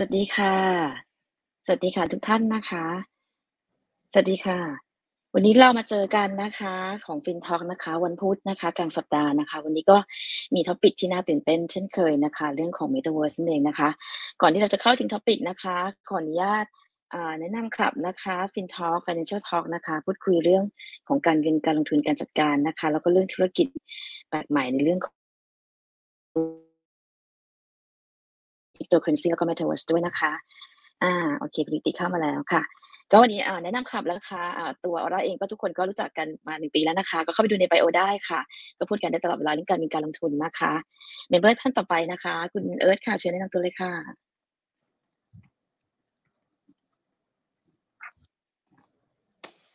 สวัสดีค่ะ สวัสดีค่ะทุกท่านนะคะ สวัสดีค่ะ วันนี้เรามาเจอกันนะคะของ FinTalk นะคะ วันพุธนะคะกลางสัปดาห์นะคะ วันนี้ก็มี topic ที่น่าตื่นเต้นเช่นเคยนะคะ เรื่องของ Metaverse นั่นเองนะคะ ก่อนที่เราจะเข้าถึง topic นะคะ ขออนุญาตแนะนำครับนะคะ FinTalk Financial Talk นะคะ พูดคุยเรื่องของการเงินการลงทุนการจัดการนะคะ แล้วก็เรื่องธุรกิจแปลกใหม่ในเรื่องของ Cryptocurrency แล้วก็ Metaverse ด้วยนะคะอ่าโอเคคุณิติเข้ามาแล้วค่ะ ก็วันนี้แนะนำครับแล้วคะอ่าตัวออร่าเองก็ทุกคนก็รู้จักกันมา1ปีแล้วนะคะ ก็เข้าไปดูในไบโอได้ค่ะ ก็พูดกันได้ตลอดเวลาเรื่องการเงินการลงทุนนะคะเมมเบอร์ท่านต่อไปนะคะ คุณเอิร์ธค่ะเชิญแนะนำตัวเลยค่ะ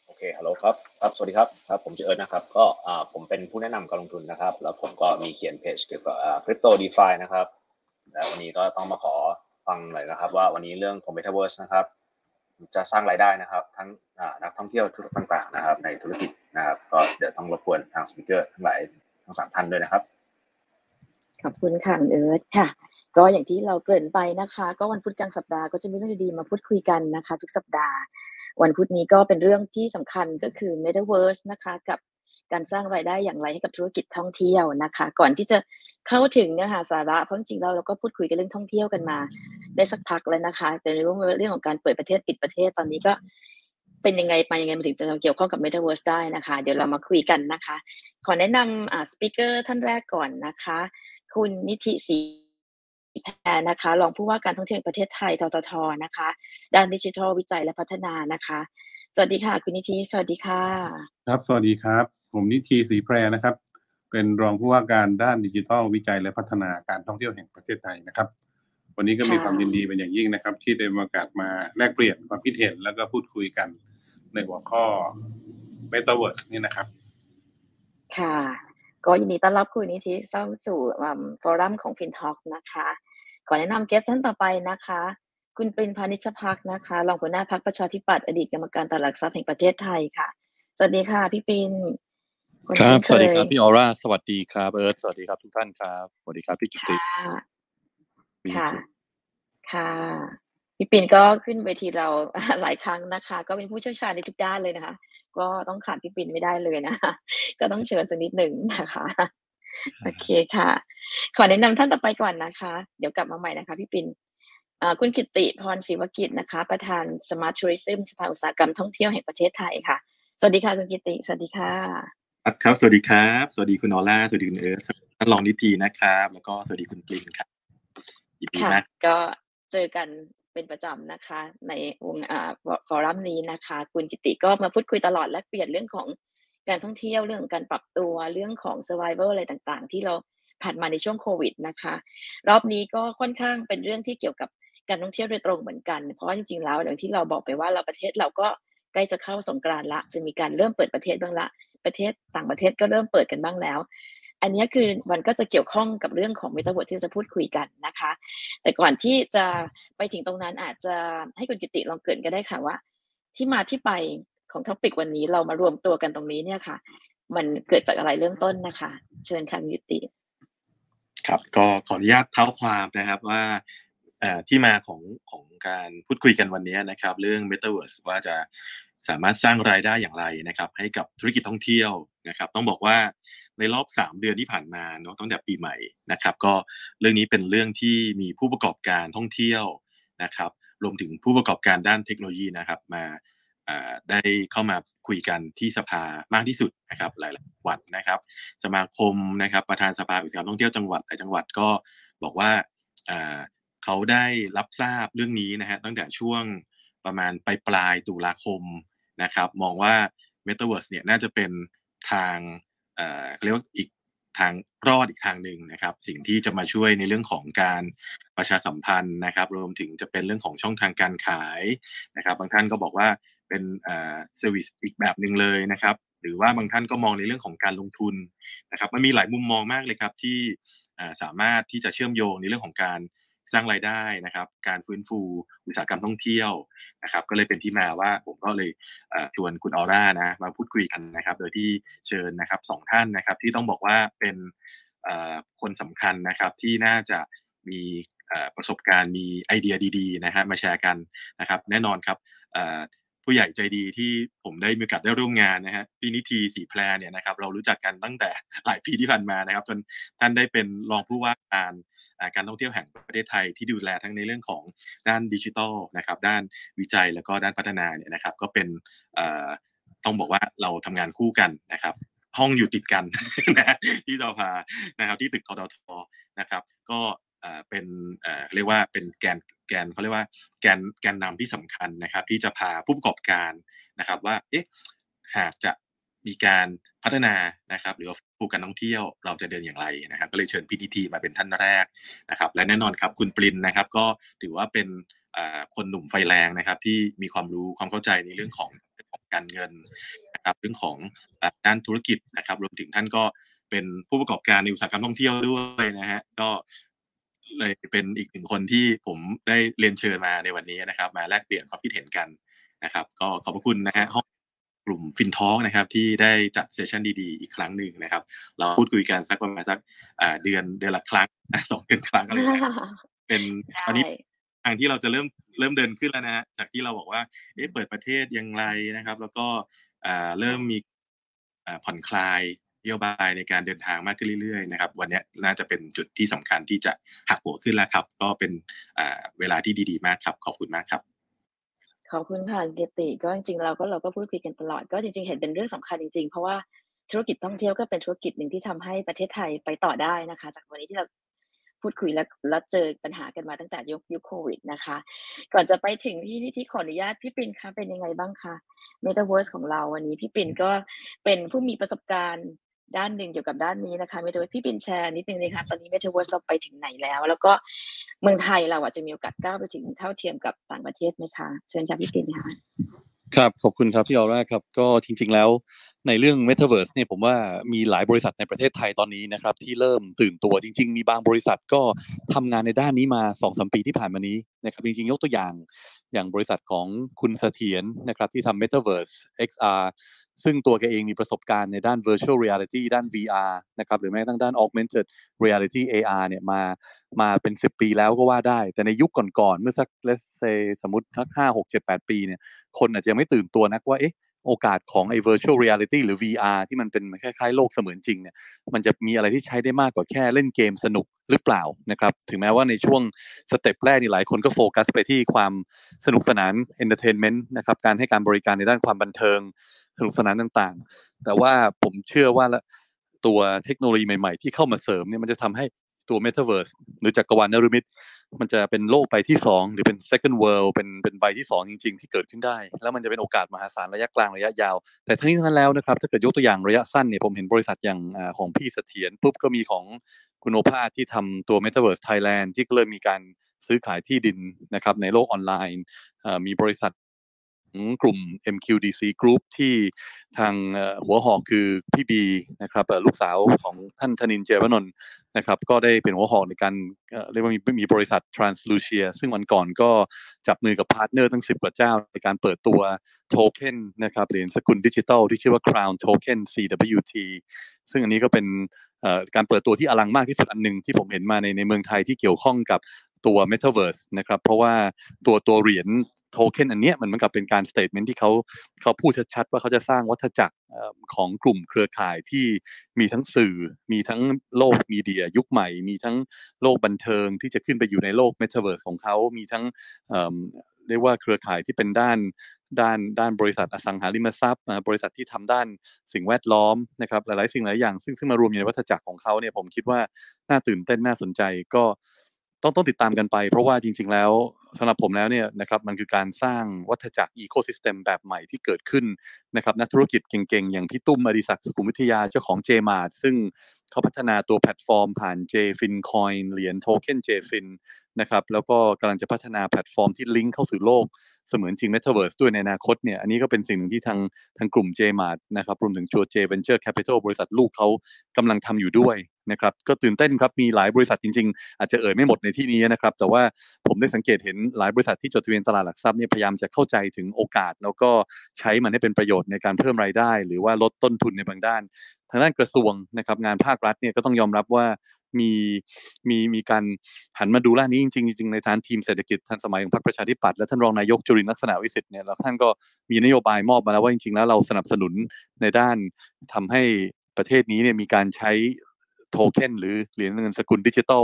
โอเคฮัลโหลครับครับ สวัสดีครับ ครับ ผมชื่อเอิร์ธนะครับ ก็อ่าผมเป็นผู้แนะนำการลงทุนนะครับ แล้วผมก็มีเขียนเพจเกี่ยวกับคริปโตดีฟานะครับ แล้ววันนี้ก็ต้องมาขอฟังหน่อยนะครับ ว่าวันนี้เรื่องของ Metaverse นะครับ จะสร้างรายได้นะครับ ทั้งนักท่องเที่ยวทุกต่างๆนะครับ ในธุรกิจนะครับ ก็เดี๋ยวต้องรบกวนทางสปิเกอร์ทั้งหลายทั้งสามท่านด้วยนะครับ ขอบคุณค่ะเอิร์ธค่ะ ก็อย่างที่เราเกริ่นไปนะคะ ก็วันพุธกลางสัปดาห์ก็จะมีเรื่องดีๆมาพูดคุยกันนะคะ ทุกสัปดาห์ วันพุธนี้ก็เป็นเรื่องที่สำคัญก็คือ Metaverse นะคะ กับ การสร้างรายได้อย่างไรให้กับธุรกิจท่องเที่ยวนะคะ ก่อนที่จะเข้าถึงเนื้อหาสาระเพราะจริงๆแล้วเราก็พูดคุยกันเรื่องท่องเที่ยวกันมา ได้สักพักแล้วนะคะ แต่ในเรื่องเรื่องของการเปิดประเทศปิดประเทศตอนนี้ก็เป็นยังไงไปยังไงมันถึงจะเกี่ยวข้องกับ Metaverse ได้นะคะ เดี๋ยวเรามาคุยกันนะคะ ขอแนะนำอ่าสปีกเกอร์ท่านแรกก่อนนะคะ คุณนิธิศรีแพรนะคะรองผู้ว่าการท่องเที่ยวประเทศไทยทททนะคะ ด้านดิจิทัลวิจัยและพัฒนานะคะ สวัสดีค่ะ คุณนิธิสวัสดีค่ะ ครับ สวัสดีครับ ผมนิธิศรีแพรนะครับ เป็นรองผู้ว่าการด้านดิจิทัลวิจัยและพัฒนาการท่องเที่ยวแห่งประเทศไทยนะครับ วันนี้ก็มีความยินดีเป็นอย่างยิ่งนะครับ ที่ได้มีโอกาสมาแลกเปลี่ยนความคิดเห็นแล้วก็พูดคุยกันในหัวข้อ Metaverse นี่นะครับ ค่ะ ก็ยินดีต้อนรับคุณนิธิเข้าสู่ฟอรัมของ FinTalk นะคะ ขอแนะนำเกสท่านต่อไปนะคะ คุณปรินพานิชพักนะคะ รองหัวหน้าพักประชาธิปัตย์อดีตกรรมการตลาดทรัพย์แห่งประเทศไทยค่ะ สวัสดีค่ะ พี่ปริน ครับนสวัสดีครับเยพี่ออร่า สวัสดีครับเอิร์ธสวัสดีครับทุกท่านครับ สวัสดีครับพี่กิติค่ะพี่ค่ะกิติค่ะ พี่ปิ่นก็ขึ้นเวทีเราหลายครั้งนะคะ ก็เป็นผู้เชี่ยวชาญในทุกด้านเลยนะคะ ก็ต้องขาดพี่ปิ่นไม่ได้เลยนะคะก็ต้องเชิญสักนิดหนึ่งนะคะ โอเคค่ะ ขอแนะนำท่านต่อไปก่อนนะคะ เดี๋ยวกลับมาใหม่นะคะ พี่ปิ่นอ่าคุณกิตติพรศิวกิจนะคะ ประธาน Smart Tourism สภาอุตสาหกรรมท่องเที่ยวแห่งประเทศไทยค่ะ สวัสดีค่ะคุณกิตติสวัสดีค่ะ ครับครับ สวัสดีครับ สวัสดีคุณออร่า สวัสดีคุณเอิร์ธท่านรองนิตินะครับ แล้วก็สวัสดีคุณปรินครับยินดีค่ะมากก็เจอกันเป็นประจำนะคะ ในวงอ่าฟอรัมนี้นะคะ คุณกิติก็มาพูดคุยตลอดและเปลี่ยนเรื่องของการท่องเที่ยวเรื่องของการปรับตัวเรื่องของ survival อะไรต่างๆ ที่เราผ่านมาในช่วงโควิดนะคะ รอบนี้ก็ค่อนข้างเป็นเรื่องที่เกี่ยวกับการท่องเที่ยวโดยตรงเหมือนกัน เพราะว่าจริงๆแล้วอย่างที่เราบอกไปว่าเราประเทศเราก็ใกล้จะเข้าสงกรานต์ละ จะมีการเริ่มเปิดประเทศบ้างละ ประเทศต่างประเทศก็เริ่มเปิดกันบ้างแล้ว อันนี้คือมันก็จะเกี่ยวข้องกับเรื่องของ Metaverse ที่จะพูดคุยกันนะคะ แต่ก่อนที่จะไปถึงตรงนั้นอาจจะให้คุณกิติลองเกรินก็ได้ค่ะว่า ที่มาที่ไปของท็อปิกวันนี้เรามารวมตัวกันตรงนี้เนี่ยค่ะ มันเกิดจากอะไรเริ่มต้นนะคะ เชิญค่ะคุณกิติครับก็ขออนุญาตเท้าความนะครับว่าเอ่อที่มาของของการพูดคุยกันวันนี้นะครับ เรื่อง Metaverse ว่าจะ สามารถสร้างรายได้อย่างไรนะครับ ให้กับธุรกิจท่องเที่ยวนะครับ ต้องบอกว่าในรอบ 3 เดือนที่ผ่านมาเนาะตั้งแต่ปีใหม่นะครับ ก็เรื่องนี้เป็นเรื่องที่มีผู้ประกอบการท่องเที่ยวนะครับ รวมถึงผู้ประกอบการด้านเทคโนโลยีนะครับ มาได้เข้ามาคุยกันที่สภามากที่สุดนะครับ หลายๆวันนะครับ สมาคมนะครับประธานสภาอุตสาหกรรมท่องเที่ยวจังหวัดหลายจังหวัดก็บอกว่าเขาได้รับทราบเรื่องนี้นะฮะตั้งแต่ช่วงประมาณปลายปลายตุลาคม นะครับ มองว่า Metaverse เนี่ยน่าจะเป็นทางเอ่อเรียกว่าอีกทางรอดอีกทางหนึ่งนะครับ สิ่งที่จะมาช่วยในเรื่องของการประชาสัมพันธ์นะครับ รวมถึงจะเป็นเรื่องของช่องทางการขายนะครับ บางท่านก็บอกว่าเป็นเอ่อ service อีกแบบหนึ่งเลยนะครับ หรือว่าบางท่านก็มองในเรื่องของการลงทุนนะครับ มันมีหลายมุมมองมากเลยครับที่สามารถที่จะเชื่อมโยงในเรื่องของการ สร้างรายได้นะครับ การฟื้นฟูอุตสาหกรรมท่องเที่ยวนะครับ ก็เลยเป็นที่มาว่าผมก็เลยชวนคุณออร่านะมาพูดคุยกันนะครับ โดยที่เชิญนะครับสองท่านนะครับ ที่ต้องบอกว่าเป็นคนสำคัญนะครับที่น่าจะมีประสบการณ์มีไอเดียดีๆนะฮะมาแชร์กันนะครับ แน่นอนครับผู้ใหญ่ใจดีที่ผมได้มีโอกาสได้ร่วมงานนะฮะพี่นิทีสีแพรเนี่ยนะครับ เรารู้จักกันตั้งแต่หลายปีที่ผ่านมานะครับ จนท่านได้เป็นรองผู้ว่าการ การท่องเที่ยวแห่งประเทศไทยที่ดูแลทั้งในเรื่องของด้านดิจิทัลนะครับด้านวิจัยแล้วก็ด้านพัฒนาเนี่ยนะครับก็เป็นต้องบอกว่าเราทำงานคู่กันนะครับห้องอยู่ติดกันนะที่เราพานะครับที่ตึกทททนะครับ ก็เป็นเรียกว่าเป็นแกนแกนเขาเรียกว่าแกนแกนนำที่สำคัญนะครับ ที่จะพาผู้ประกอบการนะครับว่าเอ๊ะหากจะมีการพัฒนานะครับ หรือ ผู้การท่องเที่ยวเราจะเดินอย่างไรนะครับ ก็เลยเชิญพีทีมาเป็นท่านแรกนะครับ และแน่นอนครับคุณปรินนะครับ ก็ถือว่าเป็นคนหนุ่มไฟแรงนะครับ ที่มีความรู้ความเข้าใจในเรื่องของการเงินนะครับเรื่องของด้านธุรกิจนะครับ รวมถึงท่านก็เป็นผู้ประกอบการในอุตสาหกรรมท่องเที่ยวด้วยนะฮะก็เลยเป็นอีกหนึ่งคนที่ผมได้เรียนเชิญมาในวันนี้นะครับ มาแลกเปลี่ยนความคิดเห็นกันนะครับ ก็ขอบพระคุณนะฮะห้อง กลุ่มฟินทอลนะครับที่ได้จัดเซสชันดีๆ อีกครั้งหนึ่งนะครับ เราพูดคุยกันสักประมาณสักเดือนเดือนละครั้งสองเดือนครั้งอะไรอย่างเงี้ยเป็นตอนนี้ทางที่เราจะเริ่มเริ่มเดินขึ้นแล้วนะฮะจากที่เราบอกว่าเอ๊ะเปิดประเทศยังไรนะครับ แล้วก็เริ่มมีผ่อนคลายนโยบายในการเดินทางมากขึ้นเรื่อยๆนะครับ วันนี้น่าจะเป็นจุดที่สำคัญที่จะหักหัวขึ้นแล้วครับ ก็เป็นเวลาที่ดี ๆ มากครับ ขอบคุณมากครับ ขอบคุณค่ะเกติก็จริงๆเราก็เราก็พูดคุยกันตลอด ก็จริงๆ เห็นเป็นเรื่องสำคัญจริงๆ เพราะว่าธุรกิจท่องเที่ยวก็เป็นธุรกิจหนึ่งที่ทำให้ประเทศไทยไปต่อได้นะคะ จากวันนี้ที่เราพูดคุยแล้วแล้วเจอปัญหากันมาตั้งแต่ยุคยุคโควิดนะคะ ก่อนจะไปถึงที่ที่ที่ขออนุญาตพี่ปรินคะเป็นยังไงบ้างคะ Metaverse ของเราวันนี้พี่ปรินก็เป็นผู้มีประสบการณ์ ด้านหนึ่งเกี่ยวกับด้านนี้นะคะเมตาเวิร์สพี่ปรินแชร์นิดนึงเลยค่ะตอนนี้เมตาเวิร์สเราไปถึงไหนแล้ว แล้วก็เมืองไทยเราอาจจะมีโอกาสก้าวไปถึงเท่าเทียมกับต่างประเทศไหมคะ เชิญค่ะพี่ปรินค่ะครับขอบคุณครับพี่ออร่าครับก็จริงๆแล้ว ในเรื่อง Metaverse เนี่ยผมว่ามีหลายบริษัทในประเทศไทยตอนนี้นะครับที่เริ่มตื่นตัวจริง ๆ มีบางบริษัทก็ทำงานในด้านนี้มา2อสปีที่ผ่านมานี้นะครับจริงๆ ยกตัวอย่างอย่างบริษัทของคุณเสถียรนะครับที่ทำ Metaverse XR ซึ่งตัวแกเองมีประสบการณ์ในด้าน Virtual Reality ด้าน VR นะครับหรือแม้กระทั่งด้าน Augmented Reality AR เนี่ยมามาเป็น 10 ปีแล้วก็ว่าได้ แต่ในยุคก่อนๆเมื่อสัก let's say สมมติสัก5 6 7 8 ปีเนี่ยคนอาจจะยังไม่ตื่นตัวนักว่าเอ๊ะ โอกาสของไอ้ virtual reality หรือ VR ที่มันเป็นคล้ายๆ โลกเสมือนจริงเนี่ย มันจะมีอะไรที่ใช้ได้มากกว่าแค่เล่นเกมสนุกหรือเปล่านะครับ ถึงแม้ว่าในช่วงสเต็ปแรกนี่หลายคนก็โฟกัสไปที่ความสนุกสนาน entertainment นะครับ การให้การบริการในด้านความบันเทิงสนุกสนานต่างๆ แต่ว่าผมเชื่อว่าตัวเทคโนโลยีใหม่ๆ ที่เข้ามาเสริมเนี่ยมันจะทำให้ ตัว Metaverse หรือจักรวาลนรุมิตมันจะเป็นโลกใบที่สองหรือเป็น second world เป็นเป็นใบที่สองจริง ๆ ที่เกิดขึ้นได้ แล้วมันจะเป็นโอกาสมหาศาลระยะกลางระยะยาว แต่ทั้งนี้ทั้งนั้นแล้วนะครับ ถ้าเกิดยกตัวอย่างระยะสั้นเนี่ยผมเห็นบริษัทอย่างของพี่เสถียรปุ๊บก็มีของคุณโอภาสที่ทำตัว Metaverse Thailand ที่ก็เริ่มมีการซื้อขายที่ดินนะครับในโลกออนไลน์มีบริษัท กลุ่ม MQDC Group ที่ทางหัวหอกคือพี่บีนะครับลูกสาวของท่านธนินท์เจียรวนนท์นะครับ ก็ได้เป็นหัวหอกในการเรียกว่ามีมีบริษัท Translucia ซึ่งวันก่อนก็จับมือกับ partner ทั้ง 10 กว่าเจ้า ในการเปิดตัวโทเค็นนะครับเหรียญสกุลดิจิทัลที่ชื่อว่า Crown Token CWT ซึ่งอันนี้ก็เป็นการเปิดตัวที่อลังมากที่สุดอันหนึ่งที่ผมเห็นมาในในเมืองไทยที่เกี่ยวข้องกับ ตัว Metaverse นะครับเพราะว่าตัวตัวเหรียญโทเค็นอันเนี้ยมันเหมือนกับเป็นการ statement ที่เขาเขาพูดชัดๆว่าเขาจะสร้างวัฏจักรของกลุ่มเครือข่ายที่มีทั้งสื่อ มีทั้งโลก media ยุคใหม่ มีทั้งโลกบันเทิงที่จะขึ้นไปอยู่ในโลกเมตาเวิร์สของเขามีทั้งเรียกว่าเครือข่ายที่เป็นด้านด้านด้านบริษัทอสังหาริมทรัพย์บริษัทที่ทำด้านสิ่งแวดล้อมนะครับหลายๆสิ่งหลายอย่างซึ่งซึ่งมารวมอยู่ในวัฏจักรของเขาเนี่ยผมคิดว่าน่าตื่นเต้นน่าสนใจก็ ต้องต้องติดตามกันไป เพราะว่าจริง ๆ แล้วสำหรับผมแล้วเนี่ยนะครับมันคือการสร้างวัฏจักร ecosystem แบบใหม่ที่เกิดขึ้นนะครับนักธุรกิจเก่งๆ อย่างพี่ตุ้มอดิศักดิ์สุขุมวิทยาเจ้าของ JMart ซึ่งเขาพัฒนาตัวแพลตฟอร์มผ่าน JFin Coin เหรียญ token JFin นะครับแล้วก็กำลังจะพัฒนาแพลตฟอร์มที่ลิงก์เข้าสู่โลก เสมือนจริง Metaverse ด้วยในอนาคตเนี่ยอันนี้ก็เป็นสิ่งหนึ่งที่ทางทางกลุ่ม JMart นะครับรวมถึงชัว J Venture Capital บริษัทลูกเขากำลังทำอยู่ด้วย นะครับก็ตื่นเต้นครับมีหลายบริษัทจริง ๆ อาจจะเอ่ยไม่หมดในที่นี้นะครับ แต่ว่าผมได้สังเกตเห็นหลายบริษัทที่จดทะเบียนตลาดหลักทรัพย์เนี่ยพยายามจะเข้าใจถึงโอกาส แล้วก็ใช้มันให้เป็นประโยชน์ในการเพิ่มรายได้ หรือว่าลดต้นทุนในบางด้าน ทางด้านกระทรวงนะครับงานภาครัฐเนี่ยก็ต้องยอมรับว่ามีมีมีการหันมาดูด้านนี้จริงๆจริงในทางทีมเศรษฐกิจทันสมัยของพรรคประชาธิปัตย์และท่านรองนายกจุรินทร์ลักษณะวิสิทธิ์เนี่ยแล้วท่านก็มีนโยบายมอบมาแล้วว่าจริงๆแล้วเราสนับสนุนในด้านทำให้ประเทศนี้เนี่ยมีการใช้ โทเค็นหรือเหรียญเงินสกุลดิจิทัล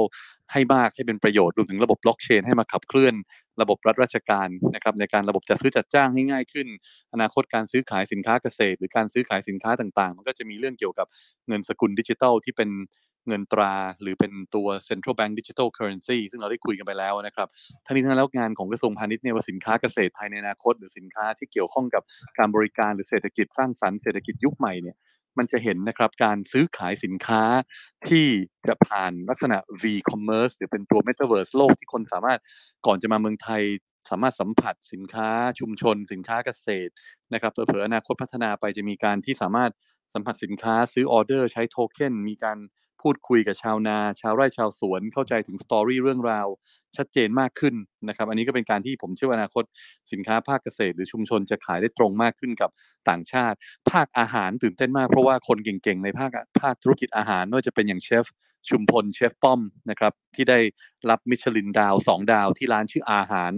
ให้มากให้เป็นประโยชน์รวมถึงระบบบล็อกเชนให้มาขับเคลื่อน ระบบรัฐราชการนะครับในการระบบจัดซื้อจัดจ้างให้ง่ายขึ้น อนาคตการซื้อขายสินค้าเกษตร หรือการซื้อขายสินค้าต่างๆ มันก็จะมีเรื่องเกี่ยวกับเงินสกุลดิจิทัลที่เป็นเงินตราหรือเป็นตัว central bank digital currency ซึ่งเราได้คุยกันไปแล้วนะครับทั้งนี้ทั้งนั้นแล้วงานของกระทรวงพาณิชย์เนี่ยว่าสินค้าเกษตรภายในอนาคต หรือสินค้าที่เกี่ยวข้องกับการบริการหรือเศรษฐกิจสร้างสรรค์เศรษฐกิจยุคใหม่เนี่ย มันจะเห็นนะครับการซื้อขายสินค้าที่จะผ่านลักษณะ v-commerce หรือเป็นตัว metaverse โลกที่คนสามารถก่อนจะมาเมืองไทยสามารถสัมผัสสินค้าชุมชน สินค้าเกษตรนะครับเผื่ออนาคตพัฒนาไปจะมีการที่สามารถสัมผัสสินค้าซื้อออเดอร์ใช้โทเค็นมีการ พูดคุยกับชาวนา ชาวไร่ชาวสวนเข้าใจถึงสตอรี่เรื่องราวชัดเจนมากขึ้นนะครับ อันนี้ก็เป็นการที่ผมเชื่อว่าอนาคตสินค้าภาคเกษตร หรือชุมชนจะขายได้ตรงมากขึ้นกับต่างชาติ ภาคอาหารตื่นเต้นมากเพราะว่าคนเก่งๆในภาคภาคธุรกิจอาหารไม่ว่าจะเป็นอย่างเชฟชุมพลเชฟป้อมนะครับที่ได้รับมิชลินดาวสองดาวที่ร้านชื่ออาหาร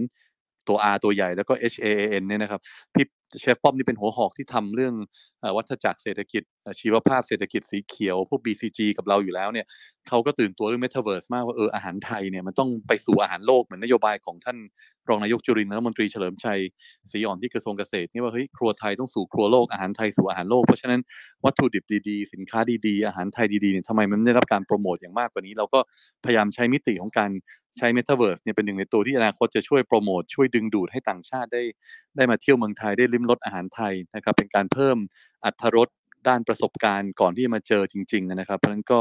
ตัว R ตัวใหญ่แล้วก็ H A A N เนี่ยนะครับพี่ เชฟป้อมนี่เป็นหัวหอกที่ทำเรื่องวัฏจักรเศรษฐกิจชีวภาพเศรษฐกิจสีเขียว พวก BCG กับเราอยู่แล้วเนี่ยเขาก็ตื่นตัวเรื่อง Metaverse มากว่าเอออาหารไทยเนี่ยมันต้องไปสู่อาหารโลกเหมือนนโยบายของท่านรองนายกจุรินทร์รัฐมนตรีเฉลิมชัยศรีอ่อนที่กระทรวงเกษตรนี่ว่าเฮ้ยครัวไทยต้องสู่ครัวโลกอาหารไทยสู่อาหารโลกเพราะฉะนั้นวัตถุดิบดีๆ สินค้าดีๆ อาหารไทยดีๆเนี่ยทำไมมันไม่ได้รับการโปรโมทอย่างมากกว่านี้ เราก็พยายามใช้มิติของการใช้ Metaverse เนี่ยเป็นหนึ่งในตัวที่อนาคตจะช่วยโปรโมทช่วยดึงดูดให้ต่างชาติได้ได้มาเที่ยวเมืองไทยได้ลิมรสอาหารไทยนะครับเป็นการเพิ่มอัตรสด้านประสบการณ์ก่อนที่มาเจอจริง ๆ นะครับ เพราะฉะนั้นก็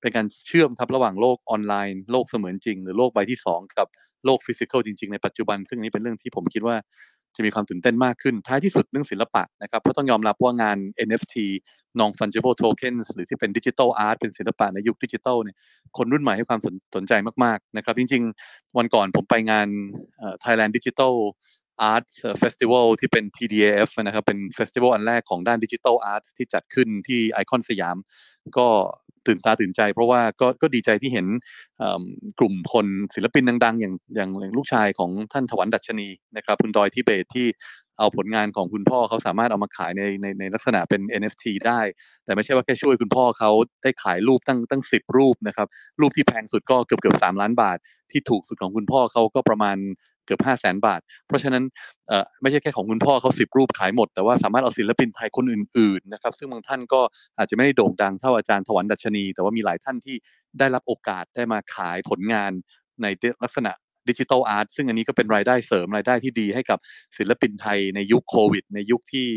เป็นการเชื่อมครับระหว่างโลกออนไลน์ โลกเสมือนจริง หรือโลกใบที่ 2 กับโลก physical จริง ๆ ในปัจจุบัน ซึ่งนี้เป็นเรื่องที่ผมคิดว่าจะมีความตื่นเต้นมากขึ้น ท้ายที่สุดเรื่องศิลปะนะครับเพราะต้องยอมรับว่างาน NFT non fungible tokens หรือที่เป็น digital art เป็นศิลปะในยุคดิจิทัลเนี่ยคนรุ่นใหม่ให้ความสนใจมากๆนะครับจริง ๆ วันก่อนผมไปงาน Thailand Digital Art Festival ที่เป็น TDAF นะครับเป็น festival อันแรกของด้าน digital art ที่จัดขึ้นที่ไอคอนสยาม ก็ตื่นตาตื่นใจเพราะว่าก็ก็ดีใจที่เห็นกลุ่มคนศิลปินดังๆ อย่างอย่างลูกชายของท่านถวันดัชนีนะครับคุณดอยทิเบตที่ เอาผลงานของคุณพ่อเขาสามารถเอามาขายในในในลักษณะเป็น NFT ได้ แต่ไม่ใช่ว่าแค่ช่วยคุณพ่อเขาได้ขายรูปตั้งตั้งสิบรูปนะครับ รูปที่แพงสุดก็เกือบเกือบสามล้านบาท ที่ถูกสุดของคุณพ่อเขาก็ประมาณเกือบห้าแสนบาท เพราะฉะนั้นเอ่อไม่ใช่แค่ของคุณพ่อเขาสิบรูปขายหมด แต่ว่าสามารถเอาศิลปินไทยคนอื่นๆนะครับ ซึ่งบางท่านก็อาจจะไม่ได้โด่งดังเท่าอาจารย์ถวันดัชนี แต่ว่ามีหลายท่านที่ได้รับโอกาสได้มาขายผลงานในลักษณะ ดิจิทัลอาร์ตซึ่งอันนี้ก็เป็นรายได้เสริมรายได้ที่ดีให้กับศิลปินไทยในยุคโควิด ในยุคที่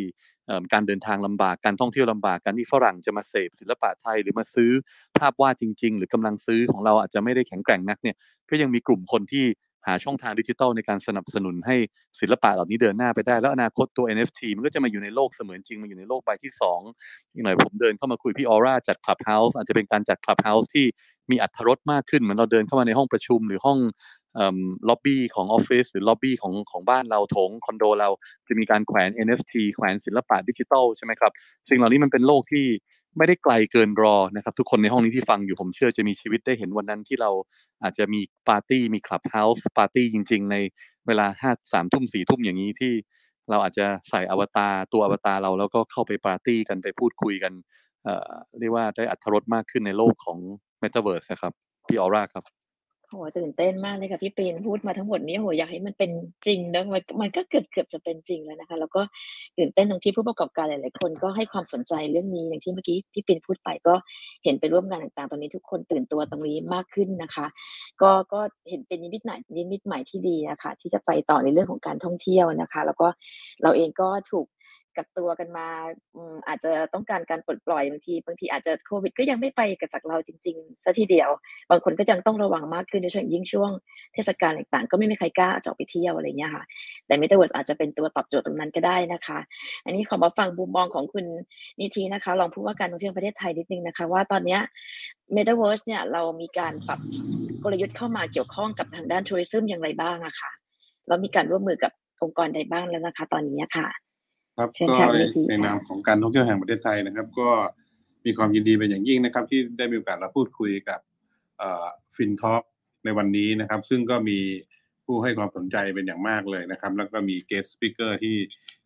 การเดินทางลำบากการท่องเที่ยวลำบากการที่ฝรั่งจะมาเสพศิลปะไทยหรือมาซื้อภาพวาดจริง ๆ หรือกำลังซื้อของเราอาจจะไม่ได้แข็งแกร่งนักเนี่ยก็ยังมีกลุ่มคนที่หาช่องทางดิจิทัลในการสนับสนุนให้ศิลปะเหล่านี้เดินหน้าไปได้ แล้วอนาคตตัว NFT มันก็จะมาอยู่ในโลกเสมือนจริงมาอยู่ในโลกใบที่ 2 อีกหน่อยผมเดินเข้ามาคุยพี่ออร่าจัด Clubhouse อาจจะเป็นการจัด Clubhouse ที่มีอรรถรสมากขึ้นเหมือนเราเดินเข้ามาในห้องประชุมหรือห้อง ล็อบบี้ของออฟฟิศหรือล็อบบี้ของของบ้านเราตรงคอนโดเราจะมีการแขวน NFT แขวนศิลปะดิจิทัลใช่ไหมครับสิ่งเหล่านี้มันเป็นโลกที่ไม่ได้ไกลเกินรอนะครับทุกคนในห้องนี้ที่ฟังอยู่ผมเชื่อจะมีชีวิตได้เห็นวันนั้นที่เราอาจจะมีปาร์ตี้มี Clubhouse party จริง ๆ ในเวลาห้าสามทุ่มสี่ทุ่มอย่างนี้ที่เราอาจจะใส่อวตารตัวอวตารเราแล้วก็เข้าไปปาร์ตี้กันไปพูดคุยกันเอ่อเรียกว่าได้อรรถรสมากขึ้นในโลกของ Metaverse นะครับพี่ออร่าครับ โหตื่นเต้นมากเลยค่ะพี่ปรินพูดมาทั้งหมดนี้โหอยากให้มันเป็นจริงนะมันมันก็เกือบเกือบจะเป็นจริงแล้วนะคะ แล้วก็ตื่นเต้นตรงที่ผู้ประกอบการหลายๆคนก็ให้ความสนใจเรื่องนี้อย่างที่เมื่อกี้พี่ปรินพูดไปก็เห็นไปร่วมงานต่างๆ ตอนนี้ทุกคนตื่นตัวตรงนี้มากขึ้นนะคะ ก็ก็เห็นเป็นนิมิตใหม่นิมิตใหม่ที่ดีอะคะที่จะไปต่อในเรื่องของการท่องเที่ยวนะคะ แล้วก็เราเองก็ถูก กักตัวกันมาอาจจะต้องการการปลดปล่อยบางทีบางทีอาจจะโควิด ก็ยังไม่ไปกับจากเราจริงๆซะทีเดียว บางคนก็ยังต้องระวังมากขึ้นโดยเฉพาะยิ่งช่วงเทศกาลต่างๆ ก็ไม่มีใครกล้าจะออกไปเที่ยวอะไรเงี้ยค่ะแต่ Metaverse อาจจะเป็นตัวตอบโจทย์ตรงนั้นก็ได้นะคะ อันนี้ขอมาฟังมุมมองของคุณนิธินะคะรองผู้ว่าการท่องเที่ยวประเทศไทยนิดนึงนะคะ ว่าตอนเนี้ย Metaverse เนี่ยเรามีการปรับกลยุทธ์เข้ามาเกี่ยวข้องกับทางด้านทัวริซึมอย่างไรบ้างอะคะแล้วมีการร่วมมือกับองค์กรใดบ้างแล้วนะคะ ตอนนี้ค่ะ ครับเชิญก็ค่ะในนิธิในนามค่ะของการท่องเที่ยวแห่งประเทศไทยนะครับ ก็มีความยินดีเป็นอย่างยิ่งนะครับ ที่ได้มีโอกาสมาพูดคุยกับฟินทอ k ในวันนี้นะครับ ซึ่งก็มีผู้ให้ความสนใจเป็นอย่างมากเลยนะครับ แล้วก็มีเกสต์สปิเกอร์ที่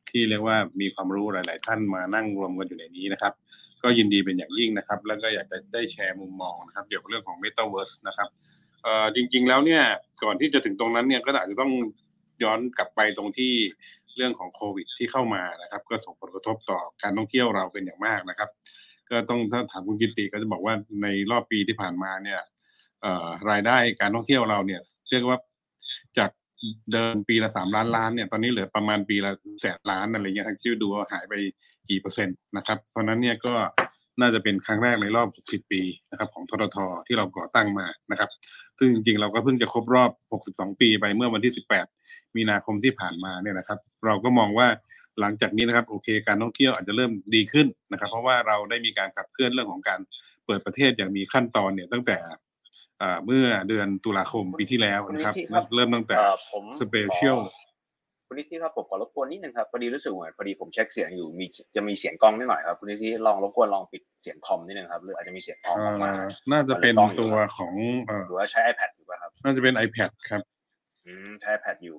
ที่เรียกว่ามีความรู้หลาย ๆ ท่านมานั่งรวมกันอยู่ในนี้นะครับ ก็ยินดีเป็นอย่างยิ่งนะครับ แล้วก็อยากจะได้แชร์มุมมองนะครับ เกี่ยวกับเรื่องของ Metaverse นะครับเอ่อจริง ๆ แล้วเนี่ยก่อนที่จะถึงตรงนั้นเนี่ยก็อาจจะต้องย้อนกลับไปตรงที่ เรื่องของโควิดที่เข้ามานะครับ ก็ส่งผลกระทบต่อการท่องเที่ยวเราเป็นอย่างมากนะครับ ก็ต้องถ้าถามคุณกิติก็จะบอกว่าในรอบปีที่ผ่านมาเนี่ยรายได้การท่องเที่ยวเราเนี่ย เรียกว่าจากเดิมปีละสามล้านล้านเนี่ยตอนนี้เหลือประมาณปีละแสนล้านอะไรเงี้ยคิดดูว่าหายไปกี่เปอร์เซ็นต์นะครับเพราะฉะนั้นเนี่ยก็ น่าจะเป็นครั้งแรกในรอบ 60 ปีนะครับของทททที่เราก่อตั้งมานะครับ ซึ่งจริงๆ เราก็เพิ่งจะครบรอบ 62 ปีไปเมื่อวันที่ 18 มีนาคมที่ผ่านมาเนี่ยนะครับ เราก็มองว่าหลังจากนี้นะครับโอเคการท่องเที่ยวอาจจะเริ่มดีขึ้นนะครับ เพราะว่าเราได้มีการขับเคลื่อนเรื่องของการเปิดประเทศอย่างมีขั้นตอนเนี่ยตั้งแต่อ่าเมื่อเดือนตุลาคมปีที่แล้วนะครับคุณนิธิครับเริ่มตั้งแต่เอ่อผมสเปเชียลขอ คุณนิธิครับผมขอรบกวนนิดนึงครับพอดีรู้สึกเหมือนพอดีผมเช็คเสียงอยู่มีจะมีเสียงกล้องนิดหน่อยครับคุณนิธิลองรบกวนลองปิดเสียงคอมนิดนึงครับหรืออาจจะมีเสียงกล้องออกมาน่าจะเป็นตัวของเอ่อหรือว่าใช้ iPad อยู่ป่ะครับ น่าจะเป็น iPad ครับอืมใช้ iPad อยู่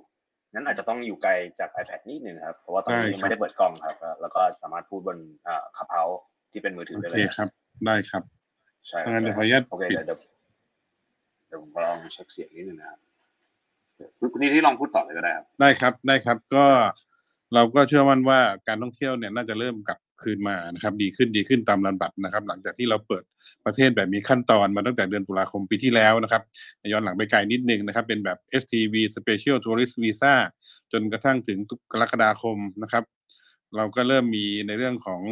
งั้นอาจจะต้องอยู่ไกลจาก iPad นิดนึงครับเพราะว่าตอนนี้ได้ยังครับไม่ได้เปิดกล้องครับ แล้วแล้วก็สามารถพูดบนอ่าขับเฮาที่เป็นมือถือโอได้เคเลยครับ ได้ครับใช่งั้นเดี๋ยวขออนุญาตโอเคปิดเดี๋ยวเดี๋ยวเดี๋ยวผมลองเช็คเสียงนิดนึงนะครับ คุณคุณนิธิลองพูดต่อเลยก็ได้ครับ ได้ครับได้ครับก็เราก็เชื่อมั่นว่าการท่องเที่ยวเนี่ยน่าจะเริ่มกลับคืนมานะครับ ดีขึ้นดีขึ้นตามลำดับนะครับ หลังจากที่เราเปิดประเทศแบบมีขั้นตอนมาตั้งแต่เดือนตุลาคมปีที่แล้วนะครับ ย้อนหลังไปไกลนิดนึงนะครับ เป็นแบบ STV Special Tourist Visa จนกระทั่งถึงกรกฎาคมนะครับ เราก็เริ่มมีในเรื่องของ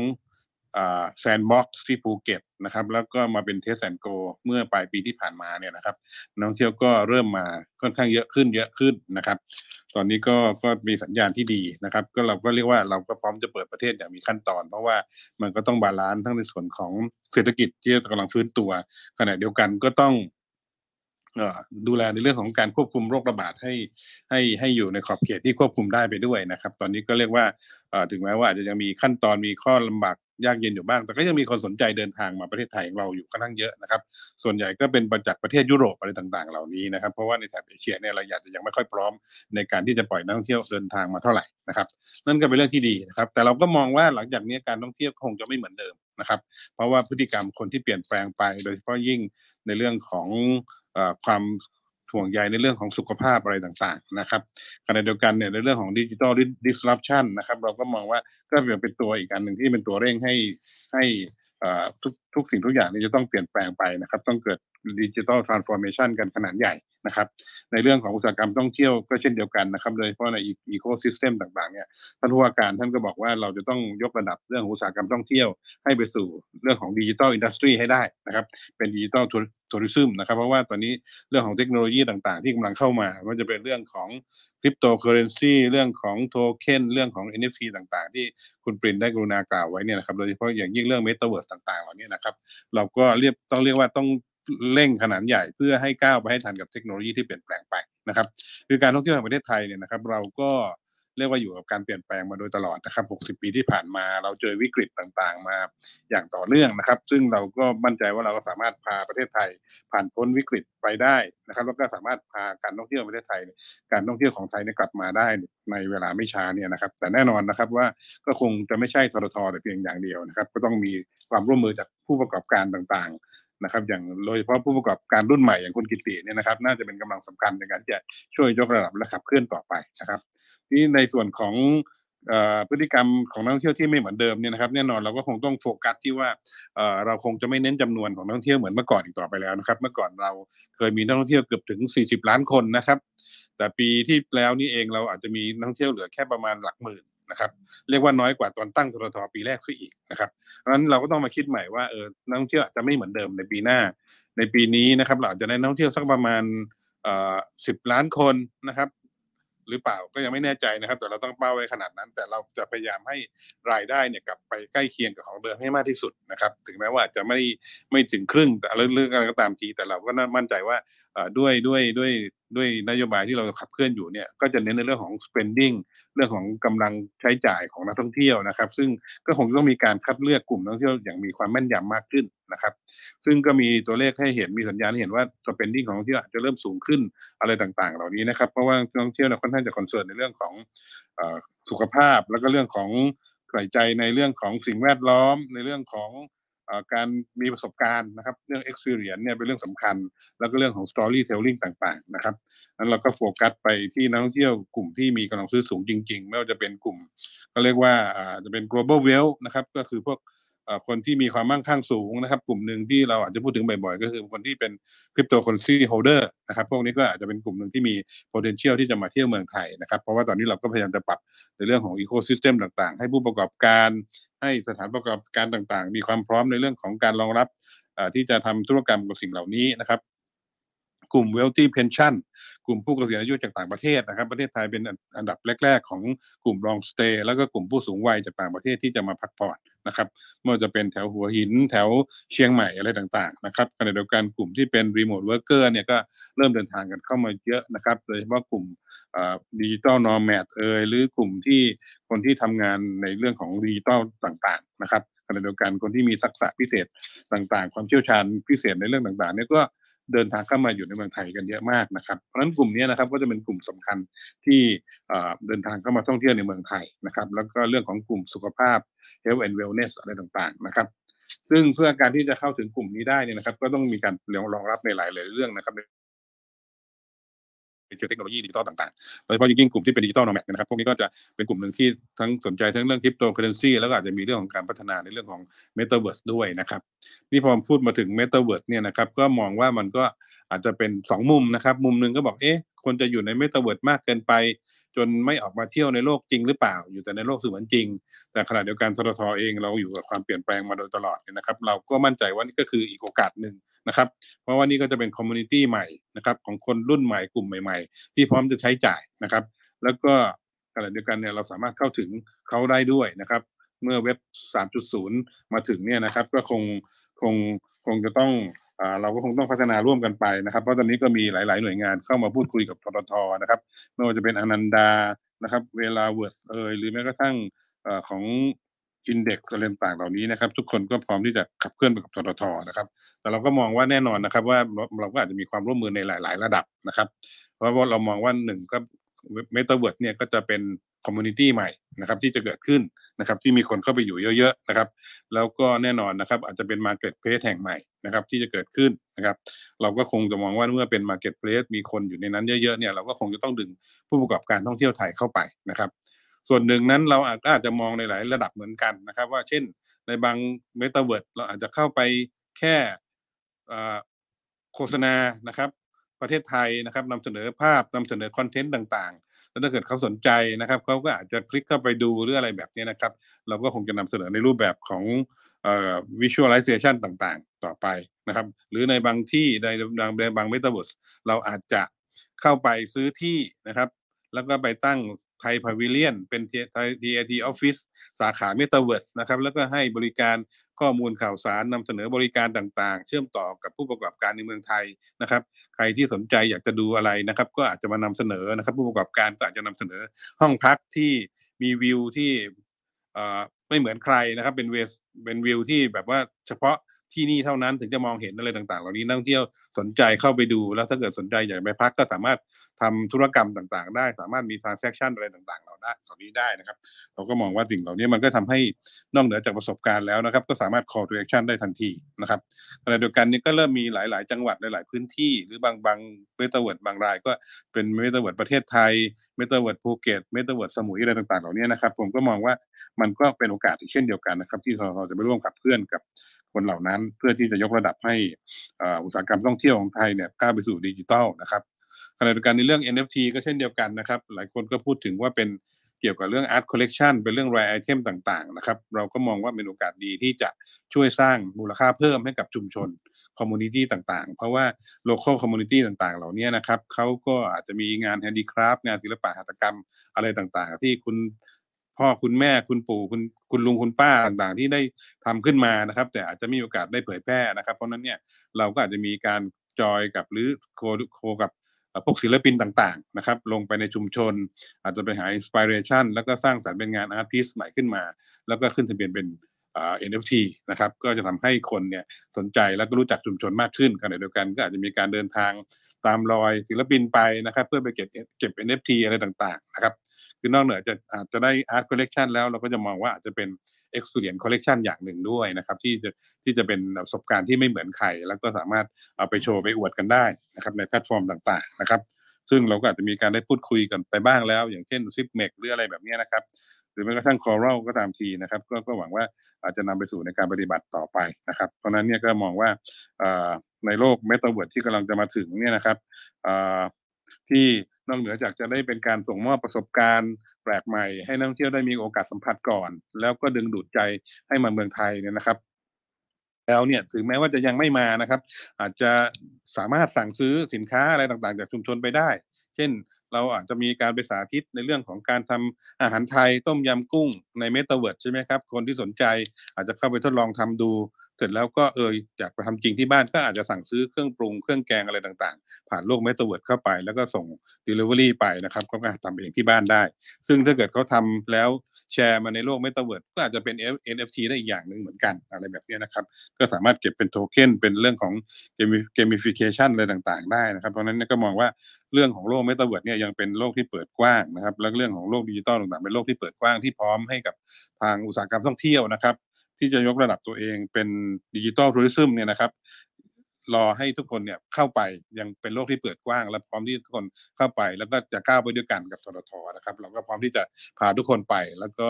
Sandbox ที่ภูเก็ตนะครับแล้วก็มาเป็น Test and Go เมื่อปลายปีที่ผ่านมาเนี่ยนะครับนักท่องเที่ยวก็เริ่มมาค่อนข้างเยอะขึ้นเยอะขึ้นนะครับ ตอนนี้ก็ก็มีสัญญาณที่ดีนะครับ ก็เราก็เรียกว่าเราก็พร้อมจะเปิดประเทศอย่างมีขั้นตอน เพราะว่ามันก็ต้อง balance ทั้งในส่วนของเศรษฐกิจที่กำลังฟื้นตัวขณะเดียวกันก็ต้อง ดูแลในเรื่องของการควบคุมโรคระบาดให้ให้ให้อยู่ในขอบเขตที่ควบคุมได้ไปด้วยนะครับ ตอนนี้ก็เรียกว่าถึงแม้ว่าอาจจะยังมีขั้นตอนมีข้อลำบากยากเย็นอยู่บ้าง แต่ก็ยังมีคนสนใจเดินทางมาประเทศไทยของเราอยู่ค่อนข้างเยอะนะครับ ส่วนใหญ่ก็เป็นมาจากประเทศยุโรปอะไรต่างๆ เหล่านี้นะครับ เพราะว่าในแถบเอเชียเนี่ยเราอยากจะยังไม่ค่อยพร้อมในการที่จะปล่อยนักท่องเที่ยวเดินทางมาเท่าไหร่นะครับ นั่นก็เป็นเรื่องที่ดีนะครับ แต่เราก็มองว่าหลังจากนี้การท่องเที่ยวคงจะไม่เหมือนเดิมนะครับ เพราะว่าพฤติกรรมคนที่เปลี่ยนแปลงไป โดยเฉพาะยิ่งในเรื่องของ ความห่วงใยในเรื่องของสุขภาพอะไรต่างๆนะครับขณะเดียวกันเนี่ยในเรื่องของ digital disruption นะครับเราก็มองว่าก็เป็นตัวอีกอันหนึ่งที่เป็นตัวเร่งให้ให้อ่อทุกทุกสิ่งทุกอย่างนี้จะต้องเปลี่ยนแปลงไปนะครับ ต้องเกิด digital transformation กันขนาดใหญ่นะครับ ในเรื่องของอุตสาหกรรมท่องเที่ยวก็เช่นเดียวกันนะครับ โดยเฉพาะใน ecosystem ต่างๆเนี่ยท่านผู้ว่าการท่านก็บอกว่าเราจะต้องยกระดับเรื่องอุตสาหกรรมท่องเที่ยว ให้ไปสู่เรื่องของ digital industry ให้ได้นะครับ เป็น digital tourism นะครับ เพราะว่าตอนนี้เรื่องของเทคโนโลยีต่างๆ ที่กำลังเข้ามาไม่ว่ามันจะเป็นเรื่องของคริปโตเคอเรนซีเรื่องของโทเค็นเรื่องของ NFT ต่างๆ ที่คุณปรินได้กรุณากล่าวไว้เนี่ยนะครับโดยเฉพาะอย่างยิ่งเรื่อง Metaverse ต่างๆเหล่านี้นะครับ เราก็เรียกต้องเรียกว่าต้อง เร่งขนาดใหญ่เพื่อให้ก้าวไปให้ทันกับเทคโนโลยีที่เปลี่ยนแปลงไปนะครับ คือการท่องเที่ยวแห่งประเทศไทยเนี่ยนะครับ เราก็เรียกว่าอยู่กับการเปลี่ยนแปลงมาโดยตลอดนะครับ 60 ปีที่ผ่านมาเราเจอวิกฤตต่างๆ มาอย่างต่อเนื่องนะครับ ซึ่งเราก็มั่นใจว่าเราก็สามารถพาประเทศไทย ผ่านพ้นวิกฤตไปได้นะครับ แล้วก็สามารถพาการท่องเที่ยวประเทศไทย การท่องเที่ยวของไทยเนี่ยกลับมาได้ในเวลาไม่ช้าเนี่ยนะครับ แต่แน่นอนนะครับว่าก็คงจะไม่ใช่ทรทแต่เพียงอย่างเดียวนะครับ ก็ต้องมีความร่วมมือจากผู้ประกอบการต่างๆ นะครับอย่างโดยเฉพาะผู้ประกอบการรุ่นใหม่อย่างคุณกิติเนี่ยนะครับ น่าจะเป็นกำลังสำคัญในการที่จะช่วยยกระดับและขับเคลื่อนต่อไปนะครับนี่ในส่วนของพฤติกรรมของนักท่องเที่ยวที่ไม่เหมือนเดิมเนี่ยนะครับแน่นอนเราก็คงต้องโฟกัสที่ว่าเราคงจะไม่เน้นจำนวนของนักท่องเที่ยวเหมือนเมื่อก่อนอีกต่อไปแล้วนะครับเมื่อก่อนเราเคยมีนักท่องเที่ยวเกือบถึง 40 ล้านคนนะครับ แต่ปีที่แล้วนี่เองเราอาจจะมีนักท่องเที่ยวเหลือแค่ประมาณหลักหมื่น นะครับ เรียกว่าน้อยกว่าตอนตั้งทททปีแรกซะอีกนะครับเพราะฉะนั้นเราก็ต้องมาคิดใหม่ว่าเออนักท่องเที่ยวอาจจะไม่เหมือนเดิมในปีหน้า ในปีนี้นะครับเราอาจจะได้นักท่องเที่ยวสักประมาณเอ่อสิบล้านคนนะครับหรือเปล่าก็ยังไม่แน่ใจนะครับ แต่เราต้องเป้าไว้ขนาดนั้น แต่เราจะพยายามให้รายได้เนี่ยกลับไปใกล้เคียงกับของเดิมให้มากที่สุดนะครับ ถึงแม้ว่าจะไม่ไม่ถึงครึ่งแต่เรื่องอะไรก็ตามทีแต่เราก็มั่นใจว่า ด้วยด้วยด้วยด้วยนโยบายที่เราขับเคลื่อนอยู่เนี่ยก็จะเน้นในเรื่องของ spending เรื่องของกำลังใช้จ่ายของนักท่องเที่ยวนะครับ ซึ่งก็คงต้องมีการคัดเลือกกลุ่มนักท่องเที่ยวอย่างมีความแม่นยำมากขึ้นนะครับ ซึ่งก็มีตัวเลขให้เห็นมีสัญญาณให้เห็นว่า spending ของนักท่องเที่ยวอาจจะเริ่มสูงขึ้นอะไรต่างๆ เหล่านี้นะครับ เพราะว่านักท่องเที่ยวเนี่ยค่อนข้างจะคอนเซิร์นในเรื่องของสุขภาพแล้วก็เรื่องของใส่ใจในเรื่องของสิ่งแวดล้อมในเรื่องของ การมีประสบการณ์นะครับ เรื่อง experience เนี่ยเป็นเรื่องสำคัญ แล้วก็เรื่องของ storytelling ต่างๆ นะครับนั้นเราก็โฟกัสไปที่นักท่องเที่ยวกลุ่มที่มีกำลังซื้อสูงจริง ๆ ไม่ว่าจะเป็นกลุ่ม ก็เรียกว่าจะเป็น global wealth นะครับ ก็คือพวก คนที่มีความมั่งคั่งสูงนะครับ กลุ่มหนึ่งที่เราอาจจะพูดถึงบ่อยๆ ก็คือคนที่เป็น cryptocurrency holder นะครับพวกนี้ก็อาจจะเป็นกลุ่มหนึ่งที่มี potential ที่จะมาเที่ยวเมืองไทยนะครับ เพราะว่าตอนนี้เราก็พยายามจะปรับในเรื่องของ ecosystem ต่างๆ ให้ผู้ประกอบการให้สถานประกอบการต่างๆ มีความพร้อมในเรื่องของการรองรับที่จะทำธุรกรรมกับสิ่งเหล่านี้นะครับกลุ่ม wealthy pension กลุ่มผู้เกษียณอายุจากต่างประเทศนะครับ ประเทศไทยเป็นอันดับแรก ๆ ของกลุ่ม long stay แล้วก็กลุ่มผู้สูงวัยจากต่างประเทศที่จะมาพักผ่อน นะครับไม่ว่าจะเป็นแถวหัวหินแถวเชียงใหม่อะไรต่างๆนะครับขณะเดียวกันกลุ่มที่เป็น remote worker เนี่ยก็เริ่มเดินทางกันเข้ามาเยอะนะครับโดยเฉพาะกลุ่ม digital nomad เอยหรือกลุ่มที่คนที่ทำงานในเรื่องของดิจิตอลต่างๆนะครับขณะเดียวกันคนที่มีทักษะพิเศษต่างๆ ความเชี่ยวชาญพิเศษในเรื่องต่างๆเนี่ยก็ เดินทางเข้ามาอยู่ในเมืองไทยกันเยอะมากนะครับ เพราะฉะนั้นกลุ่มนี้นะครับก็จะเป็นกลุ่มสำคัญที่เดินทางเข้ามาท่องเที่ยวในเมืองไทยนะครับ แล้วก็เรื่องของกลุ่มสุขภาพ health and wellness อะไรต่างๆนะครับซึ่งเพื่อการที่จะเข้าถึงกลุ่มนี้ได้เนี่ยนะครับ ก็ต้องมีการรองรับในหลาย ๆ เรื่องนะครับ เจอเทคโนโลยีดิจิตอลต่างๆ โดยเฉพาะยิ่งกลุ่มที่เป็น digital nomad นะครับ พวกนี้ก็จะเป็นกลุ่มหนึ่งที่ทั้งสนใจทั้งเรื่องคริปโตเคอเรนซีแล้วก็อาจจะมีเรื่องของการพัฒนาในเรื่องของเมตาเวิร์สด้วยนะครับ นี่พอพูดมาถึงเมตาเวิร์สเนี่ยนะครับ ก็มองว่ามันก็อาจจะเป็นสองมุมนะครับ มุมหนึ่งก็บอกเอ๊ะคนจะอยู่ในเมตาเวิร์สมากเกินไป จนไม่ออกมาเที่ยวในโลกจริงหรือเปล่า อยู่แต่ในโลกเสมือนจริง แต่ขณะเดียวกันทททเองเราอยู่กับความเปลี่ยนแปลงมาโดยตลอดนะครับ เราก็มั่นใจว่านี่ก็คืออีกโอกาสหนึ่ง นะครับ เพราะว่านี่ก็จะเป็น community ใหม่นะครับของคนรุ่นใหม่กลุ่มใหม่ ๆ ที่พร้อมจะใช้จ่ายนะครับ แล้วก็ขณะเดียวกันเนี่ยเราสามารถเข้าถึงเขาได้ด้วยนะครับ เมื่อเว็บ 3.0 มาถึงเนี่ยนะครับ ก็คงคงคงจะต้องเราก็คงต้องพัฒนาร่วมกันไปนะครับ เพราะตอนนี้ก็มีหลาย ๆ หน่วยงานเข้ามาพูดคุยกับทททนะครับไม่ว่าจะเป็นอนันดานะครับ เวลาเวิร์ดเอยหรือแม้กระทั่งของ อินเด็กซ์อะไรต่างเหล่านี้นะครับ ทุกคนก็พร้อมที่จะขับเคลื่อนไปกับทททนะครับ แต่เราก็มองว่าแน่นอนนะครับ ว่าเราก็อาจจะมีความร่วมมือในหลาย ๆ ระดับนะครับ เพราะว่าเรามองว่าหนึ่งก็เมตาเวิร์ดเนี่ยก็จะเป็น community ใหม่นะครับที่จะเกิดขึ้นนะครับที่มีคนเข้าไปอยู่เยอะๆนะครับแล้วก็แน่นอนนะครับอาจจะเป็น marketplace แห่งใหม่นะครับที่จะเกิดขึ้นนะครับเราก็คงจะมองว่าเมื่อเป็น marketplace มีคนอยู่ในนั้นเยอะๆเนี่ยเราก็คงจะต้องดึงผู้ประกอบการท่องเที่ยวไทยเข้าไปนะครับ ส่วนหนึ่งนั้นเราอาจจะมองในหลายระดับเหมือนกันนะครับ ว่าเช่นในบางเมตาเวิร์ดเราอาจจะเข้าไปแค่โฆษณานะครับ ประเทศไทยนะครับนำเสนอภาพนำเสนอ content ต่างๆ แล้วถ้าเกิดเขาสนใจนะครับเขาก็อาจจะคลิกเข้าไปดูหรืออะไรแบบนี้นะครับ เราก็คงจะนำเสนอในรูปแบบของเอ่อ visualization ต่างๆ ต่อไปนะครับ หรือในบางที่ในบางบางเมตาเวิร์สเราอาจจะเข้าไปซื้อที่นะครับ แล้วก็ไปตั้ง ไทย pavilion เป็นไทย TAT officeสาขาเมตาเวิร์สนะครับ แล้วก็ให้บริการข้อมูลข่าวสารนำเสนอบริการต่างๆ เชื่อมต่อกับผู้ประกอบการในเมืองไทยนะครับ ใครที่สนใจอยากจะดูอะไรนะครับ ก็อาจจะมานำเสนอนะครับ ผู้ประกอบการก็อาจจะนำเสนอห้องพักที่มีวิวที่ไม่เหมือนใครนะครับ เป็นเวสเป็นวิวที่แบบว่าเฉพาะที่นี่เท่านั้นถึงจะมองเห็นอะไรต่าง ๆ เหล่านี้นักท่องเที่ยว สนใจเข้าไปดูแล้วถ้าเกิดสนใจอยากไปพักก็สามารถทำธุรกรรมต่างๆ ได้ สามารถมี transaction อะไรต่างๆ เราได้เหล่านี้ได้นะครับ เราก็มองว่าสิ่งเหล่านี้มันก็ทำให้นอกเหนือจากประสบการณ์แล้วนะครับ ก็สามารถ call to action ได้ทันทีนะครับขณะเดียวกันนี้ก็เริ่มมีหลาย ๆ จังหวัดหลาย ๆ พื้นที่ หรือบางบางเมตาเวิร์ดบางราย ก็เป็นเมตาเวิร์ดประเทศไทยเมตาเวิร์ดภูเก็ตเมตาเวิร์ดสมุยอะไรต่างๆ เหล่านี้นะครับ ผมก็มองว่ามันก็เป็นโอกาสอีกเช่นเดียวกันนะครับ ที่เราจะไปร่วมขับเคลื่อนกับคนเหล่านั้น เพื่อที่จะยกระดับให้อุตสาหกรรมท่องเที่ยวของไทยเนี่ยก้าวไปสู่ดิจิทัลนะครับขณะเดียวกันในเรื่อง NFT ก็เช่นเดียวกันนะครับ หลายคนก็พูดถึงว่าเป็นเกี่ยวกับเรื่อง art collection เป็นเรื่อง rare item ต่างๆนะครับเราก็มองว่าเป็นโอกาสดีที่จะช่วยสร้างมูลค่าเพิ่มให้กับชุมชน community ต่างๆ เพราะว่า local community ต่างๆ เหล่านี้นะครับเขาก็อาจจะมีงาน handicraft งานศิลปะหัตถกรรมอะไรต่างๆ ที่คุณ พ่อคุณแม่คุณปู่คุณคุณลุงคุณป้าต่างๆ ที่ได้ทำขึ้นมานะครับ แต่อาจจะไม่มีโอกาสได้เผยแพร่นะครับ เพราะนั้นเนี่ยเราก็อาจจะมีการจอยกับหรือโคโคกับพวกศิลปินต่างๆนะครับลงไปในชุมชน อาจจะไปหา inspiration แล้วก็สร้างสรรค์เป็นงาน artist ใหม่ขึ้นมา แล้วก็ขึ้นทะเบียนเป็น NFT นะครับก็จะทำให้คนเนี่ยสนใจแล้วก็รู้จักชุมชนมากขึ้นขณะเดียวกันก็อาจจะมีการเดินทางตามรอยศิลปินไปนะครับ เพื่อไปเก็บเก็บ NFT อะไรต่างๆนะครับ คือนอกเหนือจะอาจจะได้ Art Collection แล้วเราก็จะมองว่าอาจจะเป็น Experience Collection อย่างหนึ่งด้วยนะครับที่จะที่จะเป็นประสบการณ์ที่ไม่เหมือนใครแล้วก็สามารถเอาไปโชว์ไปอวดกันได้นะครับในแพลตฟอร์มต่าง ๆ นะครับ ซึ่งเราก็อาจจะมีการได้พูดคุยกันไปบ้างแล้ว อย่างเช่น z i p m e c หรืออะไรแบบนี้นะครับ หรือแม้กระทั่ง Coral ก็ตามทีนะครับก็ก็หวังว่าอาจจะนำไปสู่ในการปฏิบัติต่อไปนะครับ เพราะนั้นเนี่ยก็มองว่าในโลก Metaverse ที่กำลังจะมาถึงเนี่ยนะครับที่ นอกเหนือจากจะได้เป็นการส่งมอบประสบการณ์แปลกใหม่ ให้นักท่องเที่ยวได้มีโอกาสสัมผัสก่อน แล้วก็ดึงดูดใจให้มาเมืองไทยเนี่ยนะครับ แล้วเนี่ยถึงแม้ว่าจะยังไม่มานะครับ อาจจะสามารถสั่งซื้อสินค้าอะไรต่างๆ จากชุมชนไปได้ เช่นเราอาจจะมีการไปสาธิตในเรื่องของการทำอาหารไทยต้มยำกุ้งในเมตาเวิร์ดใช่ไหมครับ คนที่สนใจอาจจะเข้าไปทดลองทำดู เสร็จแล้วก็เอออยากไปทำจริงที่บ้านก็อาจจะสั่งซื้อเครื่องปรุงเครื่องแกงอะไรต่างๆ ผ่านโลกเมตาเวิร์ดเข้าไป แล้วก็ส่ง Delivery ไปนะครับเขาก็ทำเองที่บ้านได้ ซึ่งถ้าเกิดเขาทำแล้วแชร์มาในโลกเมตาเวิร์ดก็อาจจะเป็น NFT ได้อีกอย่างหนึ่งเหมือนกันอะไรแบบนี้นะครับ ก็สามารถเก็บเป็นโทเค็นเป็นเรื่องของ gamification อะไรต่างๆ ได้นะครับ เพราะนั้นก็มองว่าเรื่องของโลกเมตาเวิร์ดเนี่ยยังเป็นโลกที่เปิดกว้างนะครับ แล้วเรื่องของโลกดิจิตอลต่างๆเป็นโลกที่เปิดกว้างที่พร้อมให้กับทางอุตสาหกรรมท่องเที่ยวนะครับ ที่จะยกระดับตัวเองเป็น digital tourism เนี่ยนะครับ รอให้ทุกคนเนี่ยเข้าไปยังเป็นโลกที่เปิดกว้าง และพร้อมที่ทุกคนเข้าไป แล้วก็จะก้าวไปด้วยกันกับทททนะครับ เราก็พร้อมที่จะพาทุกคนไป แล้วก็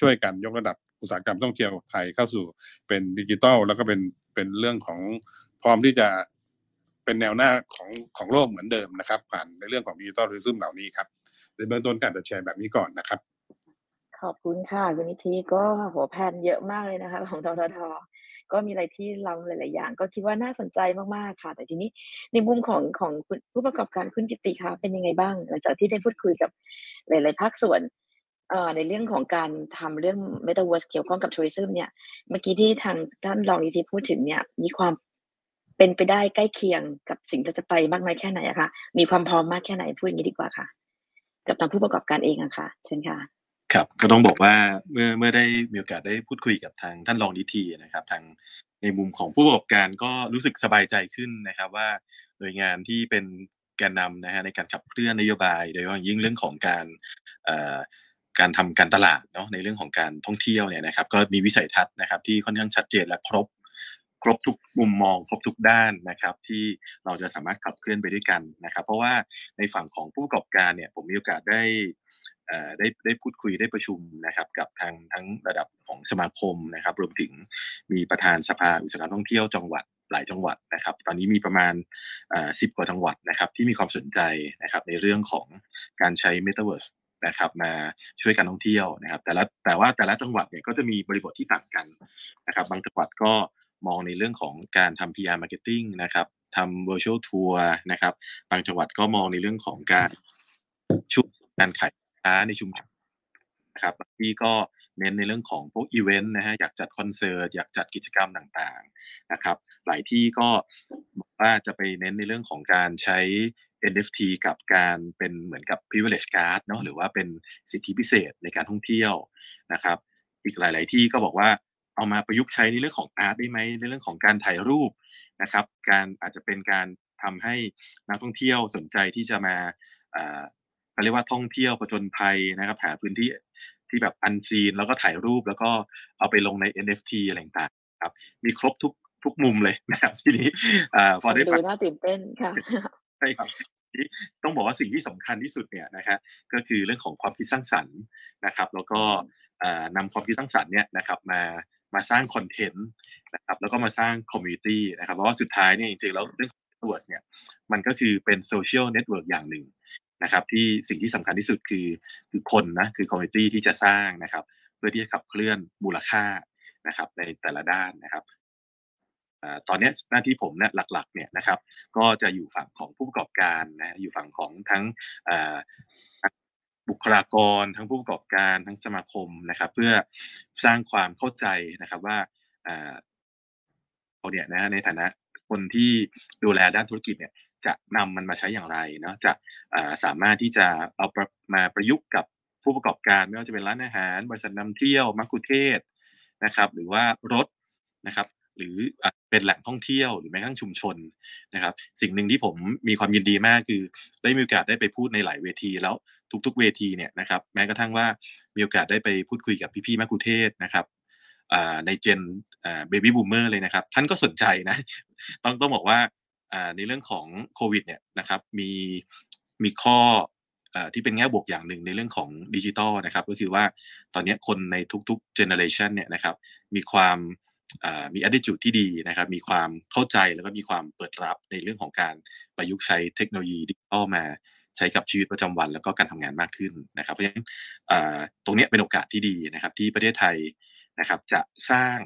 ช่วยกันยกระดับอุตสาหกรรมท่องเที่ยวไทยเข้าสู่เป็นดิจิตอลแล้วก็เป็นเป็นเรื่องของพร้อมที่จะเป็นแนวหน้าของของโลกเหมือนเดิมนะครับ ผ่านในเรื่องของดิจิตอลทัวริซึมเหล่านี้ครับในเบื้องต้นการจะแชร์แบบนี้ก่อนนะครับ ขอบคุณค่ะ คุณนิธิก็หัวแผนเยอะมากเลยนะคะ ของททท ก็มีอะไรที่เราหลาย ๆ อย่าง ก็คิดว่าน่าสนใจมาก ๆ ค่ะ แต่ทีนี้ในมุมของของคุณผู้ประกอบการคุณจิติคะเป็นยังไงบ้าง หลังจากที่ได้พูดคุยกับหลาย ๆ ภาคส่วนในเรื่องของการทำเรื่อง Metaverse เกี่ยวข้องกับทัวริซึมเนี่ย เมื่อกี้ที่ทางท่านรองนิธิพูดถึงเนี่ย มีความเป็นไปได้ใกล้เคียงกับสิ่งที่จะไปมากน้อยแค่ไหนอะคะมีความพร้อมมากแค่ไหนพูดอย่างนี้ดีกว่าค่ะ กับทางผู้ประกอบการเองอะค่ะ เชิญค่ะ ครับก็ต้องบอกว่าเมื่อเมื่อได้มีโอกาสได้พูดคุยกับทางท่านรองนิทีนะครับ ทางในมุมของผู้ประกอบการก็รู้สึกสบายใจขึ้นนะครับว่าหน่วยงานที่เป็นแกนนำนะฮะในการขับเคลื่อนนโยบาย โดยเฉพาะยิ่งเรื่องของการการทำการตลาดเนาะในเรื่องของการท่องเที่ยวเนี่ยนะครับ ก็มีวิสัยทัศน์นะครับ ที่ค่อนข้างชัดเจนและครบ ครบทุกมุมมองครบทุกด้านนะครับ ที่เราจะสามารถขับเคลื่อนไปด้วยกันนะครับ เพราะว่าในฝั่งของผู้ประกอบการเนี่ยผมมีโอกาสได้ ได้ได้พูดคุยได้ประชุมนะครับกับทางทั้งระดับของสมาคมนะครับรวมถึงมีประธานสภาอุตสาหกรรมท่องเที่ยวจังหวัดหลายจังหวัดนะครับ ตอนนี้มีประมาณสิบกว่าจังหวัดนะครับที่มีความสนใจนะครับในเรื่องของการใช้ Metaverse นะครับมาช่วยการท่องเที่ยวนะครับ แต่ละแต่ว่าแต่ละจังหวัดเนี่ยก็จะมีบริบทที่ต่างกันนะครับบางจังหวัดก็มองในเรื่องของการทำ PR marketing นะครับทำ virtual tour นะครับ บางจังหวัดก็มองในเรื่องของการช่วยการขาย ค้าในชุมชนนะครับที่ก็เน้นในเรื่องของพวกอีเวนต์นะฮะอยากจัดคอนเสิร์ตอยากจัดกิจกรรมต่างๆนะครับหลายที่ก็บอกว่าจะไปเน้นในเรื่องของการใช้ NFT กับการเป็นเหมือนกับ privilege card เนาะหรือว่าเป็นสิทธิพิเศษในการท่องเที่ยวนะครับ อีกหลาย ๆ ที่ก็บอกว่าเอามาประยุกต์ใช้ในเรื่องของอาร์ตได้ไหมในเรื่องของการถ่ายรูปนะครับ การอาจจะเป็นการทำให้นักท่องเที่ยวสนใจที่จะมา เขาเรียกว่าท่องเที่ยวประจนภัยนะครับหาพื้นที่ที่แบบอันซีนแล้วก็ถ่ายรูปแล้วก็เอาไปลงใน NFT อะไรต่างๆครับ มีครบทุกทุกมุมเลยนะครับทีนี้พอได้ฟังน่าตื่นเต้นค่ะใช่ครับต้องบอกว่าสิ่งที่สำคัญที่สุดเนี่ยนะครับก็คือเรื่องของความคิดสร้างสรรค์นะครับ แล้วก็นำความคิดสร้างสรรค์เนี่ยนะครับมามาสร้างคอนเทนต์นะครับแล้วก็มาสร้าง community นะครับเพราะว่าสุดท้ายเนี่ยจริงๆแล้วเรื่องของ network เนี่ยมันก็คือเป็น social network อย่างหนึ่ง นะครับที่สิ่งที่สำคัญที่สุดคือคือคนนะคือ community ที่จะสร้างนะครับ เพื่อที่จะขับเคลื่อนมูลค่านะครับ ในแต่ละด้านนะครับตอนนี้หน้าที่ผมเนี่ยหลักๆเนี่ยนะครับ ก็จะอยู่ฝั่งของผู้ประกอบการนะอยู่ฝั่งของทั้งบุคลากร ทั้งผู้ประกอบการทั้งสมาคมนะครับ เพื่อสร้างความเข้าใจนะครับว่าเราเนี่ยนะในฐานะคนที่ดูแลด้านธุรกิจเนี่ย จะนำมันมาใช้อย่างไรเนาะจะสามารถที่จะเอามาประยุกต์กับผู้ประกอบการไม่ว่าจะเป็นร้านอาหาร บริษัทนำเที่ยวมักคุเทศนะครับ หรือว่ารถนะครับ หรือเป็นแหล่งท่องเที่ยวหรือแม้กระทั่งชุมชนนะครับ สิ่งหนึ่งที่ผมมีความยินดีมากคือ ได้มีโอกาสได้ไปพูดในหลายเวทีแล้วทุกๆ เวทีเนี่ยนะครับ แม้กระทั่งว่ามีโอกาสได้ไปพูดคุยกับพี่ๆมัคคุเทศก์นะครับใน Gen Baby Boomer เลยนะครับ ท่านก็สนใจนะ ต้องต้องบอกว่า ในเรื่องของโควิดเนี่ยนะครับมีมีข้อที่เป็นแง่บวกอย่างหนึ่งในเรื่องของดิจิตอลนะครับก็คือว่าตอนนี้คนในทุกๆ generation เนี่ยนะครับมีความมี attitude ที่ดีนะครับ มีความเข้าใจแล้วก็มีความเปิดรับในเรื่องของการประยุกต์ใช้เทคโนโลยีดิจิทัลมาใช้กับชีวิตประจำวันแล้วก็การทำงานมากขึ้นนะครับ เพราะฉะนั้นตรงนี้เป็นโอกาสที่ดีนะครับที่ประเทศไทยนะครับจะสร้าง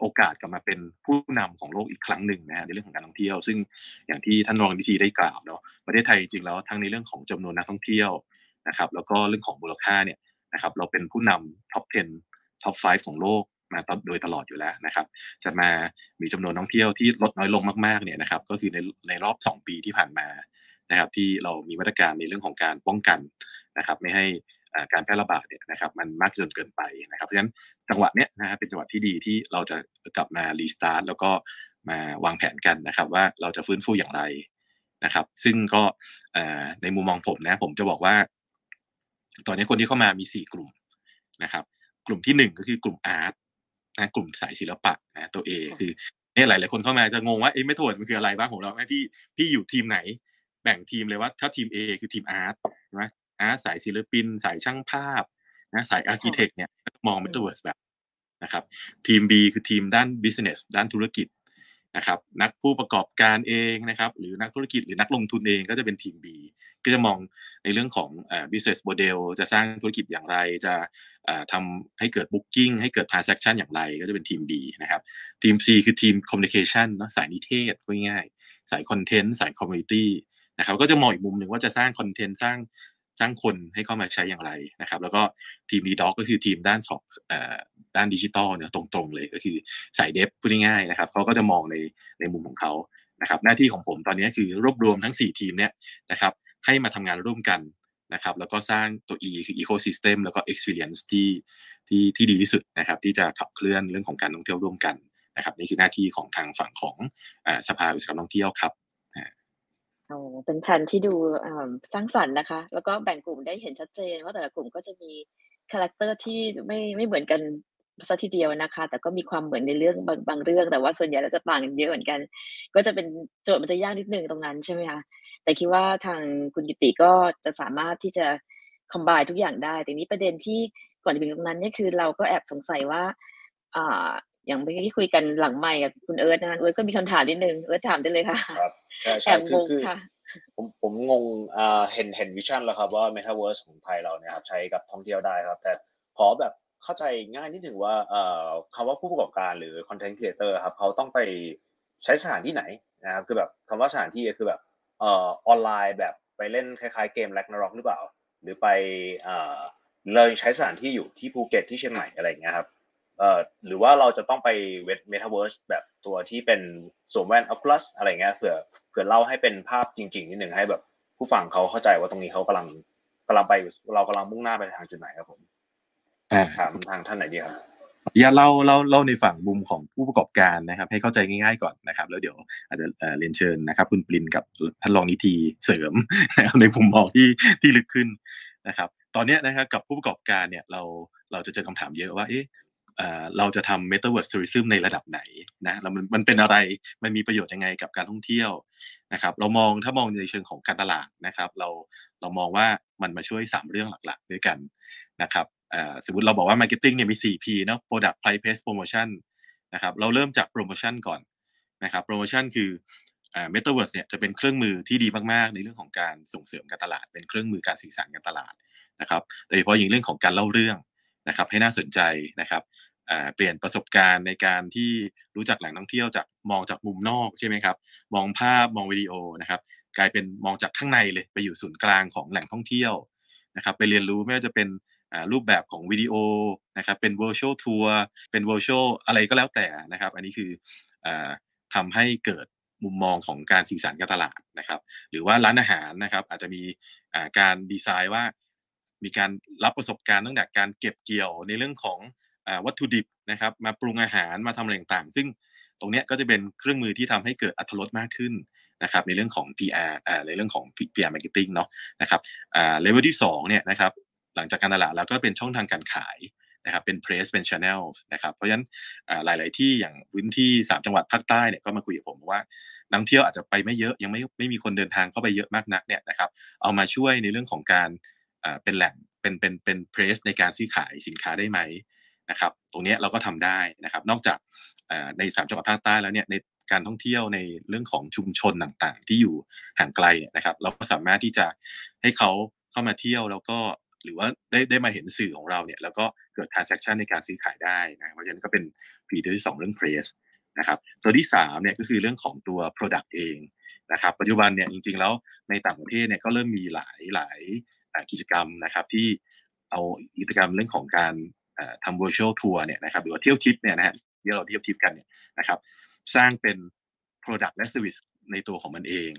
โอกาสกลับมาเป็นผู้นำของโลกอีกครั้งหนึ่งนะฮะในเรื่องของการท่องเที่ยว ซึ่งอย่างที่ท่านรองดิทีได้กล่าวเนาะประเทศไทยจริงแล้วทั้งในเรื่องของจำนวนนักท่องเที่ยวนะครับแล้วก็เรื่องของมูลค่าเนี่ยนะครับเราเป็นผู้นำ top 10 top 5 ของโลกมาโดยตลอดอยู่แล้วนะครับ จะมามีจำนวนนักท่องเที่ยวที่ลดน้อยลงมากๆเนี่ยนะครับ ก็คือในในรอบ 2 ปีที่ผ่านมานะครับ ที่เรามีมาตรการในเรื่องของการป้องกันนะครับ ไม่ให้ การแพร่ระบาดเนี่ยนะครับมันมากจนเกินไปนะครับเพราะฉะนั้นจังหวะเนี้ยนะฮะเป็นจังหวะที่ดีที่เราจะกลับมา restart แล้วก็มาวางแผนกันนะครับว่าเราจะฟื้นฟูอย่างไรนะครับ ซึ่งก็ในมุมมองผมนะผมจะบอกว่า ตอนนี้คนที่เข้ามามี 4 กลุ่มนะครับ กลุ่มที่ 1 ก็คือกลุ่ม art นะกลุ่มสายศิลปะนะตัว A คือเนี่ยหลายหลายคนเข้ามาจะงงว่าเอ๊ะไม่ถวดมันคืออะไรบ้างของเราไม่พี่พี่อยู่ทีมไหน แบ่งทีมเลยว่าถ้าทีม A คือทีม art ใช่ไหม art สายศิลปิน สายช่างภาพนะสาย architect เนี่ยมองเมตาเวิร์สแบบนะครับทีม B คือทีมด้าน business ด้านธุรกิจนะครับนักผู้ประกอบการเองนะครับหรือนักธุรกิจหรือนักลงทุนเองก็จะเป็นทีม B ก็จะมองในเรื่องของอ่า business model จะสร้างธุรกิจอย่างไร จะอ่าทำให้เกิด booking ให้เกิด transaction อย่างไรก็จะเป็นทีม B นะครับทีม C คือทีม communication เนาะสายนิเทศง่ายๆสาย content สาย community นะครับก็จะมองอีกมุมหนึ่งว่าจะสร้างคอนเทนต์สร้าง สร้างคนให้เข้ามาใช้อย่างไรนะครับ แล้วก็ทีมดีด็อกก็คือทีมด้านสองด้านดิจิตอลเนี่ยตรงๆเลยก็คือสายเดฟพูดง่ายๆนะครับเขาก็จะมองในในมุมของเขานะครับหน้าที่ของผมตอนนี้คือรวบรวมทั้ง 4 ทีมเนี่ยนะครับให้มาทำงานร่วมกันนะครับแล้วก็สร้างตัว E คือ ecosystem แล้วก็ experience ที่ที่ที่ดีที่สุดนะครับที่จะขับเคลื่อนเรื่องของการท่องเที่ยวร่วมกันนะครับนี่คือหน้าที่ของทางฝั่งของสภาอุตสาหกรรมท่องเที่ยวครับ โอ้เป็นแผนที่ดูสร้างสรรค์นะคะ แล้วก็แบ่งกลุ่มได้เห็นชัดเจน ว่าแต่ละกลุ่มก็จะมีcharacter ที่ไม่ไม่เหมือนกันซะทีเดียวนะคะ แต่ก็มีความเหมือนในเรื่องบางบางเรื่อง แต่ว่าส่วนใหญ่แล้วจะต่างกันเยอะเหมือนกัน ก็จะเป็นโจทย์มันจะยากนิดนึงตรงนั้นใช่ไหมคะแต่คิดว่าทางคุณกิติก็จะสามารถที่จะ combine ทุกอย่างได้แต่นี้ประเด็นที่ก่อนจะถึงตรงนั้นเนี่ยคือเราก็แอบสงสัยว่า อ่าอย่างเมื่อกี้คุยกันหลังไมค์กับคุณเอิร์ธนะเอิร์ธก็มีคำถามนิดนึงเอิร์ธถามได้เลยค่ะครับแอบงงค่ะผมผมงงอ่าเห็นเห็น vision แล้วครับว่า Metaverse ของไทยเราเนี่ยครับใช้กับท่องเที่ยวได้ครับ แต่ขอแบบเข้าใจง่ายนิดหนึ่งว่าเอ่อคำว่าผู้ประกอบการหรือ Content Creator ครับเขาต้องไปใช้สถานที่ไหนนะครับคือแบบคำว่าสถานที่คือแบบเอ่อออนไลน์แบบไปเล่นคล้ายๆเกม Ragnarok หรือเปล่า หรือไปเอ่อเลยใช้สถานที่อยู่ที่ภูเก็ตที่เชียงใหม่อะไรอย่างเงี้ยครับ เอ่อหรือว่าเราจะต้องไปเวทเมตาเวิร์สแบบตัวที่เป็นสวมแว่นออฟลัสอะไรเงี้ยเผื่อเผื่อเล่าให้เป็นภาพจริงๆนิดหนึ่งให้แบบผู้ฟังเขาเข้าใจว่าตรงนี้เขากำลังกำลังไปเรากำลังมุ่งหน้าไปทางจุดไหนครับผมถามทางท่านไหนดีครับอย่าเล่าเล่าเล่าในฝั่งมุมของผู้ประกอบการนะครับ ให้เข้าใจง่ายๆก่อนนะครับ แล้วเดี๋ยวอาจจะเรียนเชิญนะครับ คุณปรินกับท่านรองนิติเสริมในมุมมองที่ที่ลึกขึ้นนะครับ ตอนนี้นะครับกับผู้ประกอบการเนี่ยเราเราจะเจอคำถามเยอะว่าเอ๊ะ เราจะทำ Metaverse Tourism ในระดับไหนนะแล้วมันมันเป็นอะไรมันมีประโยชน์ยังไงกับการท่องเที่ยวนะครับ เรามองถ้ามองในเชิงของการตลาดนะครับ เราเรามองว่ามันมาช่วย 3 เรื่องหลักๆ ด้วยกันนะครับสมมติเราบอกว่า Marketing เนี่ยมี 4P เนาะ Product Price Place Promotion นะครับเราเริ่มจากโปรโมชั่นก่อนนะครับโปรโมชั่นคือเมตาเวิร์สเนี่ยจะเป็นเครื่องมือที่ดีมากๆ ในเรื่องของการส่งเสริมการตลาด เป็นเครื่องมือการสื่อสารการตลาดนะครับโดยเฉพาะอย่างเรื่องของการเล่าเรื่องนะครับให้น่าสนใจนะครับ เปลี่ยนประสบการณ์ในการที่รู้จักแหล่งท่องเที่ยวจากมองจากมุมนอกใช่ไหมครับ มองภาพมองวิดีโอนะครับ กลายเป็นมองจากข้างในเลยไปอยู่ศูนย์กลางของแหล่งท่องเที่ยวนะครับ ไปเรียนรู้ไม่ว่าจะเป็นรูปแบบของวิดีโอนะครับ เป็น virtual tour เป็น virtual อะไรก็แล้วแต่นะครับ อันนี้คืออทำให้เกิดมุมมองของการสื่อสารการตลาดนะครับ หรือว่าร้านอาหารนะครับ อาจจะมีการดีไซน์ว่ามีการรับประสบการณ์ตั้งแต่การเก็บเกี่ยวในเรื่องของ วัตถุดิบนะครับ มาปรุงอาหารมาทำอะไรต่างๆซึ่งตรงนี้ก็จะเป็นเครื่องมือที่ทำให้เกิดอัตรสมากขึ้นนะครับในเรื่องของ PR อ่าในเรื่องของ PR marketing เนาะนะครับอ่าเลเวลที่2เนี่ยนะครับหลังจากการตลาดแล้วก็เป็นช่องทางการขายนะครับเป็น press เป็น channel นะครับเพราะฉะนั้นหลาย ๆ ที่อย่างพื้นที่ 3 จังหวัดภาคใต้เนี่ยก็มาคุยกับผมว่านักเที่ยวอาจจะไปไม่เยอะยังไม่ไม่มีคนเดินทางเข้าไปเยอะมากนักเนี่ยนะครับเอามาช่วยในเรื่องของการเป็นแหล่งเป็นเป็นเป็นเพรสในการซื้อขายสินค้าได้ไหม นะครับ ตรงนี้เราก็ทำได้นะครับ นอกจากในสามจังหวัดภาคใต้แล้วเนี่ยในการท่องเที่ยวในเรื่องของชุมชนต่างๆ ที่อยู่ห่างไกลนะครับ เราก็สามารถที่จะให้เขาเข้ามาเที่ยวแล้วก็หรือว่าได้ได้มาเห็นสื่อของเราเนี่ยแล้วก็เกิด transaction ในการซื้อขายได้นะเพราะฉะนั้นก็เป็นฟีเจอร์ที่ 2 เรื่อง price นะครับตัวที่3เนี่ยก็คือเรื่องของตัว product เองนะครับ ปัจจุบันเนี่ยจริงๆแล้วในต่างประเทศเนี่ยก็เริ่มมีหลายหลายกิจกรรมนะครับที่เอากิจกรรมเรื่องของการ ทำ virtual tour เนี่ยนะครับหรือว่าเที่ยวทิปเนี่ยนะฮะที่เราเที่ยวทิปกันเนี่ยนะครับสร้างเป็น product และ service ในตัวของมันเอง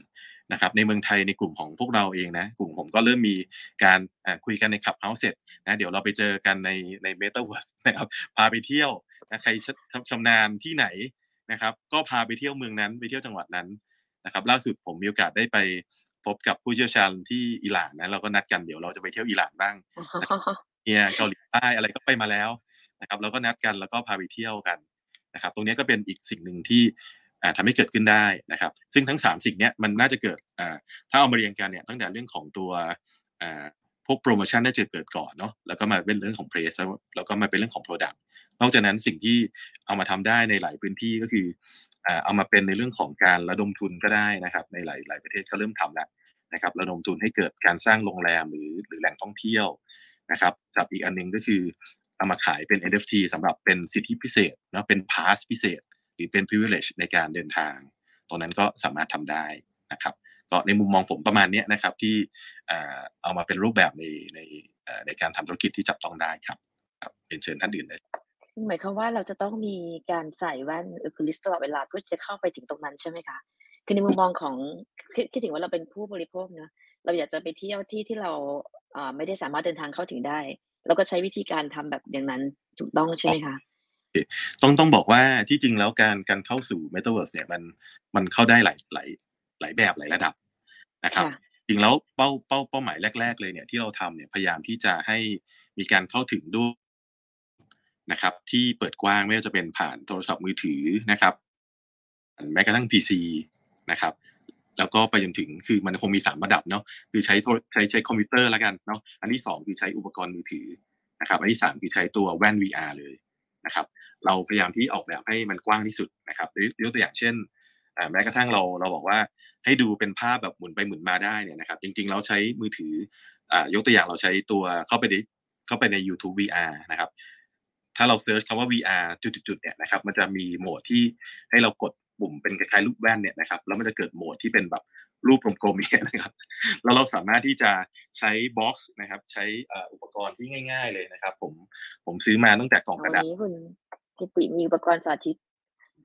นะครับในเมืองไทยในกลุ่มของพวกเราเองนะกลุ่มผมก็เริ่มมีการคุยกันในขับเฮาส์เสร็จนะเดี๋ยวเราไปเจอกันในในเมตาเวิร์สนะครับพาไปเที่ยวนะใครชำนาญที่ไหนนะครับ ก็พาไปเที่ยวเมืองนั้นไปเที่ยวจังหวัดนั้นนะครับ ล่าสุดผมมีโอกาสได้ไปพบกับผู้เชี่ยวชาญที่อิหร่านนะเราก็นัดกันเดี๋ยวเราจะไปเที่ยวอิหร่านบ้าง เนียเกาหลีใต้อะไรก็ไปมาแล้วนะครับเราก็นัดกันแล้วก็พาไปเที่ยวกันนะครับ ตรงนี้ก็เป็นอีกสิ่งหนึ่งที่ทำให้เกิดขึ้นได้นะครับ ซึ่งทั้ง 3 สิ่งนี้มันน่าจะเกิดถ้าเอามาเรียงกันเนี่ยตั้งแต่เรื่องของตัวพวกโปรโมชั่นน่าจะเกิดก่อนเนาะแล้วก็มาเป็นเรื่องของเพรสแล้วก็มาเป็นเรื่องของ Product นอกจากนั้นสิ่งที่เอามาทำได้ในหลายพื้นที่ก็คือเอามาเป็นในเรื่องของการระดมทุนก็ได้นะครับ ในหลายหลายประเทศก็เริ่มทำแล้วนะครับ ระดมทุนให้เกิดการสร้างโรงแรมหรือหรือแหล่งท่องเที่ยว นะครับกับอีกอันนึงก็คือเอามาขายเป็น NFT สำหรับเป็นสิทธิพิเศษเนาะเป็น pass พิเศษ หรือเป็น privilege ในการเดินทาง ตรงนั้นก็สามารถทำได้นะครับก็ในมุมมองผมประมาณนี้นะครับที่เอามาเป็นรูปแบบในในในการทำธุรกิจที่จับต้องได้ครับครับเป็นเชิญท่านอื่นเลยหมายความว่าเราจะต้องมีการใส่แว่นออคูลิสตลอดเวลาเพื่อจะเข้าไปถึงตรงนั้นใช่ไหมคะคือในมุมมองของคิดถึงว่าเราเป็นผู้บริโภคเนะ เราอยากจะไปเที่ยวที่ที่เราไม่ได้สามารถเดินทางเข้าถึงได้เราก็ใช้วิธีการทำแบบอย่างนั้นถูกต้องใช่ไหมคะต้องต้องบอกว่าที่จริงแล้วการการเข้าสู่ Metaverse เนี่ยมันมันเข้าได้หลายหลายหลายแบบหลายระดับนะครับ จริงแล้วเป้าเป้าเป้าหมายแรก ๆ เลยเนี่ยที่เราทำเนี่ยพยายามที่จะให้มีการเข้าถึงด้วยนะครับ ที่เปิดกว้างไม่ว่าจะเป็นผ่านโทรศัพท์มือถือนะครับแม้กระทั่ง PC นะครับ แล้วก็ไปจนถึงคือมันคงมีสามระดับเนาะคือใช้ใช้ใช้คอมพิวเตอร์แล้วกันเนาะอันที่สองคือใช้อุปกรณ์มือถือนะครับอันที่สามคือใช้ตัวแว่น VR เลยนะครับ เราพยายามที่ออกแบบให้มันกว้างที่สุดนะครับยกตัวอย่างเช่นแม้กระทั่งเราเราบอกว่าให้ดูเป็นภาพแบบหมุนไปหมุนมาได้เนี่ยนะครับ จริงๆเราใช้มือถือยกตัวอย่างเราใช้ตัวเข้าไปในเข้าไปใน YouTube VR นะครับถ้าเราเซิร์ชคำว่า VR จุดๆเนี่ยนะครับ มันจะมีโหมดที่ให้เรากด ปุ่มเป็นคล้ายๆรูปแว่นเนี่ยนะครับแล้วมันจะเกิดโหมดที่เป็นแบบรูปกลมๆเนี่ยนะครับแล้วเราสามารถที่จะใช้ box นะครับ ใช้อุปกรณ์ที่ง่าย ๆเลยนะครับ ผมผมซื้อมาตั้งแต่กล่องกระดาษกิติมีอุปกรณ์สาธิต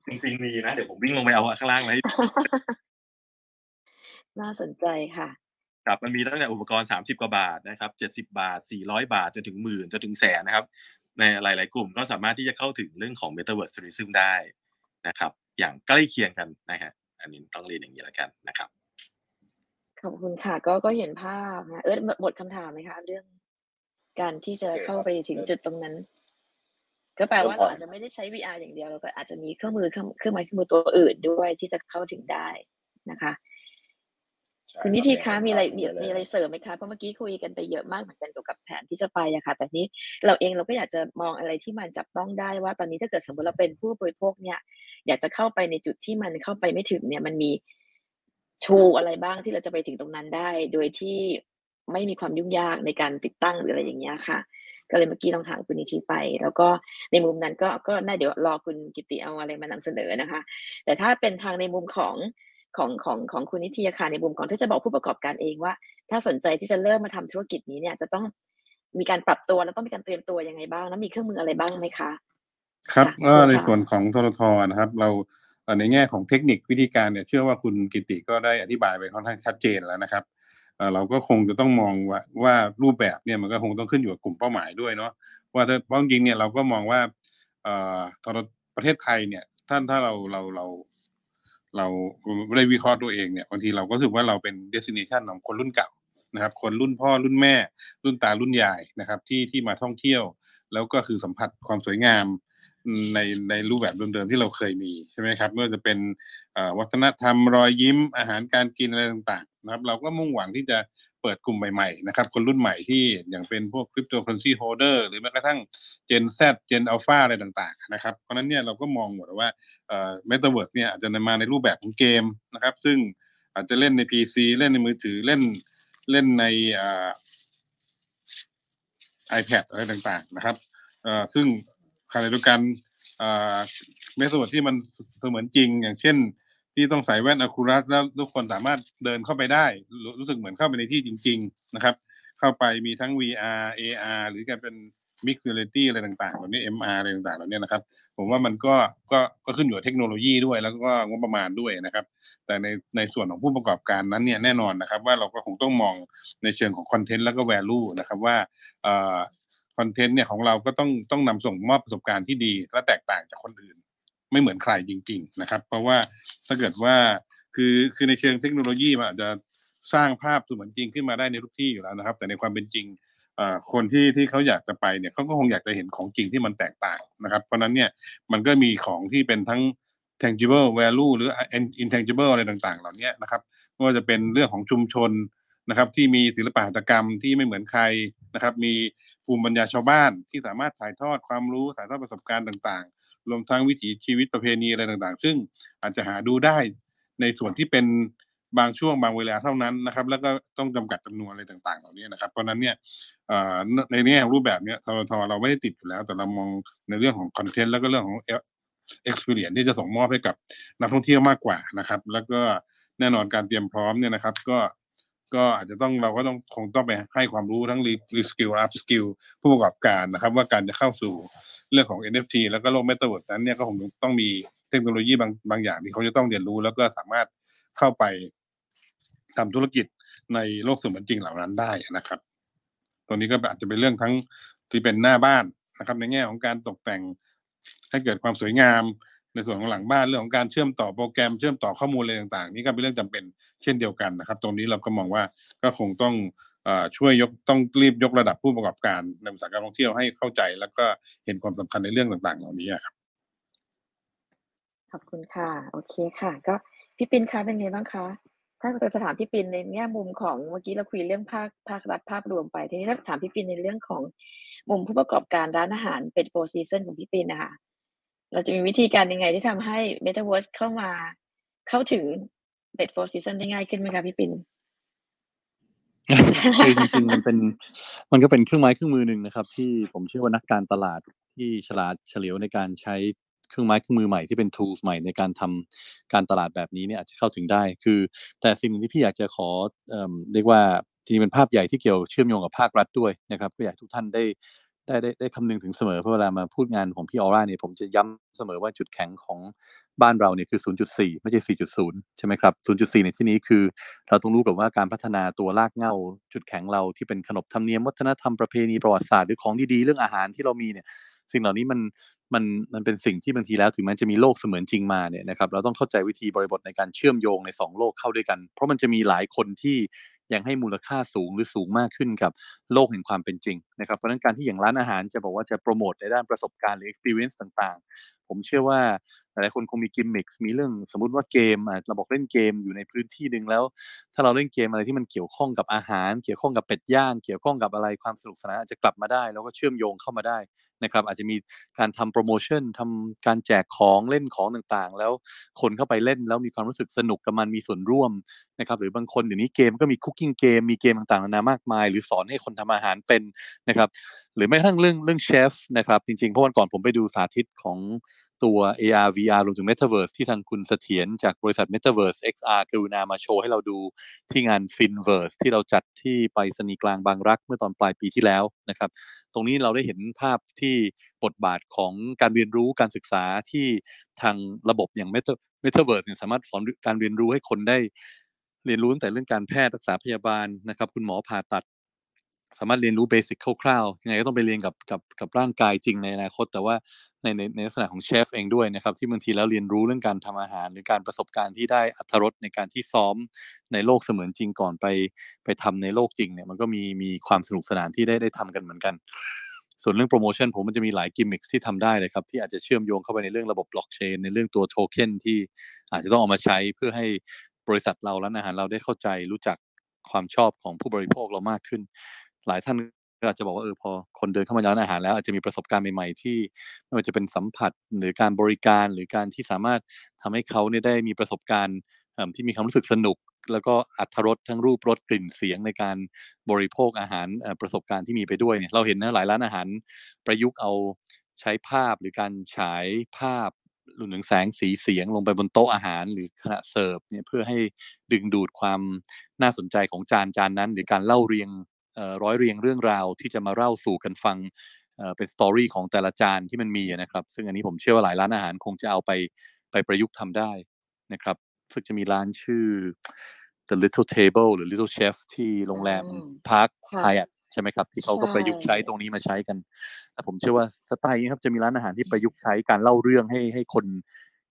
จริงๆมีนะเดี๋ยวผมวิ่งลงไปเอาข้างล่างมาให้น่าสนใจค่ะครับมันมีตั้งแต่อุปกรณ์สามสิบกว่าบาทนะครับเจ็ดสิบบาทสี่ร้อยบาทจนถึงหมื่นจนถึงแสนนะครับ ในหลาย ๆ กลุ่มก็สามารถที่จะเข้าถึงเรื่องของ Metaverse Tourism ได้นะครับ อย่างใกล้เคียงกันนะฮะอันนี้ต้องเรียนอย่างนี้แล้วกันนะครับ ขอบคุณค่ะ ก็ก็เห็นภาพนะเออหมดคำถามไหมคะเรื่อง การที่จะเข้าไปถึงจุดตรงนั้น ก็แปลว่าเราอาจจะไม่ได้ใช้ VR อย่างเดียวเราก็อาจจะมีเครื่องมือเครื่องไม้เครื่องมือตัวอื่นด้วยที่จะเข้าถึงได้นะคะคุณนิธิคะมีอะไรมีมีอะไรเสริมไหมคะเพราะเมื่อกี้คุยกันไปเยอะมากเหมือนกันเกี่ยวกับแผนที่จะไปอะค่ะ แต่นี้เราเองเราก็อยากจะมองอะไรที่มันจับต้องได้ว่า ตอนนี้ถ้าเกิดสมมติเราเป็นผู้บริโภคเนี่ย อยากจะเข้าไปในจุดที่มันเข้าไปไม่ถึงเนี่ย มันมีชูอะไรบ้างที่เราจะไปถึงตรงนั้นได้ โดยที่ไม่มีความยุ่งยากในการติดตั้งหรืออะไรอย่างเงี้ยค่ะ ก็เลยเมื่อกี้ลองถามคุณนิธิไป แล้วก็ในมุมนั้นก็ก็น่าเดี๋ยวรอคุณกิติเอาอะไรมานำเสนอนะคะ แต่ถ้าเป็นทางในมุมของของของของคุณนิติยาค่ะในมุมของที่จะบอกผู้ประกอบการเองว่า ถ้าสนใจที่จะเริ่มมาทำธุรกิจนี้เนี่ยจะต้องมีการปรับตัวแล้วต้องมีการเตรียมตัวยังไงบ้างแล้วมีเครื่องมืออะไรบ้างไหมคะ ครับค่ะก็เชิญในค่ะส่วนของทรทนะครับ เราเอ่อในแง่ของเทคนิควิธีการเนี่ยเชื่อว่าคุณกิติก็ได้อธิบายไปค่อนข้างชัดเจนแล้วนะครับเอ่อเราก็คงจะต้องมองว่าว่ารูปแบบเนี่ยมันก็คงต้องขึ้นอยู่กับกลุ่มเป้าหมายด้วยเนาะว่าถ้าเพราะจริงๆเนี่ยเราก็มองว่าเอ่อทรประเทศไทยเนี่ยท่านถ้าเราเราเราเราไม่ได้วิเคราะห์ตัวเองเนี่ยบางทีเราก็รู้สึกว่าเราเป็น destination ของคนรุ่นเก่านะครับ คนรุ่นพ่อรุ่นแม่ รุ่นตารุ่นยายนะครับ ที่ที่มาท่องเที่ยว แล้วก็คือสัมผัสความสวยงาม ในในรูปแบบเดิมๆที่เราเคยมีใช่ไหมครับไม่ว่าจะเป็นวัฒนธรรมรอยยิ้มอาหารการกินอะไรต่างๆนะครับเราก็มุ่งหวังที่จะเปิดกลุ่มใหม่ๆนะครับคนรุ่นใหม่ที่อย่างเป็นพวก cryptocurrency holder หรือแม้กระทั่ง Gen Z Gen Alpha อะไรต่างๆนะครับเพราะนั้นเนี่ยเราก็มองหมดว่าเอ่อ Metaverse เนี่ยอาจจะมาในรูปแบบของเกมนะครับซึ่งอาจจะเล่นใน PC เล่นในมือถือเล่นเล่นในอ่อ iPad อะไรต่างๆนะครับอ่อซึ่ง ขณะเดียวกันเมสโซดที่มันเสมือนจริง อย่างเช่น ที่ต้องใส่แว่นอะคูรัสแล้วทุกคนสามารถเดินเข้าไปได้ รู้สึกเหมือนเข้าไปในที่จริง ๆ นะครับ เข้าไปมีทั้ง VR AR หรือการเป็น Mixed Reality อะไรต่างๆเหล่านี้ MR อะไรต่างๆเหล่านี้นะครับ ผมว่ามันก็ก็ก็ขึ้นอยู่กับเทคโนโลยีด้วย แล้วก็งบประมาณด้วยนะครับ แต่ในในส่วนของผู้ประกอบการนั้นเนี่ยแน่นอนนะครับ ว่าเราก็คงต้องมองในเชิงของคอนเทนต์แล้วก็ value นะครับว่าเอ่อ คอนเทนต์เนี่ยของเราก็ต้องต้องนำส่งมอบประสบการณ์ที่ดี และแตกต่างจากคนอื่น ไม่เหมือนใครจริง ๆ นะครับ เพราะว่าถ้าเกิดว่าคือคือในเชิงเทคโนโลยีมันอาจจะสร้างภาพเสมือนจริงขึ้นมาได้ในทุกที่อยู่แล้วนะครับ แต่ในความเป็นจริงอ่อคนที่ที่เขาอยากจะไปเนี่ยเขาก็คงอยากจะเห็นของจริงที่มันแตกต่างนะครับ เพราะนั้นเนี่ยมันก็มีของที่เป็นทั้ง tangible value หรือ intangible อะไรต่างๆ เหล่านี้นะครับไม่ว่าจะเป็นเรื่องของชุมชน นะครับที่มีศิลปหัตถกรรมที่ไม่เหมือนใครนะครับ มีภูมิปัญญาชาวบ้านที่สามารถถ่ายทอดความรู้ถ่ายทอดประสบการณ์ต่างๆ รวมทั้งวิถีชีวิตประเพณีอะไรต่างๆ ซึ่งอาจจะหาดูได้ในส่วนที่เป็นบางช่วงบางเวลาเท่านั้นนะครับ แล้วก็ต้องจำกัดจำนวนอะไรต่างๆ เหล่านี้นะครับ เพราะนั้นเนี่ยในแง่รูปแบบเนี้ยททเราไม่ได้ติดอยู่แล้ว แต่เรามองในเรื่องของคอนเทนต์แล้วก็เรื่องของ experience ที่จะส่งมอบให้กับนักท่องเที่ยวมากกว่านะครับ แล้วก็แน่นอนการเตรียมพร้อมเนี่ยนะครับ ก็ ก็อาจจะต้องเราก็ต้องคงต้องไปให้ความรู้ทั้ง reskill upskill ผู้ประกอบการนะครับ ว่าการจะเข้าสู่เรื่องของ NFT แล้วก็โลก Metaverse นั้นเนี่ยก็คงต้องมีเทคโนโลยีบางบางอย่างที่เขาจะต้องเรียนรู้ แล้วก็สามารถเข้าไปทำธุรกิจในโลกเสมือนจริงเหล่านั้นได้นะครับ ตัวนี้ก็อาจจะเป็นเรื่องทั้งที่เป็นหน้าบ้านนะครับ ในแง่ของการตกแต่งให้เกิดความสวยงามในส่วนของหลังบ้านเรื่องของการเชื่อมต่อโปรแกรมเชื่อมต่อข้อมูลอะไรต่างๆ นี่ก็เป็นเรื่องจำเป็น เช่นเดียวกันนะครับ ตรงนี้เราก็มองว่าก็คงต้องช่วยยกต้องรีบยกระดับผู้ประกอบการในอุตสาหกรรมท่องเที่ยวให้เข้าใจ แล้วก็เห็นความสำคัญในเรื่องต่างๆ เหล่านี้ครับขอบคุณค่ะ โอเคค่ะ ก็พี่ปินคะเป็นไงบ้างคะถ้าเราจะถามพี่ปินในแง่มุมของเมื่อกี้เราคุยเรื่องภาคภาครัฐภาพรวมไปทีนี้ถ้าถามพี่ปินในเรื่องของมุมผู้ประกอบการร้านอาหารเป็ด Four Seasons ของพี่ปินนะคะเราจะมีวิธีการยังไงที่ทำให้ Metaverse เข้ามาเข้าถึง เป็ด Four Seasons ได้ง่ายขึ้นไหมคะพี่ปินคือจริงๆมันเป็นมันก็เป็นเครื่องไม้เครื่องมือหนึ่งนะครับ ที่ผมเชื่อว่านักการตลาดที่ฉลาดเฉลียวในการใช้เครื่องไม้เครื่องมือใหม่ที่เป็น tools ใหม่ในการทำการตลาดแบบนี้เนี่ยอาจจะเข้าถึงได้ คือ แต่สิ่งหนึ่งที่พี่อยากจะขอเอ่อเรียกว่าทีนี้เป็นภาพใหญ่ที่เกี่ยวเชื่อมโยงกับภาครัฐด้วยนะครับก็อยากทุกท่านได้ ได้ได้ได้คำนึงถึงเสมอเพราะเวลามาพูดงานของพี่ออร่าเนี่ยผมจะย้ำเสมอว่าจุดแข็งของบ้านเราเนี่ยคือ 0.4 ไม่ใช่ 4.0 ใช่ไหมครับ 0.4 ในที่นี้คือ เราต้องรู้กับว่าการพัฒนาตัวรากเหง้า จุดแข็งเราที่เป็นขนบธรรมเนียมวัฒนธรรมประเพณีประวัติศาสตร์หรือของดีๆเรื่องอาหารที่เรามีเนี่ยสิ่งเหล่านี้มันมันมันเป็นสิ่งที่บางทีแล้วถึงแม้จะมีโลกเสมือนจริงมาเนี่ยนะครับเราต้องเข้าใจวิธีบริบทในการเชื่อมโยงในสองโลกเข้าด้วยกัน เพราะมันจะมีหลายคนที่ ยังให้มูลค่าสูงหรือสูงมากขึ้นกับโลกแห่งความเป็นจริงนะครับเพราะนั้นการที่อย่างร้านอาหารจะบอกว่าจะโปรโมทในด้านประสบการณ์หรือ experience ต่างๆ ผมเชื่อว่าหลายคนคงมีกิมมิคมีเรื่องสมมุติว่าเกมเราบอกเล่นเกมอยู่ในพื้นที่หนึ่งแล้ว ถ้าเราเล่นเกมอะไรที่มันเกี่ยวข้องกับอาหาร เกี่ยวข้องกับเป็ดย่าง เกี่ยวข้องกับอะไรความสนุกสนานอาจจะกลับมาได้ แล้วก็เชื่อมโยงเข้ามาได้ นะครับอาจจะมีการทำโปรโมชั่นทำการแจกของเล่นของต่างๆ แล้วคนเข้าไปเล่นแล้วมีความรู้สึกสนุกกับมันมีส่วนร่วมนะครับหรือบางคนเดี๋ยวนี้เกมก็มีคุกกิ้งเกมมีเกมต่างๆนานามากมาย หรือสอนให้คนทำอาหารเป็นนะครับ หรือแม้กระทั่งเรื่องเรื่องเชฟนะครับ จริงๆ เพราะวันก่อนผมไปดูสาธิตของตัว AR VR รวมถึง Metaverse ที่ทางคุณเสถียรจากบริษัท Metaverse XR กรุณามาโชว์ให้เราดูที่งาน Finverse ที่เราจัดที่ไปสนีกลางบางรักเมื่อตอนปลายปีที่แล้วนะครับ ตรงนี้เราได้เห็นภาพที่บทบาทของการเรียนรู้การศึกษาที่ทางระบบอย่าง Meta Metaverse เนี่ยสามารถสอนการเรียนรู้ให้คนได้เรียนรู้ตั้งแต่เรื่องการแพทย์รักษาพยาบาลนะครับ คุณหมอผ่าตัด สามารถเรียนรู้เบสิกคร่าวๆยังไงก็ต้องไปเรียนกับกับกับร่างกายจริงในอนาคต แต่ว่าในในในลักษณะของเชฟเองด้วยนะครับ ที่บางทีแล้วเรียนรู้เรื่องการทำอาหาร หรือการประสบการณ์ที่ได้อัตรสในการที่ซ้อมในโลกเสมือนจริงก่อนไปไปทำในโลกจริงเนี่ยมันก็มีมีความสนุกสนานที่ได้ได้ทำกันเหมือนกัน ส่วนเรื่องโปรโมชั่นผมมันจะมีหลายกิมมิคที่ทำได้เลยครับ ที่อาจจะเชื่อมโยงเข้าไปในเรื่องระบบบล็อกเชนในเรื่องตัวโทเค็นที่อาจจะต้องเอามาใช้เพื่อให้บริษัทเราร้านอาหารเราได้เข้าใจรู้จักความชอบของผู้บริโภคเรามากขึ้น หลายท่านก็อาจจะบอกว่าเออพอคนเดินเข้ามาร้านอาหารแล้วอาจจะมีประสบการณ์ใหม่ๆ ที่ไม่ว่าจะเป็นสัมผัสหรือการบริการหรือการที่สามารถทำให้เขาเนี่ยได้มีประสบการณ์ที่มีความรู้สึกสนุก แล้วก็อัตรสทั้งรูปรสกลิ่นเสียงในการบริโภคอาหารประสบการณ์ที่มีไปด้วยเนี่ยเราเห็นนะหลายร้านอาหารประยุกต์เอาใช้ภาพหรือการฉายภาพรวมถึงแสงสีเสียงลงไปบนโต๊ะอาหารหรือขณะเสิร์ฟเนี่ยเพื่อให้ดึงดูดความน่าสนใจของจานจานนั้น หรือการเล่าเรียง ร้อยเรียงเรื่องราวที่จะมาเล่าสู่กันฟังเอ่อเป็นสตอรี่ของแต่ละจานที่มันมีอะนะครับ ซึ่งอันนี้ผมเชื่อว่าหลายร้านอาหารคงจะเอาไปไปประยุกต์ทำได้นะครับซึ่งจะมีร้านชื่อ The Little Table หรือ Little Chef ที่โรงแรมอืม Park ค่ะไฮแอทใช่ไหมครับที่เขาก็ใช่ประยุกต์ใช้ตรงนี้มาใช้กันแต่ผมเชื่อว่าสไตล์นี้ครับจะมีร้านอาหารที่ประยุกต์ใช้การเล่าเรื่องให้ให้คน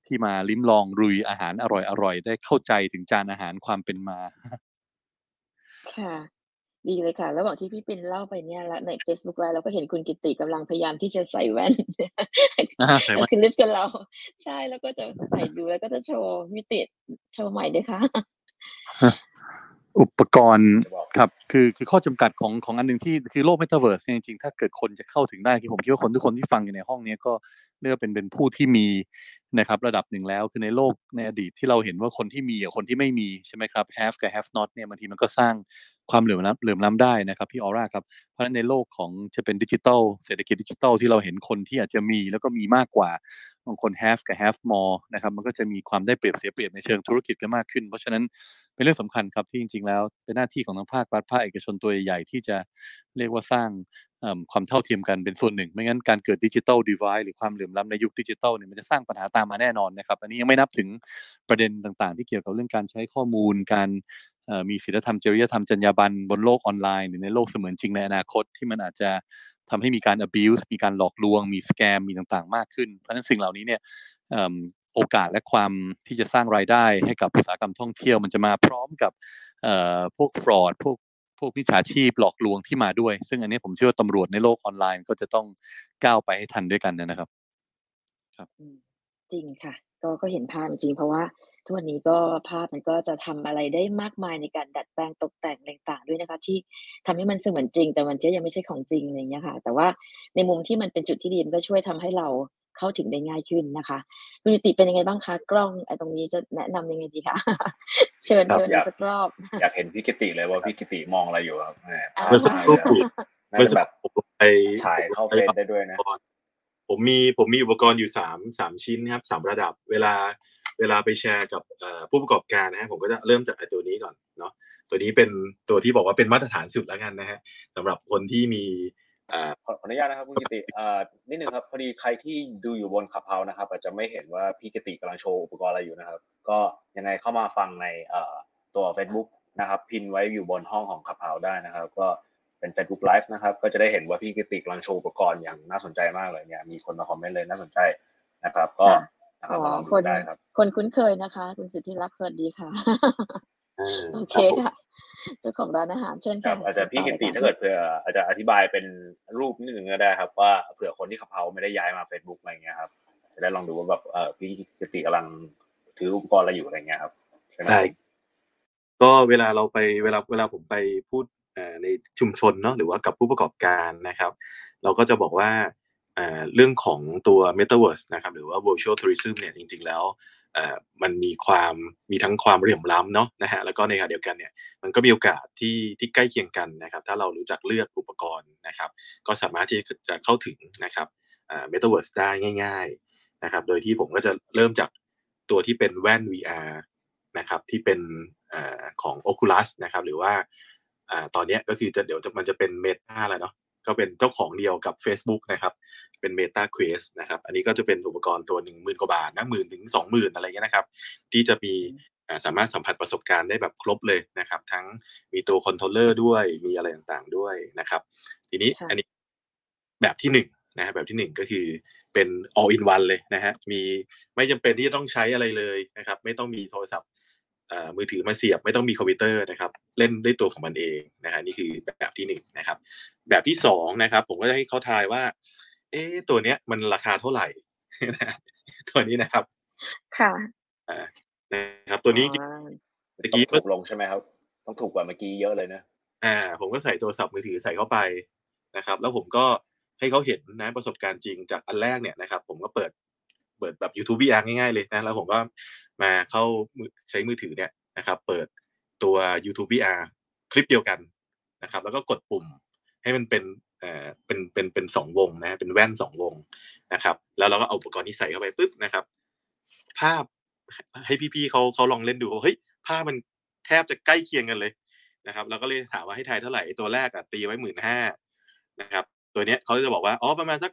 ที่มาลิ้มลองรุยอาหารอร่อยๆได้เข้าใจถึงจานอาหารความเป็นมาค่ะ ดีเลยค่ะ ระหว่างที่พี่ปินเล่าไปเนี่ยแล้วใน Facebook Live เราก็เห็นคุณกิตติกำลังพยายามที่จะใส่แว่นอ่าใส่แว่นคือลิสต์กับเรา ใช่แล้วก็จะใส่ดูแล้วก็จะโชว์มิติโชว์ใหม่ด้วยค่ะ อุปกรณ์จะบอกครับ คือคือข้อจำกัดของของอันหนึ่งที่คือโลก Metaverse เนี่ยจริงๆ ถ้าเกิดคนจะเข้าถึงได้คือผมคิดว่าคนทุกคนที่ฟังอยู่ในห้องเนี้ยก็เรียกว่าเป็นเป็นผู้ที่มีนะครับ ระดับหนึ่งแล้วคือในโลกในอดีตที่เราเห็นว่าคนที่มีกับคนที่ไม่มีใช่ไหมครับ have กับ have not เนี่ยบางทีมันก็สร้าง ความเหลื่อมล้ำเหลื่อมล้ำได้นะครับพี่ออร่าครับเพราะฉะนั้นในโลกของจะเป็นดิจิทัลเศรษฐกิจดิจิทัลที่เราเห็นคนที่อาจจะมีแล้วก็มีมากกว่า บางคน have กับ have more นะครับมันก็จะมีความได้เปรียบเสียเปรียบในเชิงธุรกิจกันมากขึ้น เพราะฉะนั้นเป็นเรื่องสำคัญครับที่จริง ๆ แล้วเป็นหน้าที่ของทั้งภาครัฐภาคเอกชนตัวใหญ่ที่จะเรียกว่าสร้างความเท่าเทียมกันเป็นส่วนหนึ่ง ไม่งั้นการเกิดดิจิทัลดีไวหรือความเหลื่อมล้ำในยุคดิจิทัลเนี่ยมันจะสร้างปัญหาตามมาแน่นอนนะครับ อันนี้ยังไม่นับถึงประเด็นต่างๆ ที่เกี่ยวกับเรื่องการใช้ข้อมูล การมีศีลธรรมจริยธรรมจรรยาบรรณบนโลกออนไลน์หรือในโลกเสมือนจริงในอนาคตที่มันอาจจะทำให้มีการ abuse มีการหลอกลวง มีสแกมมีต่างๆ มากขึ้น เพราะฉะนั้นสิ่งเหล่านี้เนี่ยโอกาสและความที่จะสร้างรายได้ให้กับอุตสาหกรรมท่องเที่ยวมันจะมาพร้อมกับพวก fraud พวกพวกมิจฉาชีพหลอกลวงที่มาด้วย ซึ่งอันนี้ผมเชื่อว่าตำรวจในโลกออนไลน์ก็จะต้องก้าวไปให้ทันด้วยกันนะครับอืมจริงค่ะ ก็ก็เห็นภาพจริงเพราะว่า ทุกวันนี้ก็ภาพมันก็จะทำอะไรได้มากมายในการดัดแปลงตกแต่งอะไรต่างๆด้วยนะคะ ที่ทำให้มันเสมือนจริง แต่มันก็ยังไม่ใช่ของจริงอะไรอย่างเงี้ยค่ะ แต่ว่าในมุมที่มันเป็นจุดที่ดีมันก็ช่วยทำให้เราเข้าถึงได้ง่ายขึ้นนะคะคุณนิติเป็นยังไงบ้างคะกล้องไอ้ตรงนี้จะแนะนำยังไงดีคะ เชิญครับเชิญอยาก สักรอบ อยากเห็นพี่กิติเลยว่าพี่กิติมองอะไรอยู่ครับแหมอ่าเมื่อสักครู่น่าเมื่อจะสักแบบครู่ผมไปถ่ายเข้าเฟซได้ด้วยนะ ผมมีผมมีอุปกรณ์อยู่สามสามชิ้นครับสามระดับ เวลา เวลาไปแชร์กับเอ่อผู้ประกอบการนะฮะผมก็จะเริ่มจากไอ้ตัวนี้ก่อนเนาะตัวนี้เป็นตัวที่บอกว่าเป็นมาตรฐานสุดแล้วกันนะฮะสำหรับคนที่มีเอ่อขอขออนุญาตนะครับคุณกิติเอ่อนิดนึงครับพอดีใครที่ดูอยู่บนขับเฮานะครับ อาจจะไม่เห็นว่าพี่กิติกำลังโชว์อุปกรณ์อะไรอยู่นะครับ ก็ยังไงเข้ามาฟังในเอ่อตัว Facebook นะครับ พินไว้อยู่บนห้องของขับเฮาได้นะครับ ก็เป็น Facebook Live นะครับ ก็จะได้เห็นว่าพี่กิติกำลังโชว์อุปกรณ์อย่างน่าสนใจมากเลยเนี่ยมีคนมาคอมเมนต์เลยน่าสนใจนะครับ ก็ค่ะนะครับ อ๋อมาลองคดูนได้ครับ คนคุ้นเคยนะคะ คุณสุทธิรักษ์สวัสดีค่ะอ่าโอเครับผมค่ะเจ้าของร้านอาหารเชิญครัค่ะบอาจจะพี่กิติต่อลยค่ะถ้าเกิดเผื่ออาจจะอธิบายเป็นรูปนิดนึงก็ได้ครับ ว่าเผื่อคนที่ขับเฮาไม่ได้ย้ายมา Facebook อะไรเงี้ยครับจะได้ลองดูว่าแบบเออพี่กิติกำลังถืออุปกรณ์อะไรอยู่อะไรเงี้ยครับใช่ไหมได้ก็เวลาเราไปเวลาเวลาผมไปพูดเอ่อในชุมชนเนาะหรือว่ากับผู้ประกอบการนะครับ เราก็จะบอกว่า เรื่องของตัว Metaverse นะครับหรือว่า Virtual Tourism เนี่ยจริงๆแล้วมันมีความมีทั้งความเหลื่อมล้ำเนาะนะฮะแล้วก็ในขณะเดียวกันเนี่ยมันก็มีโอกาสที่ที่ใกล้เคียงกันนะครับ ถ้าเรารู้จักเลือกอุปกรณ์นะครับ ก็สามารถที่จะเข้าถึงนะครับเมตาเวิร์สได้ง่ายๆนะครับ โดยที่ผมก็จะเริ่มจากตัวที่เป็นแว่น VR นะครับที่เป็นของ Oculus นะครับ หรือว่าตอนนี้ก็คือจะเดี๋ยวมันจะเป็น Meta แล้วเนาะ ก็เป็นเจ้าของเดียวกับ Facebook นะครับ เป็น Meta Quest นะครับ อันนี้ก็จะเป็นอุปกรณ์ตัวหนึ่งหมื่นกว่าบาทนะหมื่นถึงสองหมื่นอะไรเงี้ยนะครับ ที่จะมีสามารถสัมผัสประสบการณ์ได้แบบครบเลยนะครับ ทั้งมีตัว controller ด้วย มีอะไรต่างๆด้วยนะครับ ทีนี้อันนี้แบบที่หนึ่งนะแบบที่หนึ่งก็คือเป็น all in one เลยนะฮะ มีไม่จำเป็นที่จะต้องใช้อะไรเลยนะครับ ไม่ต้องมีโทรศัพท์ มือถือมาเสียบไม่ต้องมีคอมพิวเตอร์นะครับ เล่นได้ตัวของมันเองนะฮะนี่คือแบบที่หนึ่งนะครับ แบบที่สองนะครับ ผมก็จะให้เขาทายว่า เอ๊ตัวเนี้ยมันราคาเท่าไหร่นะตัวนี้นะครับ ค่ะอ่านะครับ ตัวนี้เมื่อกี้ถูกลงใช่ไหมครับ ต้องถูกกว่าเมื่อกี้เยอะเลยนะอ่า ผมก็ใส่โทรศัพท์มือถือใส่เข้าไปนะครับ แล้วผมก็ให้เขาเห็นนะประสบการณ์จริงจากอันแรกเนี่ยนะครับ ผมก็เปิดเปิดแบบ YouTube VR ง่ายๆเลยนะแล้วผมก็ มาเข้าใช้มือถือเนี่ยนะครับ เปิดตัว YouTube VR คลิปเดียวกันนะครับ แล้วก็กดปุ่มให้มันเป็นเอ่อเป็นเป็นเป็นสองวงนะเป็นแว่นสองวงนะครับ แล้วเราก็เอาอุปกรณ์นี้ใส่เข้าไปปุ๊บนะครับ ภาพให้พี่ๆเขาเขาลองเล่นดูเฮ้ยภาพมันแทบจะใกล้เคียงกันเลยนะครับเราก็เลยถามว่าให้ทายเท่าไหร่ตัวแรกอะตีไว้หมื่นห้านะครับ ตัวเนี้ยเขาจะบอกว่าอ๋อประมาณสัก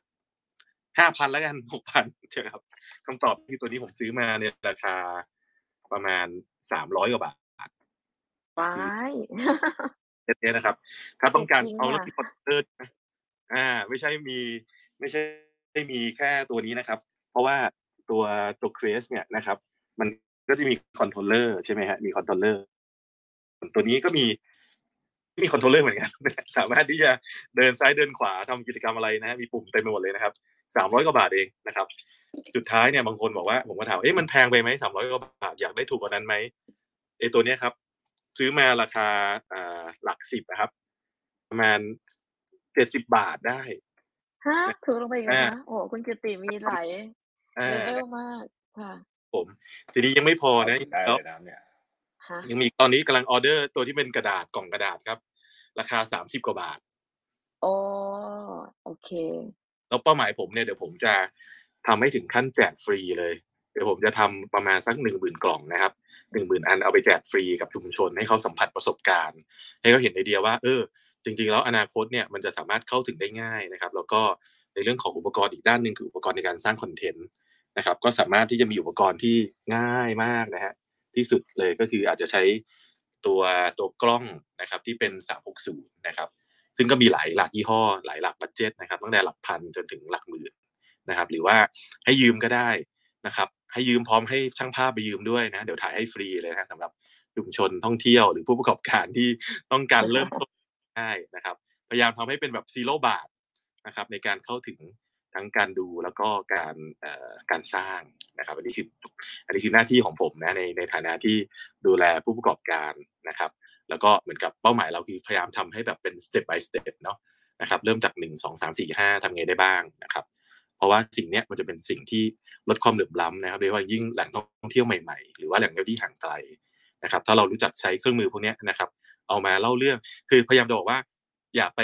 ห้าพันแล้วกันหกพันใช่ครับคำตอบคือตัวนี้ผมซื้อมาในราคาประมาณสามร้อยกว่าบาทว้ายเนี้นะครับ ถ้าต้องการเอาแล้วมีคอนเทนต์อ่า ไม่ใช่มี ไม่ใช่ไม่มีแค่ตัวนี้นะครับ เพราะว่าตัวตัวเครสเนี่ยนะครับ มันก็จะมี controller ใช่ไหมฮะมี controller ตัวนี้ก็มีมี controller เหมือนกัน สามารถที่จะเดินซ้ายเดินขวาทำกิจกรรมอะไรนะ มีปุ่มเต็มไปหมดเลยนะครับ สามร้อยกว่าบาทเองนะครับ สุดท้ายเนี่ยบางคนบอกว่าผมก็ถามเอ๊ะมันแพงไปไหมสามร้อยกว่าบาทอยากได้ถูกกว่านั้นไหมไอ้ตัวเนี้ยครับ ซื้อมาราคาอ่าหลักสิบนะครับ ประมาณเจ็ดสิบบาทได้ฮะถูกลงไปอีกนะโอ้คุณกิติมีหลายเลเวลมากค่ะผมทีนี้ยังไม่พอนะแล้วยังมีตอนนี้กำลังออเดอร์ตัวที่เป็นกระดาษกล่องกระดาษครับ ราคาสามสิบกว่าบาทโอ้โอเค แล้วเป้าหมายผมเนี่ยเดี๋ยวผมจะทำให้ถึงขั้นแจกฟรีเลย เดี๋ยวผมจะทำประมาณสักหนึ่งหมื่นกล่องนะครับหนึ่งหมื่นอันเอาไปแจกฟรีกับชุมชนให้เขาสัมผัสประสบการณ์ ให้เขาเห็นไอเดียว่า เออ จริง ๆ แล้วอนาคตเนี่ยมันจะสามารถเข้าถึงได้ง่ายนะครับ แล้วก็ในเรื่องของอุปกรณ์อีกด้านหนึ่งคืออุปกรณ์ในการสร้างคอนเทนต์นะครับ ก็สามารถที่จะมีอุปกรณ์ที่ง่ายมากนะฮะที่สุดเลยก็คืออาจจะใช้ตัวตัวกล้องนะครับที่เป็น 360 นะครับ ซึ่งก็มีหลายหลักยี่ห้อ หลายหลักบัตเจ็ตนะครับตั้งแต่หลักพันจนถึงหลักหมื่นนะครับ หรือว่าให้ยืมก็ได้นะครับ ให้ยืมพร้อมให้ช่างภาพไปยืมด้วยนะ เดี๋ยวถ่ายให้ฟรีเลยนะสำหรับชุมชนท่องเที่ยวหรือผู้ประกอบการที่ต้องการเริ่มต้นได้นะครับ พยายามทำให้เป็นแบบซีโร่บาทนะครับ ในการเข้าถึงทั้งการดูแล้วก็การการสร้างนะครับ อันนี้คืออันนี้คือหน้าที่ของผมนะในในฐานะที่ดูแลผู้ประกอบการนะครับ แล้วก็เหมือนกับเป้าหมายเราคือพยายามทำให้แบบเป็น step by step เนาะนะครับเริ่มจากหนึ่งสองสามสี่ห้าทำไงได้บ้างนะครับ เพราะว่าสิ่งนี้มันจะเป็นสิ่งที่ลดความเหลื่อมล้ำนะครับโดยเฉพาะยิ่งแหล่งท่องเที่ยวใหม่ๆ หรือว่าแหล่งท่องเที่ยวที่ห่างไกลนะครับถ้าเรารู้จักใช้เครื่องมือพวกนี้นะครับ เอามาเล่าเรื่องคือพยายามจะบอกว่า อย่าไป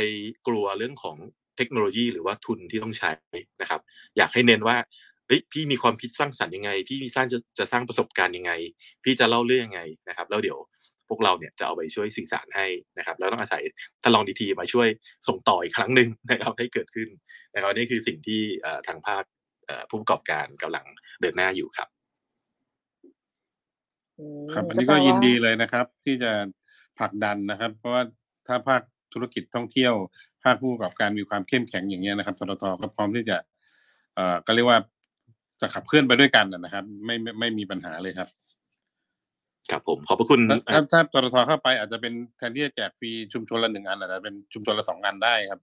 กลัวเรื่องของเทคโนโลยีหรือว่าทุนที่ต้องใช้นะครับ อยากให้เน้นว่าเฮ้ยพี่มีความคิดสร้างสรรค์ยังไง พี่มีสร้างจะจะสร้างประสบการณ์ยังไง พี่จะเล่าเรื่องยังไงนะครับ แล้วเดี๋ยว พวกเราเนี่ยจะเอาไปช่วยสื่อสารให้นะครับแล้วต้องอาศัยท่านรองดีทีมาช่วยส่งต่ออีกครั้งหนึ่งนะครับให้เกิดขึ้นนะครับนี่คือสิ่งที่ทางภาคผู้ประกอบการกำลังเดินหน้าอยู่ครับครับอันนี้ก็ยินดีเลยนะครับ ที่จะผลักดันนะครับ เพราะว่าถ้าภาคธุรกิจท่องเที่ยว ภาคผู้ประกอบการมีความเข้มแข็งอย่างนี้นะครับททก็พร้อมที่จะเอ่อก็เรียกว่าจะขับเคลื่อนไปด้วยกันนะครับ ไม่ไม่ไม่มีปัญหาเลยครับ ครับผมขอบพระคุณถ้าถ้าปตทเข้าไปอาจจะเป็นแทนที่จะแจกฟรีชุมชนละหนึ่งอันอาจจะเป็นชุมชนละสองอันได้ครับ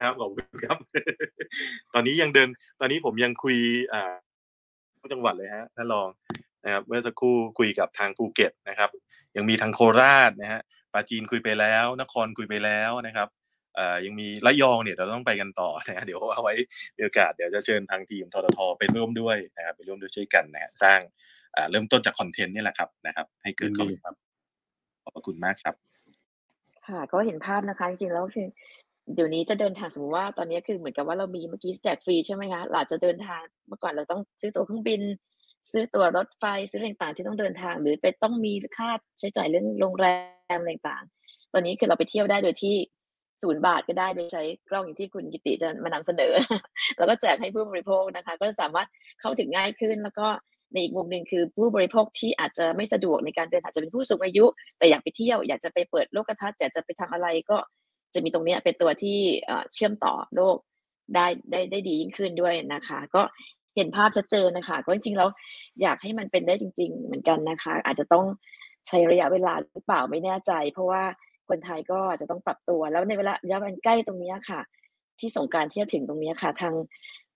ครับขอบคุณครับ ตอนนี้ยังเดิน ตอนนี้ผมยังคุยอ่าจังหวัดเลยฮะท่านรองนะครับเมื่อสักครู่คุยกับทางภูเก็ตนะครับ ยังมีทางโคราชนะฮะปาจีนคุยไปแล้ว นครคุยไปแล้วนะครับเอ่อยังมีระยองเนี่ยเราต้องไปกันต่อนะเดี๋ยวเอาไว้มีโอกาสเดี๋ยวจะเชิญทางทีมทททไปร่วมด้วยนะครับไปร่วมด้วยช่วยกันนะสร้าง เริ่มต้นจากคอนเทนต์นี่แหละครับนะครับ ให้เกิดความขอบคุณมากครับ ค่ะก็เห็นภาพนะคะ จริงๆแล้วคือเดี๋ยวนี้จะเดินทางสมมติว่าตอนนี้คือเหมือนกับว่าเรามีเมื่อกี้แจกฟรีใช่ไหมคะเราจะเดินทางเมื่อก่อนเราต้องซื้อตั๋วเครื่องบิน ซื้อตั๋วรถไฟซื้ออะไรต่างๆ ที่ต้องเดินทาง หรือไปต้องมีค่าใช้จ่ายเรื่องโรงแรมอะไรต่างๆ ตอนนี้คือเราไปเที่ยวได้โดยที่ศูนย์บาทก็ได้โดยใช้กล้องอย่างที่คุณกิติจะมานำเสนอ แล้วก็แจกให้ผู้บริโภคนะคะ ก็สามารถเข้าถึงง่ายขึ้น แล้วก็ ในอีกมุมหนึ่งคือผู้บริโภคที่อาจจะไม่สะดวกในการเดินอาจจะเป็นผู้สูงอายุ แต่อยากไปเที่ยวอยากจะไปเปิดโลกทัศน์อยากจะไปทำอะไรก็จะมีตรงนี้เป็นตัวที่เชื่อมต่อโลกได้ได้ได้ดียิ่งขึ้นด้วยนะคะ ก็เห็นภาพชัดเจนนะคะ ก็จริงๆแล้วอยากให้มันเป็นได้จริง ๆ เหมือนกันนะคะ อาจจะต้องใช้ระยะเวลาหรือเปล่าไม่แน่ใจ เพราะว่าคนไทยก็จะต้องปรับตัวแล้วในเวลาระยะวันใกล้ตรงนี้ค่ะ ที่สงการที่จะถึงตรงนี้ค่ะ ทาง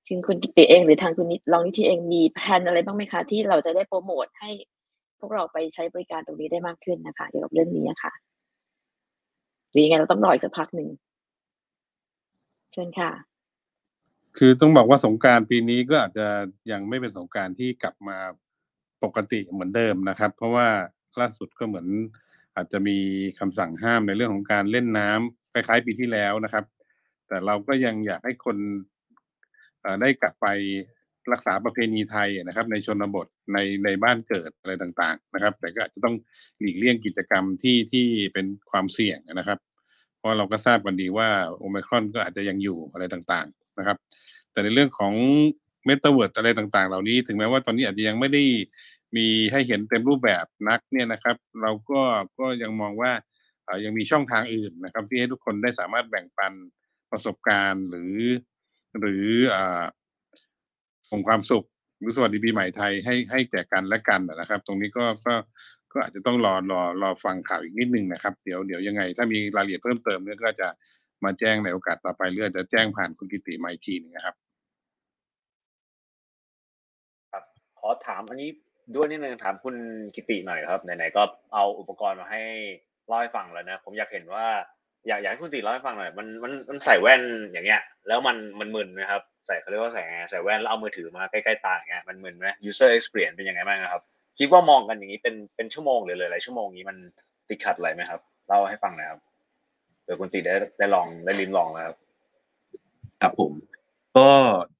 ทิงคุณกิติเองหรือทางคุณลองนิธิเองมีแผนอะไรบ้างไหมคะ ที่เราจะได้โปรโมทให้พวกเราไปใช้บริการตรงนี้ได้มากขึ้นนะคะ เกี่ยวกับเรื่องนี้ค่ะหรือยังไงเราต้องรออีกสักพักหนึ่งเชิญค่ะ คือต้องบอกว่าสงการปีนี้ก็อาจจะยังไม่เป็นสงการที่กลับมาปกติเหมือนเดิมนะครับ เพราะว่าล่าสุดก็เหมือน อาจจะมีคำสั่งห้ามในเรื่องของการเล่นน้ำคล้ายๆปีที่แล้วนะครับ แต่เราก็ยังอยากให้คน ได้กลับไปรักษาประเพณีไทยนะครับ ในชนบทในในบ้านเกิดอะไรต่างๆนะครับ แต่ก็อาจจะต้องหลีกเลี่ยงกิจกรรมที่ที่เป็นความเสี่ยงนะครับ เพราะเราก็ทราบกันดีว่าโอมครอนก็อาจจะยังอยู่อะไรต่างๆนะครับ แต่ในเรื่องของเมตาเวิร์ดอะไรต่างๆ เหล่านี้ถึงแม้ว่าตอนนี้อาจจะยังไม่ได้มีให้เห็นเต็มรูปแบบนักเนี่ยนะครับ เราก็ก็ยังมองว่ายังมีช่องทางอื่นนะครับ ที่ให้ทุกคนได้สามารถแบ่งปันประสบการณ์หรือ หรือส่งความสุขหรือสวัสดีปีใหม่ไทยให้ให้แก่กันและกันนะครับ ตรงนี้ก็ก็ก็อาจจะต้องรอรอรอฟังข่าวอีกนิดนึงนะครับ เดี๋ยวเดี๋ยวยังไง ถ้ามีรายละเอียดเพิ่มเติมเนี่ยก็จะมาแจ้งในโอกาสต่อไปเรื่อยจะแจ้งผ่านคุณกิติมาอีกทีนึงนะครับครับขอถามอันนี้ด้วยนิดนึงถามคุณกิติหน่อยครับไหนๆก็เอาอุปกรณ์มาให้เล่าให้ฟังแล้วนะ ผมอยากเห็นว่า อยากอยากให้คุณติเล่าให้ฟังหน่อยมันมันมันใส่แว่นอย่างเงี้ย แล้วมันมันมึนไหมครับ ใส่เขาเรียกว่าใส่ใส่แว่นแล้วเอามือถือมาใกล้ๆตาอย่างเงี้ยมันมึนไหม user experience เป็นยังไงบ้างครับ คิดว่ามองกันอย่างนี้เป็นเป็นชั่วโมงหรือหลายชั่วโมงนี้มันติดขัดอะไรไหมครับเล่าให้ฟังหน่อยครับเดี๋ยวคุณติได้ได้ลองได้ลิ้มลองแล้วครับครับผมก็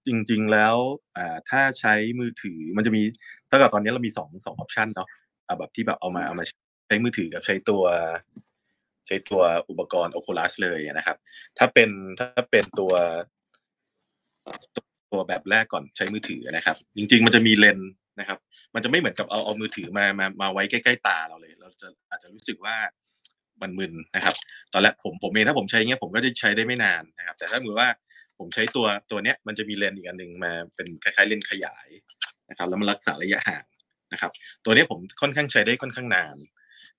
จริง ๆแล้วอ่าถ้าใช้มือถือมันจะมีตั้งแต่ตอนนี้เรามีสองสองออปชันเนาะอ่าแบบที่แบบเอามาเอามาใช้มือถือกับใช้ตัว ใช้ตัวอุปกรณ์ Oculus เลยนะครับ ถ้าเป็นถ้าเป็นตัวตัวแบบแรกก่อนใช้มือถือนะครับ จริง ๆ มันจะมีเลนนะครับ มันจะไม่เหมือนกับเอาเอามือถือมามามาไว้ใกล้ๆตาเราเลย เราจะอาจจะรู้สึกว่ามันมึนนะครับ ตอนแรกผมผมเองถ้าผมใช้เงี้ยผมก็จะใช้ได้ไม่นานนะครับ แต่ถ้ามือว่าผมใช้ตัวตัวเนี้ยมันจะมีเลนอีกอันหนึ่งมาเป็นคล้ายๆเลนขยายนะครับ แล้วมันรักษาระยะห่างนะครับ ตัวนี้ผมค่อนข้างใช้ได้ค่อนข้างนาน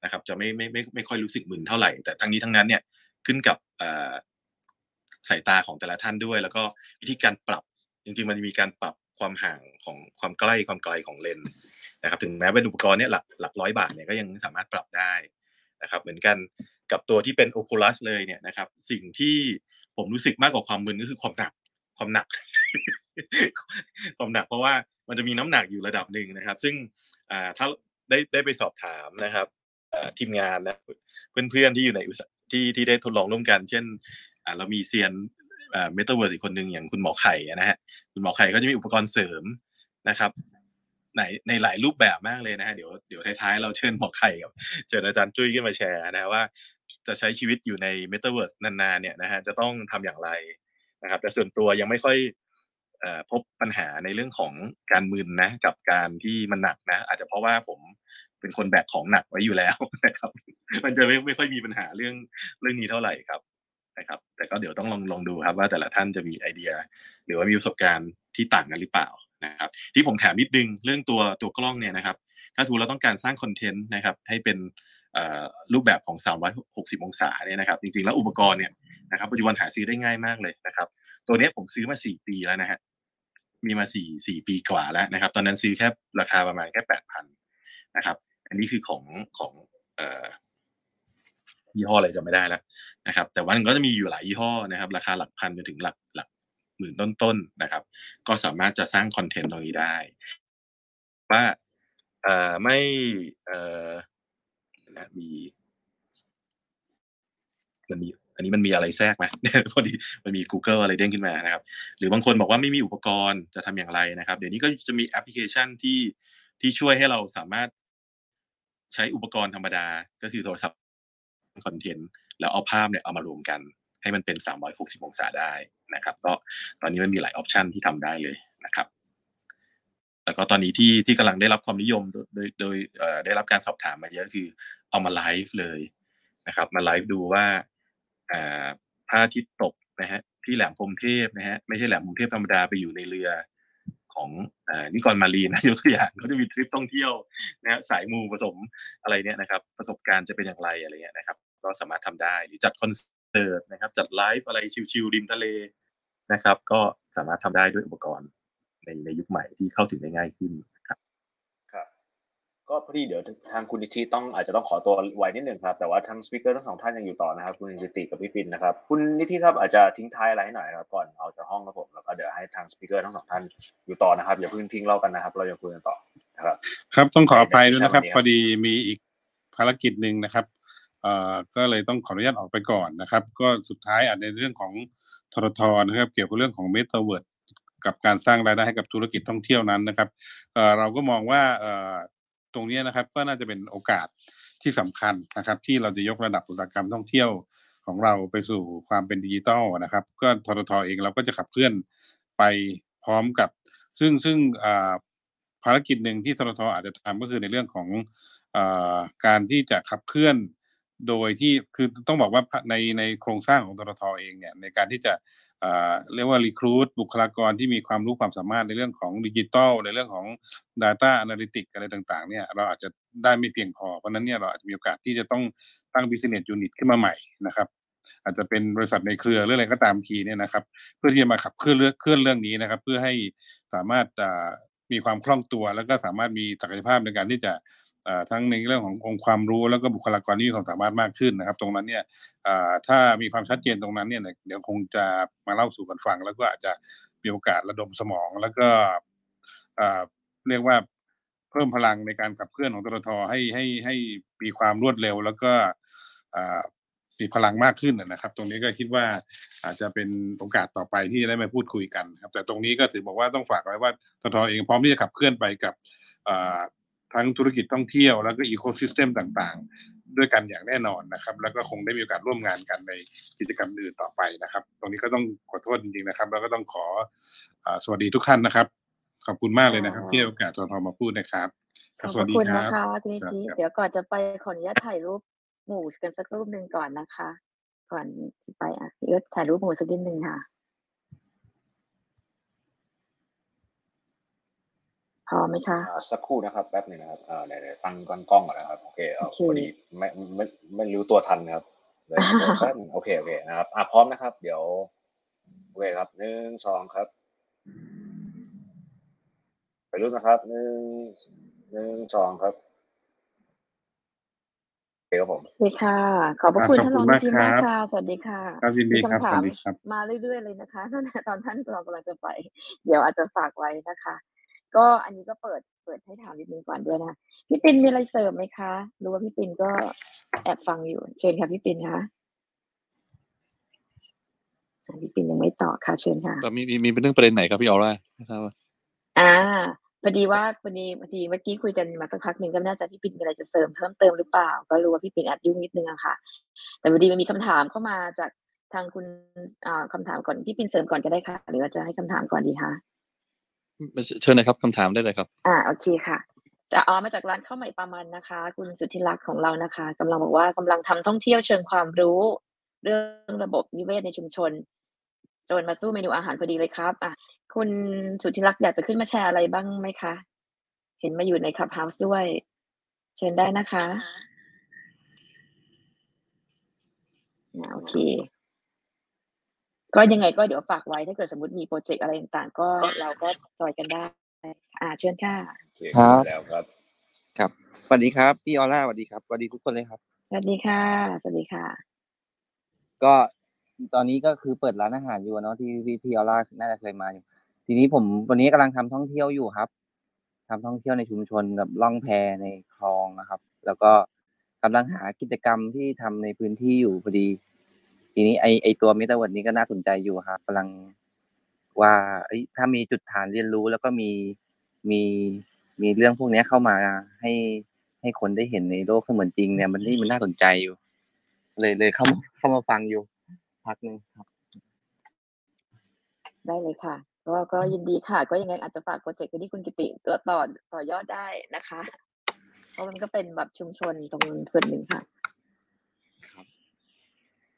นะครับจะไม่ไม่ไม่ไม่ค่อยรู้สึกมึนเท่าไหร่ แต่ทั้งนี้ทั้งนั้นเนี่ยขึ้นกับสายตาของแต่ละท่านด้วย แล้วก็วิธีการปรับจริงๆมันมีการปรับความห่างของความใกล้ความไกลของเลนนะครับ ถึงแม้เป็นอุปกรณ์เนี่ยหลักหลักร้อยบาทเนี่ยก็ยังสามารถปรับได้นะครับ เหมือนกันกับตัวที่เป็น Oculus เลยเนี่ยนะครับ สิ่งที่ผมรู้สึกมากกว่าความมึนก็คือความหนักความหนัก ความหนักเพราะว่ามันจะมีน้ำหนักอยู่ระดับหนึ่งนะครับ ซึ่งถ้าได้ได้ไปสอบถามนะครับ ทีมงานนะเพื่อนๆที่อยู่ในอุตสาหที่ที่ได้ทดลองร่วมกัน เช่นเรามีเซียนเมตาเวิร์สอีกคนหนึ่งอย่างคุณหมอไข่นะฮะคุณหมอไข่ก็จะมีอุปกรณ์เสริมนะครับในในหลายรูปแบบมากเลยนะฮะเดี๋ยวเดี๋ยวท้ายๆเราเชิญหมอไข่กับเชิญอาจารย์จุ้ยขึ้นมาแชร์นะว่าจะใช้ชีวิตอยู่ในเมตาเวิร์สนานๆเนี่ยนะฮะจะต้องทำอย่างไรนะครับ แต่ส่วนตัวยังไม่ค่อยพบปัญหาในเรื่องของการมึนนะ กับการที่มันหนักนะ อาจจะเพราะว่าผม เป็นคนแบกของหนักไว้อยู่แล้วนะครับ มันจะไม่ไม่ค่อยมีปัญหาเรื่องเรื่องนี้เท่าไหร่ครับนะครับ แต่ก็เดี๋ยวต้องลองลองดูครับว่าแต่ละท่านจะมีไอเดีย หรือว่ามีประสบการณ์ที่ต่างกันหรือเปล่านะครับ ที่ผมแถมนิดนึงเรื่องตัวตัวกล้องเนี่ยนะครับ ถ้าสมมติเราต้องการสร้างคอนเทนต์นะครับ ให้เป็นรูปแบบของ 360 องศาเนี่ยนะครับ จริงๆ แล้วอุปกรณ์เนี่ยนะครับปัจจุบันหาซื้อได้ง่ายมากเลยนะครับ ตัวนี้ผมซื้อมา 4 ปีแล้วนะฮะมีมา 4 4 ปีกว่าแล้วนะครับ ตอนนั้นซื้อแค่ราคาประมาณแค่ 8,000นะครับ อันนี้คือของของยี่ห้ออะไรจะไม่ได้แล้วนะครับ แต่ว่ามันก็จะมีอยู่หลายยี่ห้อนะครับ ราคาหลักพันจนถึงหลักหลักหมื่นต้นๆนะครับ ก็สามารถจะสร้างคอนเทนต์ตรงนี้ได้ ว่าเอ่อไม่เอ่อนะมีมันมีอันนี้มันมีอะไรแทรกไหมพอดีมันมี Google อะไรเด้งขึ้นมานะครับ หรือบางคนบอกว่าไม่มีอุปกรณ์จะทำอย่างไรนะครับ เดี๋ยวนี้ก็จะมีแอปพลิเคชันที่ที่ช่วยให้เราสามารถ ใช้อุปกรณ์ธรรมดาก็คือโทรศัพท์คอนเทนต์แล้วเอาภาพเนี่ยเอามารวมกัน ให้มันเป็น 360 องศาได้นะครับก็ตอนนี้มันมีหลาย option ที่ทำได้เลยนะครับ แล้วก็ตอนนี้ที่ที่กำลังได้รับความนิยมโดยโดยได้รับการสอบถามมาเยอะคือเอามาไลฟ์เลยนะครับ มาไลฟ์ดูว่าอ่าพระอาทิตย์ตกนะฮะที่แหลมพรหมเทพนะฮะไม่ใช่แหลมพรหมเทพธรรมดาไปอยู่ในเรือ ของอ่านิกรมารีนะยกตัวอย่างเขาจะมีทริปท่องเที่ยวนะฮะสายมูผสมอะไรเนี่ยนะครับประสบการณ์จะเป็นอย่างไรอะไรเงี้ยนะครับ ก็สามารถทำได้หรือจัดคอนเสิร์ตนะครับ จัดไลฟ์อะไรชิลๆริมทะเลนะครับ ก็สามารถทำได้ด้วยอุปกรณ์ในในยุคใหม่ที่เข้าถึงได้ง่ายขึ้น ก็พอดีเดี๋ยวทางคุณนิติต้องอาจจะต้องขอตัวไว้นิดหนึ่งครับ แต่ว่าทั้ง speaker ทั้งสองท่านยังอยู่ต่อนะครับ คุณนิติกับพี่ปินนะครับ คุณนิติครับอาจจะทิ้งท้ายอะไรให้หน่อยครับก่อนออกจากห้องครับผมแล้วก็เดี๋ยวให้ทาง speaker ทั้งสองท่านอยู่ต่อนะครับอย่าเพิ่งทิ้งเรากันนะครับ เรายังคุยกันต่อนะครับ ครับต้องขออภัยด้วยนะครับในในพอดีมีอีกภารกิจหนึ่งนะครับเอ่อก็เลยต้องขออนุญาตออกไปก่อนนะครับ ก็สุดท้ายอาจในเรื่องของทททนะครับ เกี่ยวกับเรื่องของเมตาเวิร์ดกับการสร้างรายได้ให้กับธุรกิจท่องเที่ยวนั้นนะครับเอ่อเราก็มองว่าเอ่อ ตรงนี้นะครับ ก็น่าจะเป็นโอกาสที่สำคัญนะครับ ที่เราจะยกระดับอุตสาหกรรมท่องเที่ยวของเราไปสู่ความเป็นดิจิทัลนะครับ ก็ทรทเองเราก็จะขับเคลื่อนไปพร้อมกับ ซึ่งซึ่งอ่าภารกิจหนึ่งที่ทรทอาจจะทำก็คือในเรื่องของอการที่จะขับเคลื่อนโดยที่คือต้องบอกว่าในในโครงสร้างของทรทเองเนี่ยในการที่จะ เรียกว่ารีครูดบุคลากรที่มีความรู้ความสามารถในเรื่องของดิจิทัลในเรื่องของ Data Analytics อะไรต่างๆเนี่ยเราอาจจะได้ไม่เพียงพอ เพราะนั้นเนี่ยเราอาจจะมีโอกาสที่จะต้องตั้ง business unit ขึ้นมาใหม่นะครับ อาจจะเป็นบริษัทในเครือหรืออะไรก็ตามทีเนี่ยนะครับ เพื่อที่จะมาขับเคลื่อนเรื่องเคลื่อนเรื่องนี้นะครับ เพื่อให้สามารถมีความคล่องตัว แล้วก็สามารถมีศักยภาพในการที่จะ ทั้งในเรื่องขององค์ความรู้แล้วก็บุคลากรที่มีความสามารถมากขึ้นนะครับ ตรงนั้นเนี่ยอ่าถ้ามีความชัดเจนตรงนั้นเนี่ยเดี๋ยวคงจะมาเล่าสู่กันฟัง แล้วก็อาจจะมีโอกาสระดมสมอง แล้วก็อ่าเรียกว่าเพิ่มพลังในการขับเคลื่อนของตรทให้ให้ให้มีความรวดเร็ว แล้วก็อ่ามีพลังมากขึ้นนะครับ ตรงนี้ก็คิดว่าอาจจะเป็นโอกาสต่อไปที่จะได้มาพูดคุยกันครับ แต่ตรงนี้ก็ถือบอกว่าต้องฝากไว้ว่าททเองพร้อมที่จะขับเคลื่อนไปกับอ่า ทั้งธุรกิจท่องเที่ยวแล้วก็อีโคซิสเต็มต่างๆ ด้วยกันอย่างแน่นอนนะครับ แล้วก็คงได้มีโอกาสร่วมงานกันในกิจกรรมอื่นต่อไปนะครับ ตรงนี้ก็ต้องขอโทษจริงๆนะครับ แล้วก็ต้องขออาสวัสดีทุกท่านนะครับ ขอบคุณมากเลยนะครับ ที่ให้โอกาสททมาพูดนะครับขอบสวัสดีคุณครันะบคะคุณนิครับติครับเดี๋ยวก่อนจะไปขออนุญาตถ่ายรูปหมู่กันสักรูปหนึ่งก่อนนะคะ ก่อนที่ไปอะพี่เอิร์ธถ่ายรูปหมู่สักนิดหนึ่งค่ะ พอไหมคะ อ่าสักครู่นะครับแป๊บหนึงนะครับอ่าเดี๋ยวเดี๋ยวตั้งตั้งกล้องก่อนนะครับโอเคเอ่อโอเค พอดีไม่ไม่ไม่รู้ตัวทันนะครับเดี๋ยวเดี๋ยวแป๊บหนึงโอเคโอเคนะครับอ่าพร้อมนะครับ เดี๋ยวโอเคครับหนึ่งสองครับ ไปรุ่นนะครับหนึ่งหนึ่งสองครับโอเคครับผม โอเคค่ะ ขอบพระคุณขอบท่านคุรณองมากทีมครัมากบค่ะ สวัสดีค่ะครับยินดีมีครับคำสถาวัมสดีครับ มาเรื่อยๆเลยนะคะตั้งแต่ตอนท่านรองกำลังจะไป เดี๋ยวอาจจะฝากไว้นะคะ ก็อันนี้ก็เปิดเปิดให้ถามนิดนึงก่อนด้วยนะพี่ปินมีอะไรเสริมไหมคะรู้ว่าพี่ปินก็แอบฟังอยู่ เชิญค่ะพี่ปินคะอะพี่ปินยังไม่ตอบค่ะเชิญค่ะมีมีมีเป็นเรื่องประเด็นไหนครับพี่ออร่าไม่ทราบว่าอ่าพอดีว่าพอดีพอดีเมื่อกี้คุยกันมาสักพักหนึ่งก็น่าจะพี่ปิ่นมีอะไรจะเสริมเพิ่มเติมหรือเปล่า ก็รู้ว่าพี่ปิ่นแอบยุ่งนิดนึงอะค่ะ แต่พอดีมันมีคำถามเข้ามาจากทางคุณอ่าคำถามก่อนพี่ปิ่นเสริมก่อนก็ได้ค่ะ หรือว่าจะให้คำถามก่อนดีคะ เชิญนะครับคำถามได้เลยครับ อ่าโอเคค่ะจะเอามาจากร้านข้าวใหม่ปลามันนะคะ คุณสุทธิรักษ์ของเรานะคะกำลังบอกว่ากำลังทำท่องเที่ยวเชิงความรู้ เรื่องระบบนิเวศในชุมชนจนมาสู่เมนูอาหารพอดีเลยครับอะคุณสุทธิรักษ์อยากจะขึ้นมาแชร์อะไรบ้างไหมคะ เห็นมาอยู่ใน Clubhouse ด้วย เชิญได้นะคะอะโอเค ก็ยังไงก็เดี๋ยวฝากไว้ถ้าเกิดสมมติมีโปรเจกต์อะไรต่างๆ ก็เราก็จอยกันได้ อ่าเชิญค่ะโอเคครับแล้วครับครับสวัสดีครับพี่ออร่าสวัสดีครับสวัสดีทุกคนเลยครับสวัสดีค่ะ สวัสดีค่ะ ก็ตอนนี้ก็คือเปิดร้านอาหารอยู่อะเนาะที่พี่พี่ออร่าน่าจะเคยมาอยู่ทีนี้ผมวันนี้กำลังทำท่องเที่ยวอยู่ครับทำท่องเที่ยวในชุมชนแบบล่องแพในคลองนะครับ แล้วก็กำลังหากิจกรรมที่ทำในพื้นที่อยู่พอดี ทีนี้ไอไอตัวเมตาเวิร์ดนี้ก็น่าสนใจอยู่ครับกำลังว่าเอ้ยถ้ามีจุดฐานเรียนรู้แล้วก็มีมีมีเรื่องพวกเนี้ยเข้ามาให้ให้คนได้เห็นในโลกเสมือนจริงเนี่ยมันนี่มันน่าสนใจอยู่ เลยเลยเข้ามาเข้ามาฟังอยู่ พักหนึ่งครับ ได้เลยค่ะ ก็ก็ยินดีค่ะ ก็ยังไงอาจจะฝากโปรเจกต์ที่คุณกิติตัวต่อต่อยอดได้นะคะ เพราะมันก็เป็นแบบชุมชนตรงส่วนหนึ่งค่ะครับ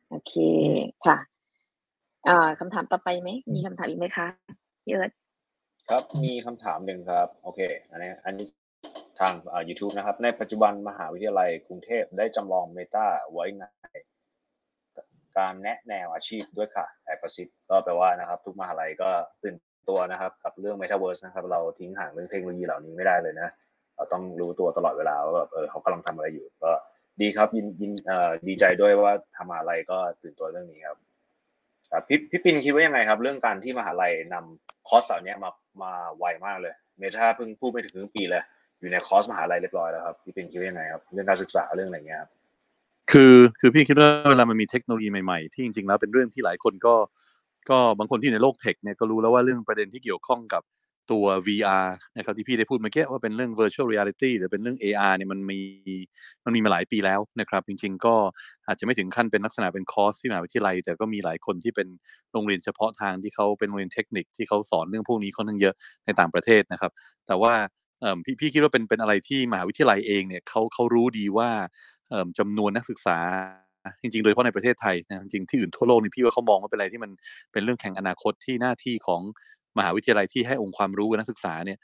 โอเคค่ะอ่าคำถามต่อไปไหม มีคำถามอีกไหมคะพี่เอิร์ธครับมีคำถามหนึ่งครับ โอเค อันนี้อันนี้ทางอ่า YouTube นะครับ ในปัจจุบันมหาวิทยาลัยกรุงเทพได้จำลองเมตาไว้ในการแนะแนวอาชีพด้วยค่ะแอบประสิทธิ์ก็แปลว่านะครับ ทุกมหาลัยก็ตื่นตัวนะครับ กับเรื่อง Metaverse นะครับ เราทิ้งห่างเรื่องเทคโนโลยีเหล่านี้ไม่ได้เลยนะ เราต้องรู้ตัวตลอดเวลาว่าแบบเออเขากำลังทำอะไรอยู่ก็ ดีครับยินยินเอ่อดีใจด้วยว่าทางมหาลัยก็ตื่นตัวเรื่องนี้ครับครับพี่พี่ปินคิดว่ายังไงครับ เรื่องการที่มหาลัยนำคอร์สเหล่านี้มามาไวมากเลย เมทาเพิ่งพูดไม่ถึงครึ่งปีเลย อยู่ในคอร์สมหาลัยเรียบร้อยแล้วครับพี่ปินคิดว่ายังไงครับเรื่องการศึกษาเรื่องอะไรเงี้ยครับคือคือพี่คิดว่าเวลามันมีเทคโนโลยีใหม่ๆ ที่จริงๆแล้วเป็นเรื่องที่หลายคนก็ ก็บางคนที่อยู่ในโลกเทคเนี่ยก็รู้แล้วว่าเรื่องประเด็นที่เกี่ยวข้องกับ ตัว VR นะครับที่พี่ได้พูดเมื่อกี้ว่าเป็นเรื่อง virtual reality หรือเป็นเรื่อง AR เนี่ยมันมีมันมีมาหลายปีแล้วนะครับ จริง ๆ ก็อาจจะไม่ถึงขั้นเป็นลักษณะเป็นคอร์สที่มหาวิทยาลัย แต่ก็มีหลายคนที่เป็นโรงเรียนเฉพาะทางที่เขาเป็นโรงเรียนเทคนิคที่เขาสอนเรื่องพวกนี้ค่อนข้างเยอะในต่างประเทศนะครับ แต่ว่าพี่พี่คิดว่าเป็นเป็นอะไรที่มหาวิทยาลัยเองเนี่ยเขาเขารู้ดีว่าเอ่อจำนวนนักศึกษาจริงๆ โดยเฉพาะในประเทศไทยนะจริงที่อื่นทั่วโลกนี่พี่ว่าเขามองว่าเป็นอะไรที่มันเป็นเรื่องแข่งอนาคตที่หน้าที่ของ มหาวิทยาลัยที่ให้องค์ความรู้กับนักศึกษาเนี่ย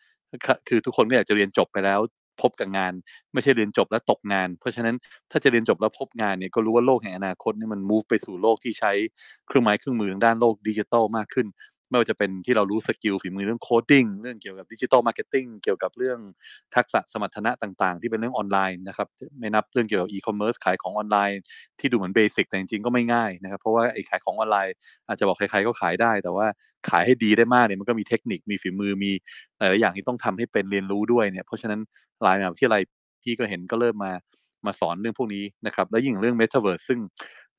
คือทุกคนก็อยากจะเรียนจบไปแล้ว พบกับงาน ไม่ใช่เรียนจบแล้วตกงาน เพราะฉะนั้นถ้าจะเรียนจบแล้วพบงานเนี่ยก็รู้ว่าโลกแห่งอนาคตนี่มัน move ไปสู่โลกที่ใช้เครื่องไม้เครื่องมือทางด้านโลกดิจิทัลมากขึ้นไม่ว่าจะเป็นที่เรารู้ skill ฝีมือเรื่อง coding เรื่องเกี่ยวกับ digital marketing เกี่ยวกับเรื่องทักษะสมรรถนะต่างๆ ที่เป็นเรื่องออนไลน์นะครับไม่นับเรื่องเกี่ยวกับอีคอมเมิร์ซขายของออนไลน์ ที่ดูเหมือน basic แต่จริงๆก็ไม่ง่ายนะครับเพราะว่าไอ้ขายของออนไลน์อาจจะบอกใครๆก็ขายได้ แต่ว่า ขายให้ดีได้มากเนี่ยมันก็มีเทคนิคมีฝีมือมีหลายๆอย่างที่ต้องทำให้เป็นเรียนรู้ด้วยเนี่ยเพราะฉะนั้นหลายมหาวิทยาลัยพี่ก็เห็นก็เริ่มมามาสอนเรื่องพวกนี้นะครับ แล้วยิ่งเรื่อง Metaverse ซึ่ง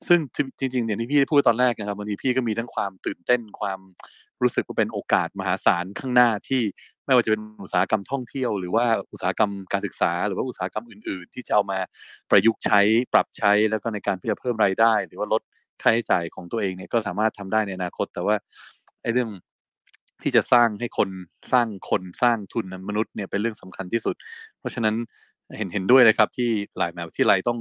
ซึ่งจริงๆอย่างที่พี่พูดตอนแรกนะครับบางทีพี่ก็มีทั้งความตื่นเต้นความรู้สึกว่าเป็นโอกาสมหาศาลข้างหน้าที่ไม่ว่าจะเป็นอุตสาหกรรมท่องเที่ยว หรือว่าอุตสาหกรรมการศึกษา หรือว่าอุตสาหกรรมอื่น ๆ ที่จะเอามาประยุกต์ใช้ปรับใช้แล้วก็ในการที่จะเพิ่มรายได้ หรือว่าลดค่าใช้จ่ายของตัวเองเนี่ยก็สามารถทำได้ในอนาคต แต่ว่า ไอ้เรื่องที่จะสร้างให้คนสร้างคนสร้างทุนมนุษย์เนี่ยเป็นเรื่องสำคัญที่สุด เพราะฉะนั้นเห็นเห็นด้วยเลยครับ ที่หลายมหาวิทยาลัยต้อง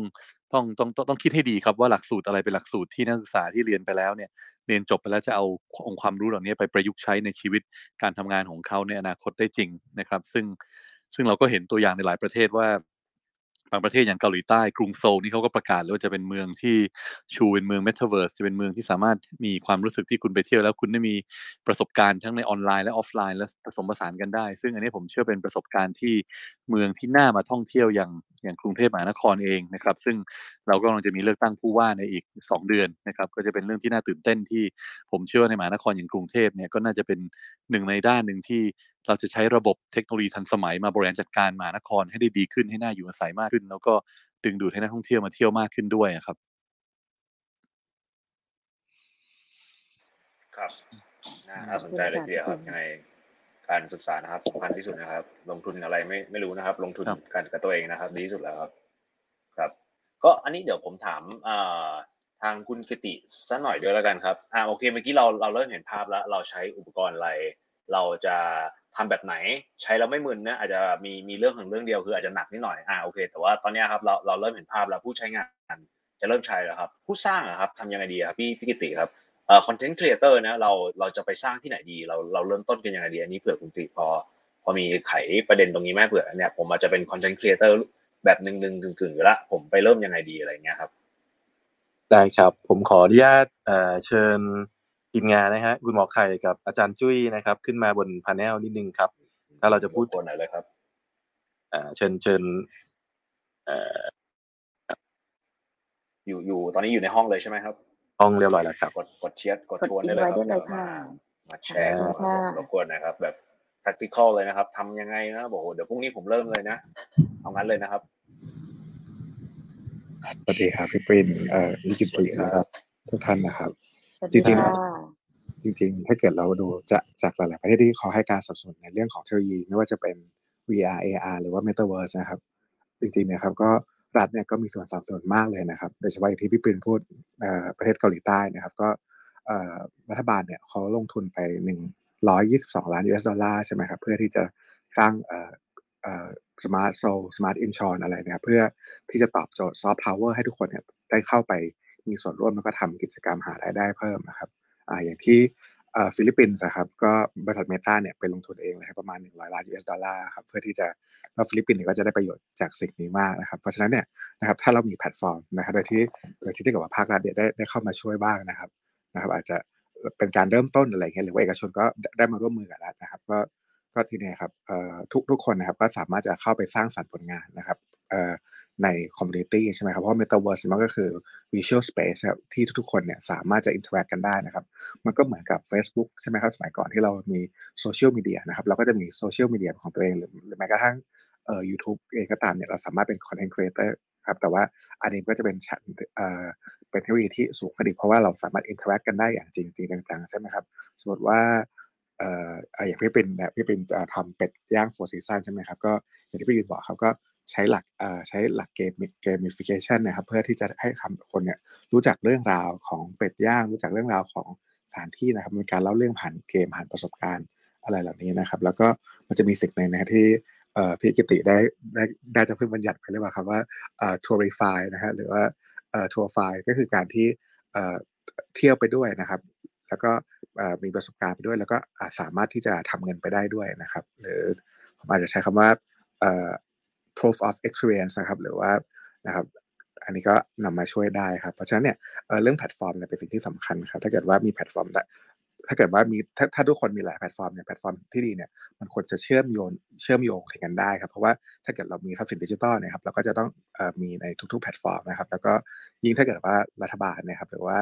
ต้องต้องต้องต้องคิดให้ดีครับว่าหลักสูตรอะไรเป็นหลักสูตรที่นักศึกษาที่เรียนไปแล้วเนี่ยเรียนจบไปแล้วจะเอาองค์ความรู้เหล่านี้ไปประยุกต์ใช้ในชีวิตการทำงานของเขาในอนาคตได้จริงนะครับ ซึ่งซึ่งเราก็เห็นตัวอย่างในหลายประเทศว่า บางประเทศอย่างเกาหลีใต้กรุงโซลนี่เขาก็ประกาศเลยว่าจะเป็นเมืองที่ชูเป็นเมืองเมตาเวิร์สจะเป็นเมืองที่สามารถมีความรู้สึกที่คุณไปเที่ยวแล้วคุณได้มีประสบการณ์ทั้งในออนไลน์และออฟไลน์และผสมผสานกันได้ ซึ่งอันนี้ผมเชื่อเป็นประสบการณ์ที่เมืองที่น่ามาท่องเที่ยวอย่างอย่างกรุงเทพมหานครเองนะครับ ซึ่งเราก็กำลังจะมีเลือกตั้งผู้ว่าในอีก 2 เดือนนะครับ ก็จะเป็นเรื่องที่น่าตื่นเต้นที่ผมเชื่อว่าในมหานครอย่างกรุงเทพเนี่ยก็น่าจะเป็นหนึ่งในด้านหนึ่งที่ เราจะใช้ระบบเทคโนโลยีทันสมัยมาบริหารจัดการมหานครให้ได้ดีขึ้นให้น่าอยู่อาศัยมากขึ้น แล้วก็ดึงดูดให้นักท่องเที่ยวมาเที่ยวมากขึ้นด้วยอะครับ ครับน่าน่าสนใจเลยทีเดียวครับยังไงการศึกษานะครับสำคัญที่สุดนะครับ ลงทุนอะไรไม่ไม่รู้นะครับ ลงทุนครับกันกับตัวเองนะครับ ดีที่สุดแล้วครับ ครับ ก็อันนี้เดี๋ยวผมถามอ่าทางคุณกิติสักหน่อยด้วยแล้วกันครับ อ่าโอเค เมื่อกี้เราเราเริ่มเห็นภาพแล้ว เราใช้อุปกรณ์อะไร เราจะ ทำแบบไหนใช้แล้วไม่มึนนะอาจจะมีมีเรื่องของเรื่องเดียวคืออาจจะหนักนิดหน่อยอ่าโอเค แต่ว่าตอนนี้ครับเราเราเริ่มเห็นภาพแล้วผู้ใช้งานจะเริ่มใช้แล้วครับ ผู้สร้างอะครับทำยังไงดีครับพี่พี่กิติครับเอ่อ content creator นะเราเราจะไปสร้างที่ไหนดี เราเราเริ่มต้นกันยังไงดีอันนี้เผื่อคุณติพอ พอมีไขประเด็นตรงนี้แม่เผื่อเนี่ยผมอาจจะเป็น content creator แบบหนึ่งหนึ่งกึ่งกึ่งอยู่ละผมไปเริ่มยังไงดีอะไรเงี้ยครับ ได้ครับ ผมขออนุญาตเอ่อเชิญ ทีมงานนะฮะคุณหมอไข่กับอาจารย์จุ้ยนะครับ ขึ้นมาบนพาเนลนิดนึงครับ ถ้าเราจะพูดคนไหนเลยครับเอ่อเชิญเชิญเอ่ออยู่อยู่ตอนนี้อยู่ในห้องเลยใช่ไหมครับ ห้องเรียบร้อยแล้วครับ กดกดเชียร์กดกดชวนได้เลยครับ invite ได้เลยค่ะมาแชร์ขอบคุณค่ะรบกวนนะครับ แบบ practical เลยนะครับทำยังไงนะบอกโอ้เดี๋ยวพรุ่งนี้ผมเริ่มเลยนะเอางั้นเลยนะครับสวัสดีครับพี่ปรินเอ่ออิกิตินะครับ ทุกท่านนะครับสวัสดี จริงๆค่ะจริง ๆ ถ้าเกิดเราดูจะจากหลาย ๆ ประเทศที่เขาให้การสนับสนุนในเรื่องของเทคโนโลยีไม่ว่าจะเป็น VR AR หรือว่า Metaverse นะครับ จริงๆเนี่ยครับ ก็รัฐเนี่ยก็มีส่วนสนับสนุนมากเลยนะครับ โดยเฉพาะอย่างที่พี่ปรินพูดเอ่อประเทศเกาหลีใต้นะครับ ก็เอ่อรัฐบาลเนี่ยเขาลงทุนไป122ล้าน US ดอลลาร์ใช่ไหมครับ เพื่อที่จะสร้างเอ่อเอ่อ smart soul smart insurance อะไรนะครับเพื่อที่จะตอบโจทย์ soft power ให้ทุกคนเนี่ยได้เข้าไป มีส่วนร่วมแล้วก็ทำกิจกรรมหารายได้เพิ่มนะครับอ่าอย่างที่ฟิลิปปินส์นะครับก็บริษัท Meta เนี่ยไปลงทุนเองเลยครับประมาณ 100 ล้าน US ดอลลาร์ครับเพื่อที่จะแล้วฟิลิปปินส์เนี่ยก็จะได้ประโยชน์จากสิ่งนี้มากนะครับเพราะฉะนั้นเนี่ยนะครับถ้าเรามีแพลตฟอร์มนะครับโดยที่โดยที่ถ้าเกิดว่าภาครัฐเนี่ยได้ได้เข้ามาช่วยบ้างนะครับนะครับ อาจจะเป็นการเริ่มต้นอะไรเงี้ยหรือว่าเอกชนก็ได้มาร่วมมือกับรัฐนะครับ ก็ก็ทีนี้ครับเอ่อทุกทุกคนนะครับก็สามารถจะเข้าไปสร้างสรรค์ผลงานนะครับ ใน community ใช่ไหมครับ เพราะว่า Metaverse มันก็คือ Virtual Space ครับที่ทุกๆคนเนี่ยสามารถจะ interact กันได้นะครับ มันก็เหมือนกับ Facebook ใช่ไหมครับสมัยก่อนที่เรามีโซเชียลมีเดียนะครับเราก็จะมีโซเชียลมีเดียของตัวเอง หรือแม้กระทั่งเอ่อ YouTube เองก็ตามเนี่ยเราสามารถเป็น Content Creator ครับแต่ว่าอันนี้ก็จะเป็นชั้นเอ่อเป็นเทคโนโลยีที่สูงขึ้นอีกเพราะว่าเราสามารถ interact กันได้อย่างจริงจริงจังๆ ใช่ไหมครับ สมมติว่าเอ่ออย่างพี่เป็นแบบพี่เป็นทำเป็ดย่าง Four Seasons ใช่ไหมครับ ก็อย่างที่พี่บินบอกครับก็ ใช้หลักเอ่อใช้หลักเกม gamification นะครับ เพื่อที่จะให้คนเนี่ยรู้จักเรื่องราวของเป็ดย่าง รู้จักเรื่องราวของสถานที่นะครับมีการเล่าเรื่องผ่านเกมผ่านประสบการณ์อะไรเหล่านี้นะครับ แล้วก็มันจะมีสิ่งหนึ่งนะครับที่เอ่อพี่กิติได้ได้ได้จะเพิ่งบัญญัติไปหรือเปล่าครับว่าเอ่อ tourify นะฮะหรือว่าเอ่อ TourFiก็คือการที่เอ่อเที่ยวไปด้วยนะครับ แล้วก็เอ่อมีประสบการณ์ไปด้วย แล้วก็สามารถที่จะทำเงินไปได้ด้วยนะครับ หรือผมอาจจะใช้คำว่าเอ่อ proof of experience นะครับหรือว่านะครับอันนี้ก็นำมาช่วยได้ครับเพราะฉะนั้นเนี่ยเรื่องแพลตฟอร์มเนี่ยเป็นสิ่งที่สำคัญครับถ้าเกิดว่ามีแพลตฟอร์มถ้าเกิดว่ามีถ้าถ้าทุกคนมีหลายแพลตฟอร์มเนี่ยแพลตฟอร์มที่ดีเนี่ยมันควรจะเชื่อมโยงเชื่อมโยงถึงกันได้ครับเพราะว่าถ้าเกิดเรามีทรัพย์สินดิจิทัลเนี่ยครับเราก็จะต้องอมีในทุกๆแพลตฟอร์มนะครับ แล้วก็ยิ่งถ้าเกิดว่ารัฐบาลนี่ยครับหรือว่า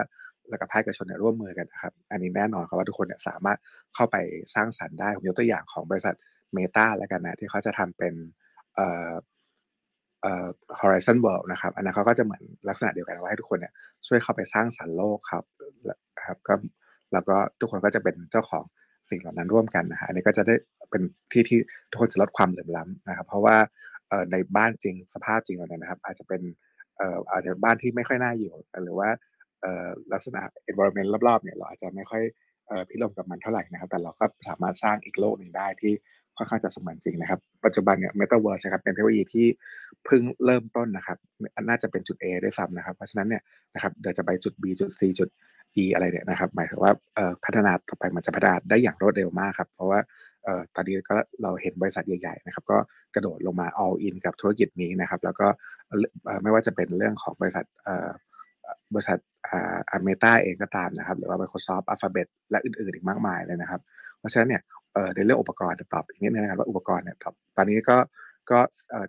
แล้วก็ภาคเอกชนเนี่ยร่วมมือกันนะครับ อันนี้แน่นอนครับว่าทุกคนเนี่ยสามารถเข้าไปสร้างสรรค์ได้ ผมยกตัวอย่างของบริษัทเมตาแล้วกันนะที่เขาจะทำเป็น เอ่อเอ่อ Horizon World นะครับอันนั้นเขาก็จะเหมือนลักษณะเดียวกันว่าให้ทุกคนเนี่ยช่วยเข้าไปสร้างสรรค์โลกครับครับก็แล้วก็ทุกคนก็จะเป็นเจ้าของสิ่งเหล่านั้นร่วมกันนะฮะอันนี้ก็จะได้เป็นที่ที่ทุกคนจะลดความเหลื่อมล้ำนะครับ เพราะว่าเอ่อในบ้านจริงสภาพจริงเราเนี่ยนะครับ อาจจะเป็นเอ่ออาจจะบ้านที่ไม่ค่อยน่าอยู่หรือว่าเอ่อลักษณะ environment รอบๆเนี่ยเราอาจจะไม่ค่อยเอ่อพิรมกับมันเท่าไหร่นะครับ แต่เราก็สามารถสร้างอีกโลกหนึ่งได้ที่ ค่อนข้างจะสมือนจริงนะครับ ปัจจุบันเนี่ย Metaverse นะครับเป็นเทคโนโลยีที่เพิ่งเริ่มต้นนะครับน่าจะเป็นจุด A ด้วยซ้ำนะครับ เพราะฉะนั้นเนี่ยนะครับเดี๋ยวจะไปจุด B จุด C จุด E อะไรเนี่ยนะครับ หมายถึงว่าพัฒนาต่อไปมันจะพัฒนาได้อย่างรวดเร็วมากครับ เพราะว่าตอนนี้ก็เราเห็นบริษัทใหญ่ๆนะครับก็กระโดดลงมา all in กับธุรกิจนี้นะครับ แล้วก็ไม่ว่าจะเป็นเรื่องของบริษัทบริษัทอ่าเมตาเองก็ตามนะครับ หรือว่า Microsoft Alphabet และอื่นๆอีกมากมายเลยนะครับ เพราะฉะนั้นเนี่ย ในเรื่องอุปกรณ์จะตอบอีกนิดนึงนะครับว่าอุปกรณ์เนี่ยตอบตอนนี้ก็ก็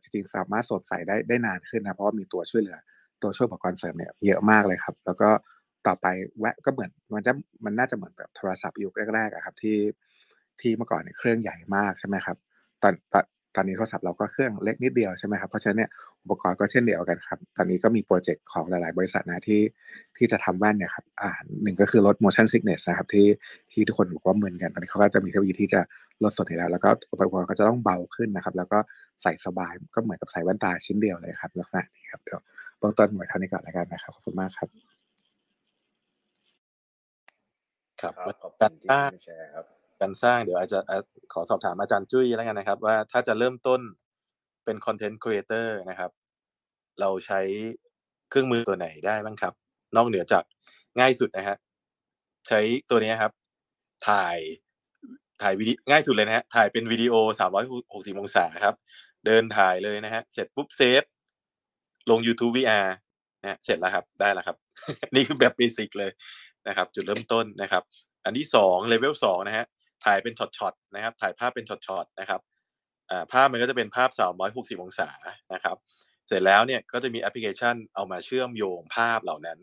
จริงๆสามารถสวมใส่ได้ได้นานขึ้นนะเพราะว่ามีตัวช่วยเหลือ ตัวช่วยอุปกรณ์เสริมเนี่ยเยอะมากเลยครับ แล้วก็ต่อไปแวะก็เหมือนมันจะมันน่าจะเหมือนแบบโทรศัพท์ยุคแรกๆอะครับที่ที่เมื่อก่อนเนี่ยเครื่องใหญ่มากใช่ไหมครับตอนตอน ตอนนี้โทรศัพท์เราก็เครื่องเล็กนิดเดียวใช่ไหมครับเพราะฉะนั้นเนี่ยอุปกรณ์ก็เช่นเดียวกันครับ ตอนนี้ก็มีโปรเจกต์ของหลาย ๆ บริษัทนะที่ที่จะทำแว่นเนี่ยครับอ่าหนึ่งก็คือลด motion sickness นะครับที่ที่ทุกคนบอกว่ามึนกันตอนนี้เขาก็จะมีเทคโนโลยีที่จะลดส่วนนี้แล้ว แล้วก็อุปกรณ์ก็จะต้องเบาขึ้นนะครับ แล้วก็ใส่สบายก็เหมือนกับใส่แว่นตาชิ้นเดียวเลยครับลักษณะนี้ครับเดี๋ยวเบื้องต้นไว้เท่านี้ก่อนแล้วกันนะครับขอบคุณมากครับ ครับครับขอบกาคุรณที่สร้างแชร์ครับ การสร้างเดี๋ยวอาจจะขอสอบถามอาจารย์จุ้ยแล้วกันนะครับ ว่าถ้าจะเริ่มต้นเป็น content creator นะครับ เราใช้เครื่องมือตัวไหนได้บ้างครับ นอกเหนือจากง่ายสุดนะฮะใช้ตัวนี้ครับ ถ่ายถ่ายวิดีง่ายสุดเลยนะฮะถ่ายเป็นวิดีโอสามร้อยหกสิบองศาครับ เดินถ่ายเลยนะฮะเสร็จปุ๊บ save ลง YouTube VR นะฮะเสร็จแล้วครับได้แล้วครับ นี่คือแบบ basic เลยนะครับ จุดเริ่มต้นนะครับ อันที่สองเลเวลสองนะฮะ ถ่ายเป็นช็อตๆนะครับ ถ่ายภาพเป็นช็อตๆนะครับภาพมันก็จะเป็นภาพ 360 องศานะครับ เสร็จแล้วเนี่ยก็จะมีแอปพลิเคชันเอามาเชื่อมโยงภาพเหล่านั้น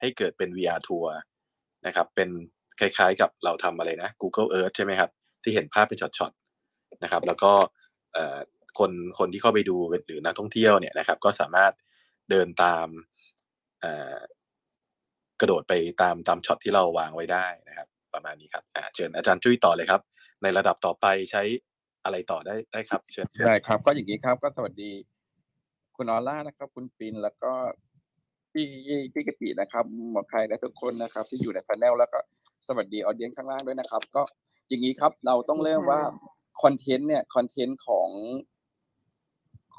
ให้เกิดเป็น VR ทัวร์นะครับ เป็นคล้ายๆกับเราทำอะไรนะ Google Earth ใช่ไหมครับ ที่เห็นภาพเป็นช็อตๆนะครับ แล้วก็คนคนที่เข้าไปดูหรือนักท่องเที่ยวเนี่ยนะครับ ก็สามารถเดินตามกระโดดไปตามตามช็อตที่เราวางไว้ได้นะครับ ประมาณนี้ครับเชิญอาจารย์จุ้ยต่อเลยครับ ในระดับต่อไปใช้อะไรต่อได้ได้ครับ เชิญได้ครับ ก็อย่างนี้ครับก็สวัสดี คุณออล่านะครับ คุณปินแล้วก็พี่พี่กตินะครับหมอใครและทุกคนนะครับ ที่อยู่ในพาแนลแล้วก็สวัสดีออเดียนข้างล่างด้วยนะครับ ก็อย่างนี้ครับเราต้องเริ่มว่าคอนเทนต์เนี่ยคอนเทนต์ของ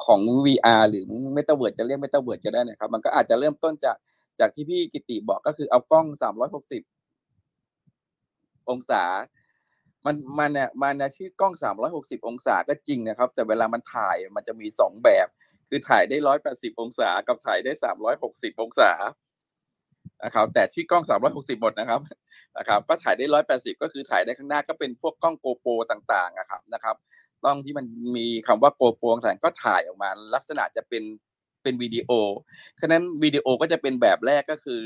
ของ VR หรือ Metaverse จะเรียก Metaverse จะได้นะครับ มันก็อาจจะเริ่มต้นจากจากที่พี่กิติบอกก็คือเอากล้อง 360 องศา มันมันเนี่ยมันเนี่ยชื่อกล้อง 360 องศาก็จริงนะครับ แต่เวลามันถ่ายมันจะมีสองแบบ คือถ่ายได้ 180 องศา กับถ่ายได้ 360 องศานะครับแต่ที่กล้อง 360 หมดนะครับนะครับ ก็ถ่ายได้ 180 ก็คือถ่ายได้ข้างหน้าก็เป็นพวกกล้องโกโปรต่างๆนะครับนะครับกล้องที่มันมีคำว่าโกโปรต่างก็ถ่ายออกมา ลักษณะจะเป็นเป็นวิดีโอฉะนั้นวิดีโอก็จะเป็นแบบแรกก็คือ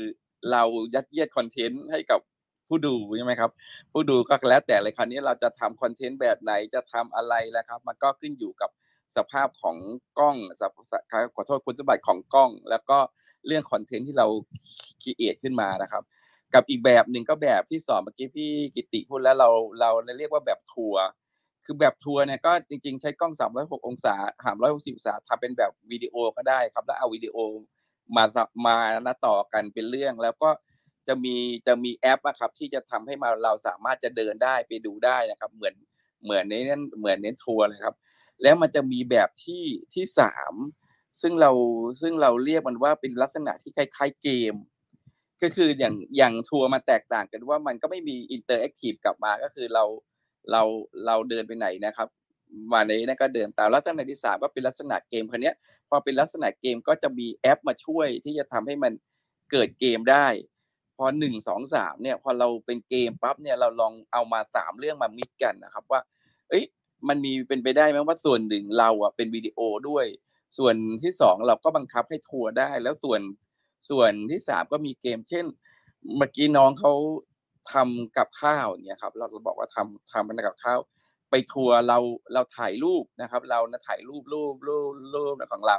เรายัดเยียดคอนเทนต์ให้กับ ผู้ดูใช่ไหมครับ ผู้ดูก็แล้วแต่เลยคราวนี้เราจะทำคอนเทนต์แบบไหนจะทำอะไรแล้วครับ มันก็ขึ้นอยู่กับสภาพของกล้องขอโทษคุณสมบัติของกล้อง แล้วก็เรื่องคอนเทนต์ที่เราคิดเอทขึ้นมานะครับ กับอีกแบบหนึ่งก็แบบที่สอนเมื่อกี้พี่กิติพูดแล้วเราเราเรียกว่าแบบทัวร์คือแบบทัวร์เนี่ยก็จริงๆ ใช้กล้อง 306 องศา360องศาทำเป็นแบบวิดีโอก็ได้ครับ แล้วเอาวิดีโอมามานะต่อกันเป็นเรื่องแล้วก็ จะมีจะมีแอปนะครับ ที่จะทำให้มาเราสามารถจะเดินได้ไปดูได้นะครับ เหมือนเหมือนในนั้นเหมือนในทัวร์เลยครับ แล้วมันจะมีแบบที่ที่สามซึ่งเราซึ่งเราเรียกมันว่าเป็นลักษณะที่คล้ายๆเกม ก็คืออย่างอย่างทัวร์มาแตกต่างกันว่ามันก็ไม่มี interactive กลับมาก็คือเราเราเราเดินไปไหนนะครับมาในนี้ก็เดินตามลักษณะที่สามก็เป็นลักษณะเกมคราวนี้พอเป็นลักษณะเกมก็จะมีแอปมาช่วยที่จะทำให้มันเกิดเกมได้ พอหนึ่งสองสามเนี่ย พอเราเป็นเกมปั๊บเนี่ยเราลองเอามาสามเรื่องมา mix กันนะครับ ว่า เอ้ย มันมีเป็นไปได้ไหมว่าส่วนหนึ่งเราอะเป็นวิดีโอด้วย ส่วนที่สองเราก็บังคับให้ทัวร์ได้ แล้วส่วนส่วนที่สามก็มีเกม เช่น เมื่อกี้น้องเขาทำกับข้าวเนี่ยครับ เราเราบอกว่าทำทำเป็นกับข้าวไปทัวร์เราเราถ่ายรูปนะครับ เรานะถ่ายรูปรูปรูปรูปของเรา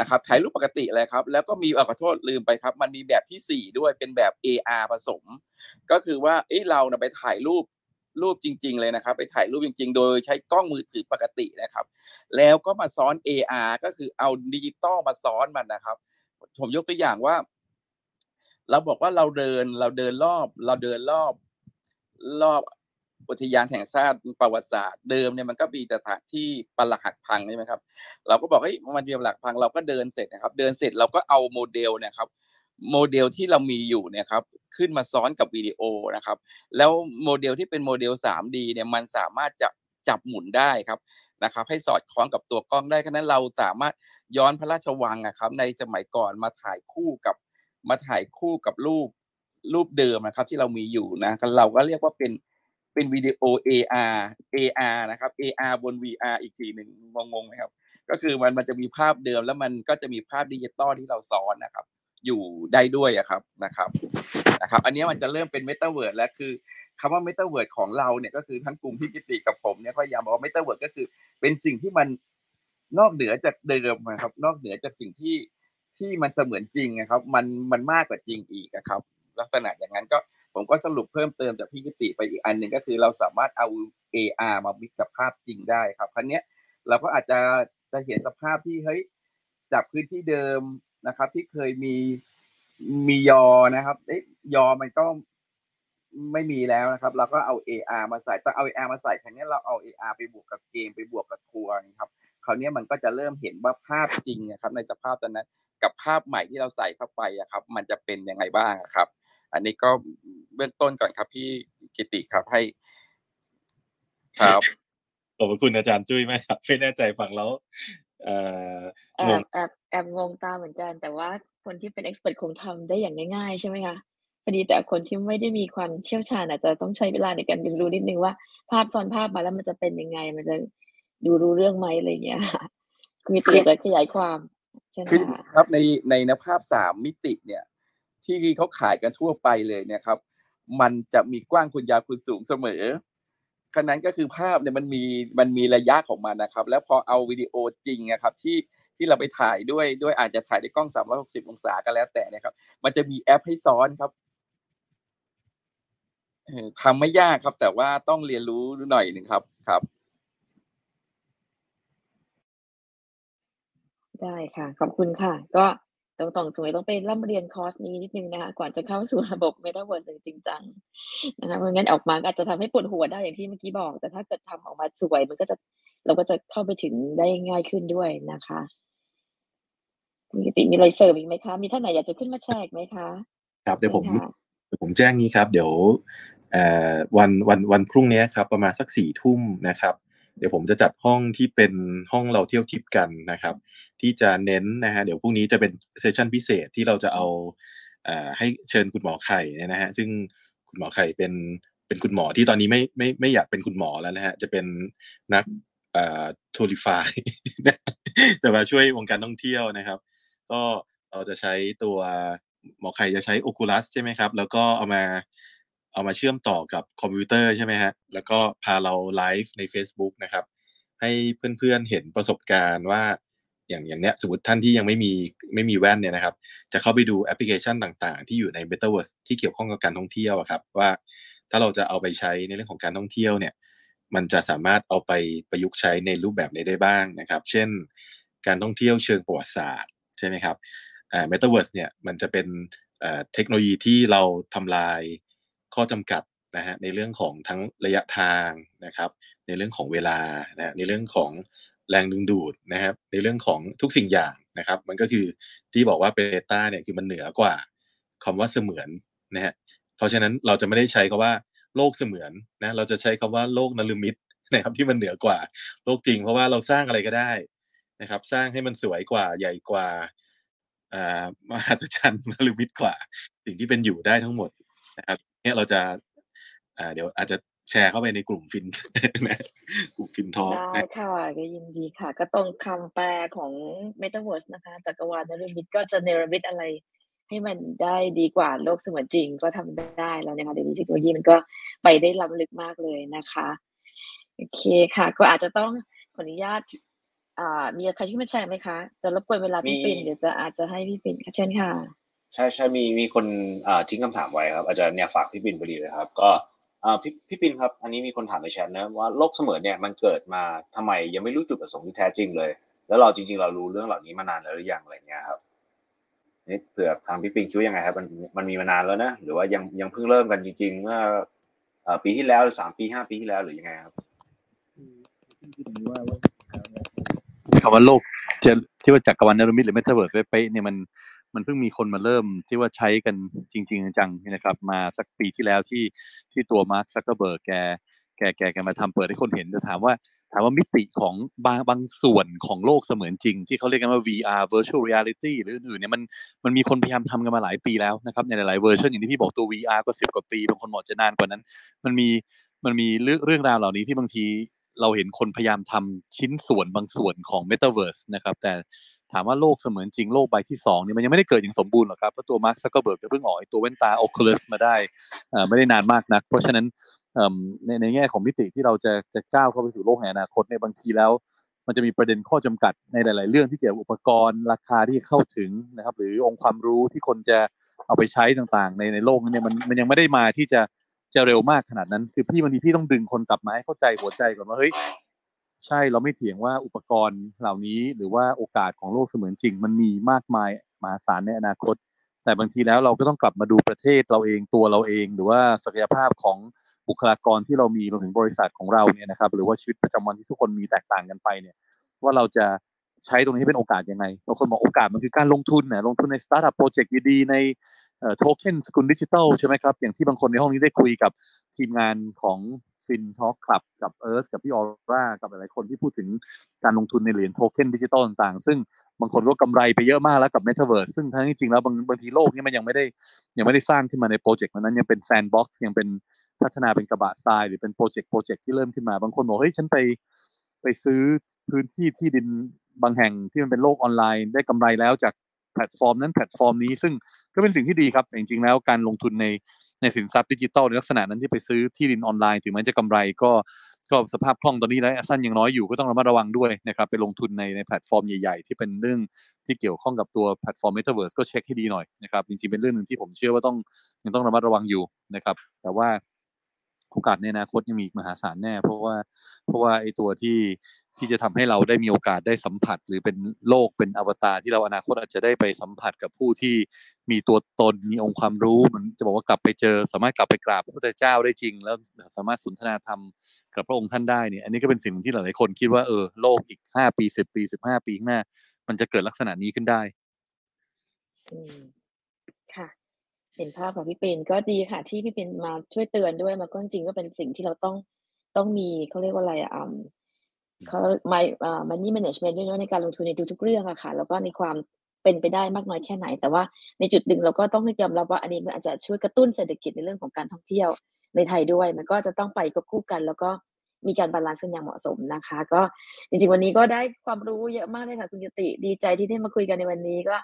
นะครับถ่ายรูปปกติเลยครับ แล้วก็มีขอโทษลืมไปครับ มันมีแบบที่สี่ด้วยเป็นแบบ AR ผสม ก็คือว่าเอ้เราไปถ่ายรูปรูปจริง ๆ เลยนะครับ ไปถ่ายรูปจริง ๆ โดยใช้กล้องมือถือปกตินะครับ แล้วก็มาซ้อน AR ก็คือเอาดิจิตอลมาซ้อนมันนะครับ ผมยกตัวอย่างว่า เราบอกว่าเราเดินเราเดินรอบ เราเดินรอบรอบ อุทยานแห่งชาติประวัติศาสตร์เดิมเนี่ยมันก็มีสถานที่ปรักหักพังใช่ไหมครับ เราก็บอกเฮ้ยมันมีปรักพังเราก็เดินเสร็จนะครับ เดินเสร็จเราก็เอาโมเดลนี่ยครับโมเดลที่เรามีอยู่เนี่ยครับขึ้นมาซ้อนกับวิดีโอนะครับ แล้วโมเดลที่เป็นโมเดล 3D เนี่ยมันสามารถจะจับหมุนได้ครับนะครับ ให้สอดคล้องกับตัวกล้องได้ฉะนั้นเราสามารถย้อนพระราชวังนะครับ ในสมัยก่อนมาถ่ายคู่กับมาถ่ายคู่กับรูปรูปเดิมนะครับ ที่เรามีอยู่นะเราก็เรียกว่าเป็น เป็นวิดีโอ AR AR นะครับ AR บน VR อีกทีหนึ่งงงๆไหมครับ ก็คือมันมันจะมีภาพเดิมแล้วมันก็จะมีภาพดิจิตอลที่เราซ้อนนะครับ อยู่ได้ด้วยอะครับนะครับนะครับ อันนี้มันจะเริ่มเป็นเมตาเวิร์ดแล้วคือคำว่าเมตาเวิร์ดของเราเนี่ยก็คือทั้งกลุ่มพี่กิติกับผมเนี่ยพยายามบอกว่าเมตาเวิร์ดก็คือ เป็นสิ่งที่มันนอกเหนือจากเดิมนะครับ นอกเหนือจากสิ่งที่ที่มันเสมือนจริงนะครับ มันมันมากกว่าจริงอีกนะครับ ลักษณะอย่างนั้นก็ ผมก็สรุปเพิ่มเติมจากพี่กิติไปอีกอันหนึ่งก็คือเราสามารถเอา AR มามิกกับภาพจริงได้ครับครั้งนี้เราก็อาจจะจะเห็นสภาพที่เฮ้ยจากพื้นที่เดิมนะครับ ที่เคยมีมียอนะครับเอ๊ยยอมันก็ไม่มีแล้วนะครับเราก็เอา AR มาใส่แต่เอา AR มาใส่ครั้งนี้เราเอา AR ไปบวกกับเกมไปบวกกับทัวร์ครับคราวนี้มันก็จะเริ่มเห็นว่าภาพจริงนะครับ ในสภาพตอนนั้น กับภาพใหม่ที่เราใส่เข้าไปอะครับ มันจะเป็นยังไงบ้างครับ อันนี้ก็เบื้องต้นก่อนครับ พี่กิติครับให้ ครับขอบคุณอาจารย์จุ้ยมากครับไม่แน่ใจฟังแล้วแอบแอบแอบงงตาเหมือนกัน แต่ว่าคนที่เป็นเอ็กซ์เพรสคงทำได้อย่างง่ายๆ ใช่ไหมคะพอดีแต่คนที่ไม่ได้มีความเชี่ยวชาญอาจจะต้องใช้เวลาในการเรียนรู้นิดนึงว่า ภาพซ้อนภาพมาแล้วมันจะเป็นยังไง มันจะดูรู้เรื่องไหมอะไรเงี้ยคือตีจะขยายความเชิญคือค่ะครับในในนภาพสามมิติเนี่ย ที่เขาขายกันทั่วไปเลยเนี่ยครับ มันจะมีกว้างคุณยาวคุณสูงเสมอขนั้นก็คือภาพเนี่ยมันมีมันมีระยะของมันนะครับ แล้วพอเอาวิดีโอจริงนะครับที่ที่เราไปถ่ายด้วยด้วยอาจจะถ่ายด้วยกล้อง 360 องศาก็แล้วแต่นะครับ มันจะมีแอปให้ซ้อนครับทำไม่ยากครับ แต่ว่าต้องเรียนรู้หน่อยหนึ่งครับครับ ได้ค่ะ ขอบคุณค่ะ ก็ ต้องต้องสมัยต้องไปร่ำเรียนคอร์สนี้นิดนึงนะคะก่อนจะเข้าสู่ระบบ Metaverse อย่างจริงจังนะคะเพราะงั้นออกมาก็อาจจะทำให้ปวดหัวได้อย่างที่เมื่อกี้บอก แต่ถ้าเกิดทำออกมาสวย มันก็จะเราก็จะเข้าไปถึงได้ง่ายขึ้นด้วยนะคะคุณกิติมีอะไรเสริมอีกไหมคะ มีท่านไหนอยากจะขึ้นมาแชร์อีกไหมคะ ครับเดี๋ยวผมเชิญค่ะเดี๋ยวผมแจ้งนี้ครับ เดี๋ยวเอ่อวันวันวันพรุ่งนี้ครับ ประมาณสักสี่ทุ่มนะครับ เดี๋ยวผมจะจัดห้องที่เป็นห้องเราเที่ยวทิปกันนะครับ ที่จะเน้นนะฮะเดี๋ยวพรุ่งนี้จะเป็นเซสชันพิเศษที่เราจะเอาให้เชิญคุณหมอไข่เนี่ยนะฮะซึ่งคุณหมอไข่เป็นเป็นคุณหมอที่ตอนนี้ไม่ไม่ไม่อยากเป็นคุณหมอแล้วนะฮะจะเป็นนักทัวริฟายจะมาช่วยวงการท่องเที่ยวนะครับ ก็เราจะใช้ตัวหมอไข่จะใช้ Oculus ใช่ไหมครับ แล้วก็เอามา เอามาเชื่อมต่อกับคอมพิวเตอร์ใช่ไหมฮะ แล้วก็พาเราไลฟ์ใน Facebook นะครับ ให้เพื่อนๆเห็นประสบการณ์ว่าอย่างอย่างเนี้ยสมมติท่านที่ยังไม่มีไม่มีแว่นเนี่ยนะครับ จะเข้าไปดูแอปพลิเคชันต่างๆ ที่อยู่ใน Metaverse ที่เกี่ยวข้องกับการท่องเที่ยวอะครับ ว่าถ้าเราจะเอาไปใช้ในเรื่องของการท่องเที่ยวเนี่ย มันจะสามารถเอาไปประยุกต์ใช้ในรูปแบบไหนได้บ้างนะครับ เช่น การท่องเที่ยวเชิงประวัติศาสตร์ใช่ไหมครับอ่า Metaverse เนี่ยมันจะเป็นเอ่อเทคโนโลยีที่เราทำลาย ข้อจำกัดนะฮะในเรื่องของทั้งระยะทางนะครับ ในเรื่องของเวลานะฮะในเรื่องของแรงดึงดูดนะครับ ในเรื่องของทุกสิ่งอย่างนะครับ มันก็คือที่บอกว่าเบต้าเนี่ยคือมันเหนือกว่าคำว่าเสมือนนะฮะเพราะฉะนั้นเราจะไม่ได้ใช้คำว่าโลกเสมือนนะเราจะใช้คำว่าโลกนลมิตนะครับที่มันเหนือกว่าโลกจริง เพราะว่าเราสร้างอะไรก็ได้นะครับ สร้างให้มันสวยกว่าใหญ่กว่าอ่ามหัศจรรย์นฤมิตกว่า สิ่งที่เป็นอยู่ได้ทั้งหมดนะครับ นี่ยเราจะอ่าเดี๋ยวอาจจะแชร์เข้าไปในกลุ่มฟินนะกลุ่มฟินทอล์กได้นะค่ะก็ยินดีค่ะ ก็ตรงคำแปลของ Metaverse นะคะจักรวาลนรมิตก็จะเนรมิตอะไรให้มันได้ดีกว่าโลกเสมือนจริงก็ทำได้แล้วนะคะเดี๋ยวนี้เทคโนโลยีมันก็ไปได้ล้ำลึกมากเลยนะคะโอเคค่ะ ก็อาจจะต้องขออนุญาตอ่ามีใครที่มาแชร์ไหมคะ จะรบกวนเวลาพี่มีปิ่นเดี๋ยวจะอาจจะให้พี่ปิ่นค่ะเชิญค่ะ ใช่ใช่มีมีคนทิ้งคำถามไว้ครับอาจจะเนี่ยฝากพี่ปินพอดีเลยครับ ก็พี่พี่ปินครับ อันนี้มีคนถามในแชทนะว่าโลกเสมือนเนี่ยมันเกิดมาทำไมยังไม่รู้จุดประสงค์ที่แท้จริงเลย แล้วเราจริง ๆ เรารู้เรื่องเหล่านี้มานานแล้วหรือยังอะไรเงี้ยครับนี่เผื่อทางพี่ปินคิดว่ายังไงครับ มันมันมีมานานแล้วนะหรือว่ายังยังเพิ่งเริ่มกันจริง ๆ เมื่อปีที่แล้วหรือสามปีห้าปีที่แล้วหรือยังไงครับคำว่าโลกจะที่ว่าจักรวาลนฤมิตหรือเมตาเวิร์สเป๊ะๆเนี่ยมัน มันเพิ่งมีคนมาเริ่มที่ว่าใช้กันจริง ๆ จังๆนะครับ มาสักปีที่แล้วที่ที่ตัวมาร์คซักเกอร์เบิร์กแกแกแกแกมาทำเปิดให้คนเห็นจะถามว่าถามว่ามิติของบางบางส่วนของโลกเสมือนจริง ที่เขาเรียกกันว่า VR virtual reality หรืออื่นๆเนี่ยมันมันมีคนพยายามทำกันมาหลายปีแล้วนะครับในหลายๆเวอร์ชันอย่างที่พี่บอกตัว VR ก็สิบกว่าปีบางคนบอกจะนานกว่านั้น มันมีมันมีเรื่องเรื่องราวเหล่านี้ที่บางทีเราเห็นคนพยายามทำชิ้นส่วนบางส่วนของ Metaverse นะครับแต่ ถามว่าโลกเสมือนจริงโลกใบที่สองเนี่ยมันยังไม่ได้เกิดอย่างสมบูรณ์หรอกครับเพราะตัวมาร์คซักเกอร์เบิร์กเพิ่งออกไอตัวแว่นตา Oculus มาได้อ่าไม่ได้นานมากนัก เพราะฉะนั้นเอิ่มในในแง่ของมิติที่เราจะจะก้าวเข้าไปสู่โลกแห่งอนาคตในบางทีแล้ว มันจะมีประเด็นข้อจำกัดในหลาย ๆ เรื่องที่เกี่ยวกับอุปกรณ์ราคาที่เข้าถึงนะครับ หรือองค์ความรู้ที่คนจะเอาไปใช้ต่าง ๆ ในในโลกนี้เนี่ยมันมันยังไม่ได้มาที่จะจะเร็วมากขนาดนั้น คือพี่บางทีพี่ต้องดึงคนกลับมาให้เข้าใจหัวใจก่อนว่าเฮ้ย ใช่เราไม่เถียงว่าอุปกรณ์เหล่านี้หรือว่าโอกาสของโลกเสมือนจริง มันมีมากมายมหาศาลในอนาคต แต่บางทีแล้วเราก็ต้องกลับมาดูประเทศเราเองตัวเราเอง หรือว่าศักยภาพของบุคลากรที่เรามีรวมถึงบริษัทของเราเนี่ยนะครับ หรือว่าชีวิตประจำวันที่ทุกคนมีแตกต่างกันไปเนี่ย ว่าเราจะ ใช้ตรงนี้ให้เป็นโอกาสยังไงบางคนบอกโอกาสมันคือการลงทุนนะลงทุนในสตาร์ทอัพโปรเจกต์ดีๆในโทเค็นสกุลดิจิทัลใช่ไหมครับอย่างที่บางคนในห้องนี้ได้คุยกับทีมงานของฟินทอ l คลับกับเอิร์ธกับพี่ออร่ากับหลายๆคนที่พูดถึงการลงทุนในเหรียญโทเค็นดิจิตอลต่างๆ ซึ่งบางคนก็กำไรไปเยอะมากแล้วกับ Metaverse ซึ่งทั้งจริงแล้วบางบางทีโลกนี้มันยังไม่ได้ยังไม่ได้สร้างขึ้นมาในโปรเจกต์นั้นยังเป็น sandbox ยังเป็นพัฒนาเป็นกระบะทราย หรือเป็นโปรเจกต์โปรเจกต์ที่เริ่มขึ้นมา บางคนบอกเฮ้ยฉันไปไปซื้อพื้นที่ที่ดิน บางแห่งที่มันเป็นโลกออนไลน์ได้กำไรแล้วจากแพลตฟอร์มนั้นแพลตฟอร์มนี้ซึ่งก็เป็นสิ่งที่ดีครับแต่จริงๆแล้วการลงทุนในในสินทรัพย์ดิจิทัลในลักษณะนั้นที่ไปซื้อที่ดินออนไลน์ถึงแม้จะกำไรก็ก็สภาพคล่องตอนนี้ระยะสั้นยังน้อยอยู่ก็ต้องระมัดระวังด้วยนะครับไปลงทุนในในแพลตฟอร์มใหญ่ๆ ที่เป็นเรื่องที่เกี่ยวข้องกับตัวแพลตฟอร์ม Metaverse ก็เช็คให้ดีหน่อยนะครับจริงๆเป็นเรื่องหนึ่งที่ผมเชื่อว่าต้องยังต้องระมัดระวังอยู่นะครับ แต่ว่าโอกาสในอนาคตยังมีมหาศาลแน่ เพราะว่าเพราะว่าไอ้ตัวที่ ที่จะทำให้เราได้มีโอกาสได้สัมผัส หรือเป็นโลกเป็นอวตารที่เราอนาคตอาจจะได้ไปสัมผัสกับผู้ที่มีตัวตนมีองค์ความรู้มันจะบอกว่ากลับไปเจอ สามารถกลับไปกราบพระพุทธเจ้าได้จริง แล้วสามารถสนทนาธรรมกับพระองค์ท่านได้เนี่ยอันนี้ก็เป็นสิ่งที่หลายๆคนคิดว่าเออโลกอีกห้าปีสิบปีสิบห้าปีข้างหน้า มันจะเกิดลักษณะนี้ขึ้นได้ค่ะ เห็นภาพของพี่เป็นก็ดีค่ะ ที่พี่เป็นมาช่วยเตือนด้วยมันก็จริงก็เป็นสิ่งที่เราต้องต้องมีเขาเรียกว่าอะไรอะ เขาไม่อ่า money management ด้วยเนาะในการลงทุนในทุกๆเรื่องอะค่ะ แล้วก็ในความเป็นไปได้มากน้อยแค่ไหน แต่ว่าในจุดหนึ่งเราก็ต้องยอมรับว่าอันนี้มันอาจจะช่วยกระตุ้นเศรษฐกิจในเรื่องของการท่องเที่ยวในไทยด้วย มันก็จะต้องไปควบคู่กัน แล้วก็มีการ balance กันอย่างเหมาะสมนะคะ ก็จริงๆวันนี้ก็ได้ความรู้เยอะมากเลยค่ะคุณยติดีใจที่ได้มาคุยกันในวันนี้ก็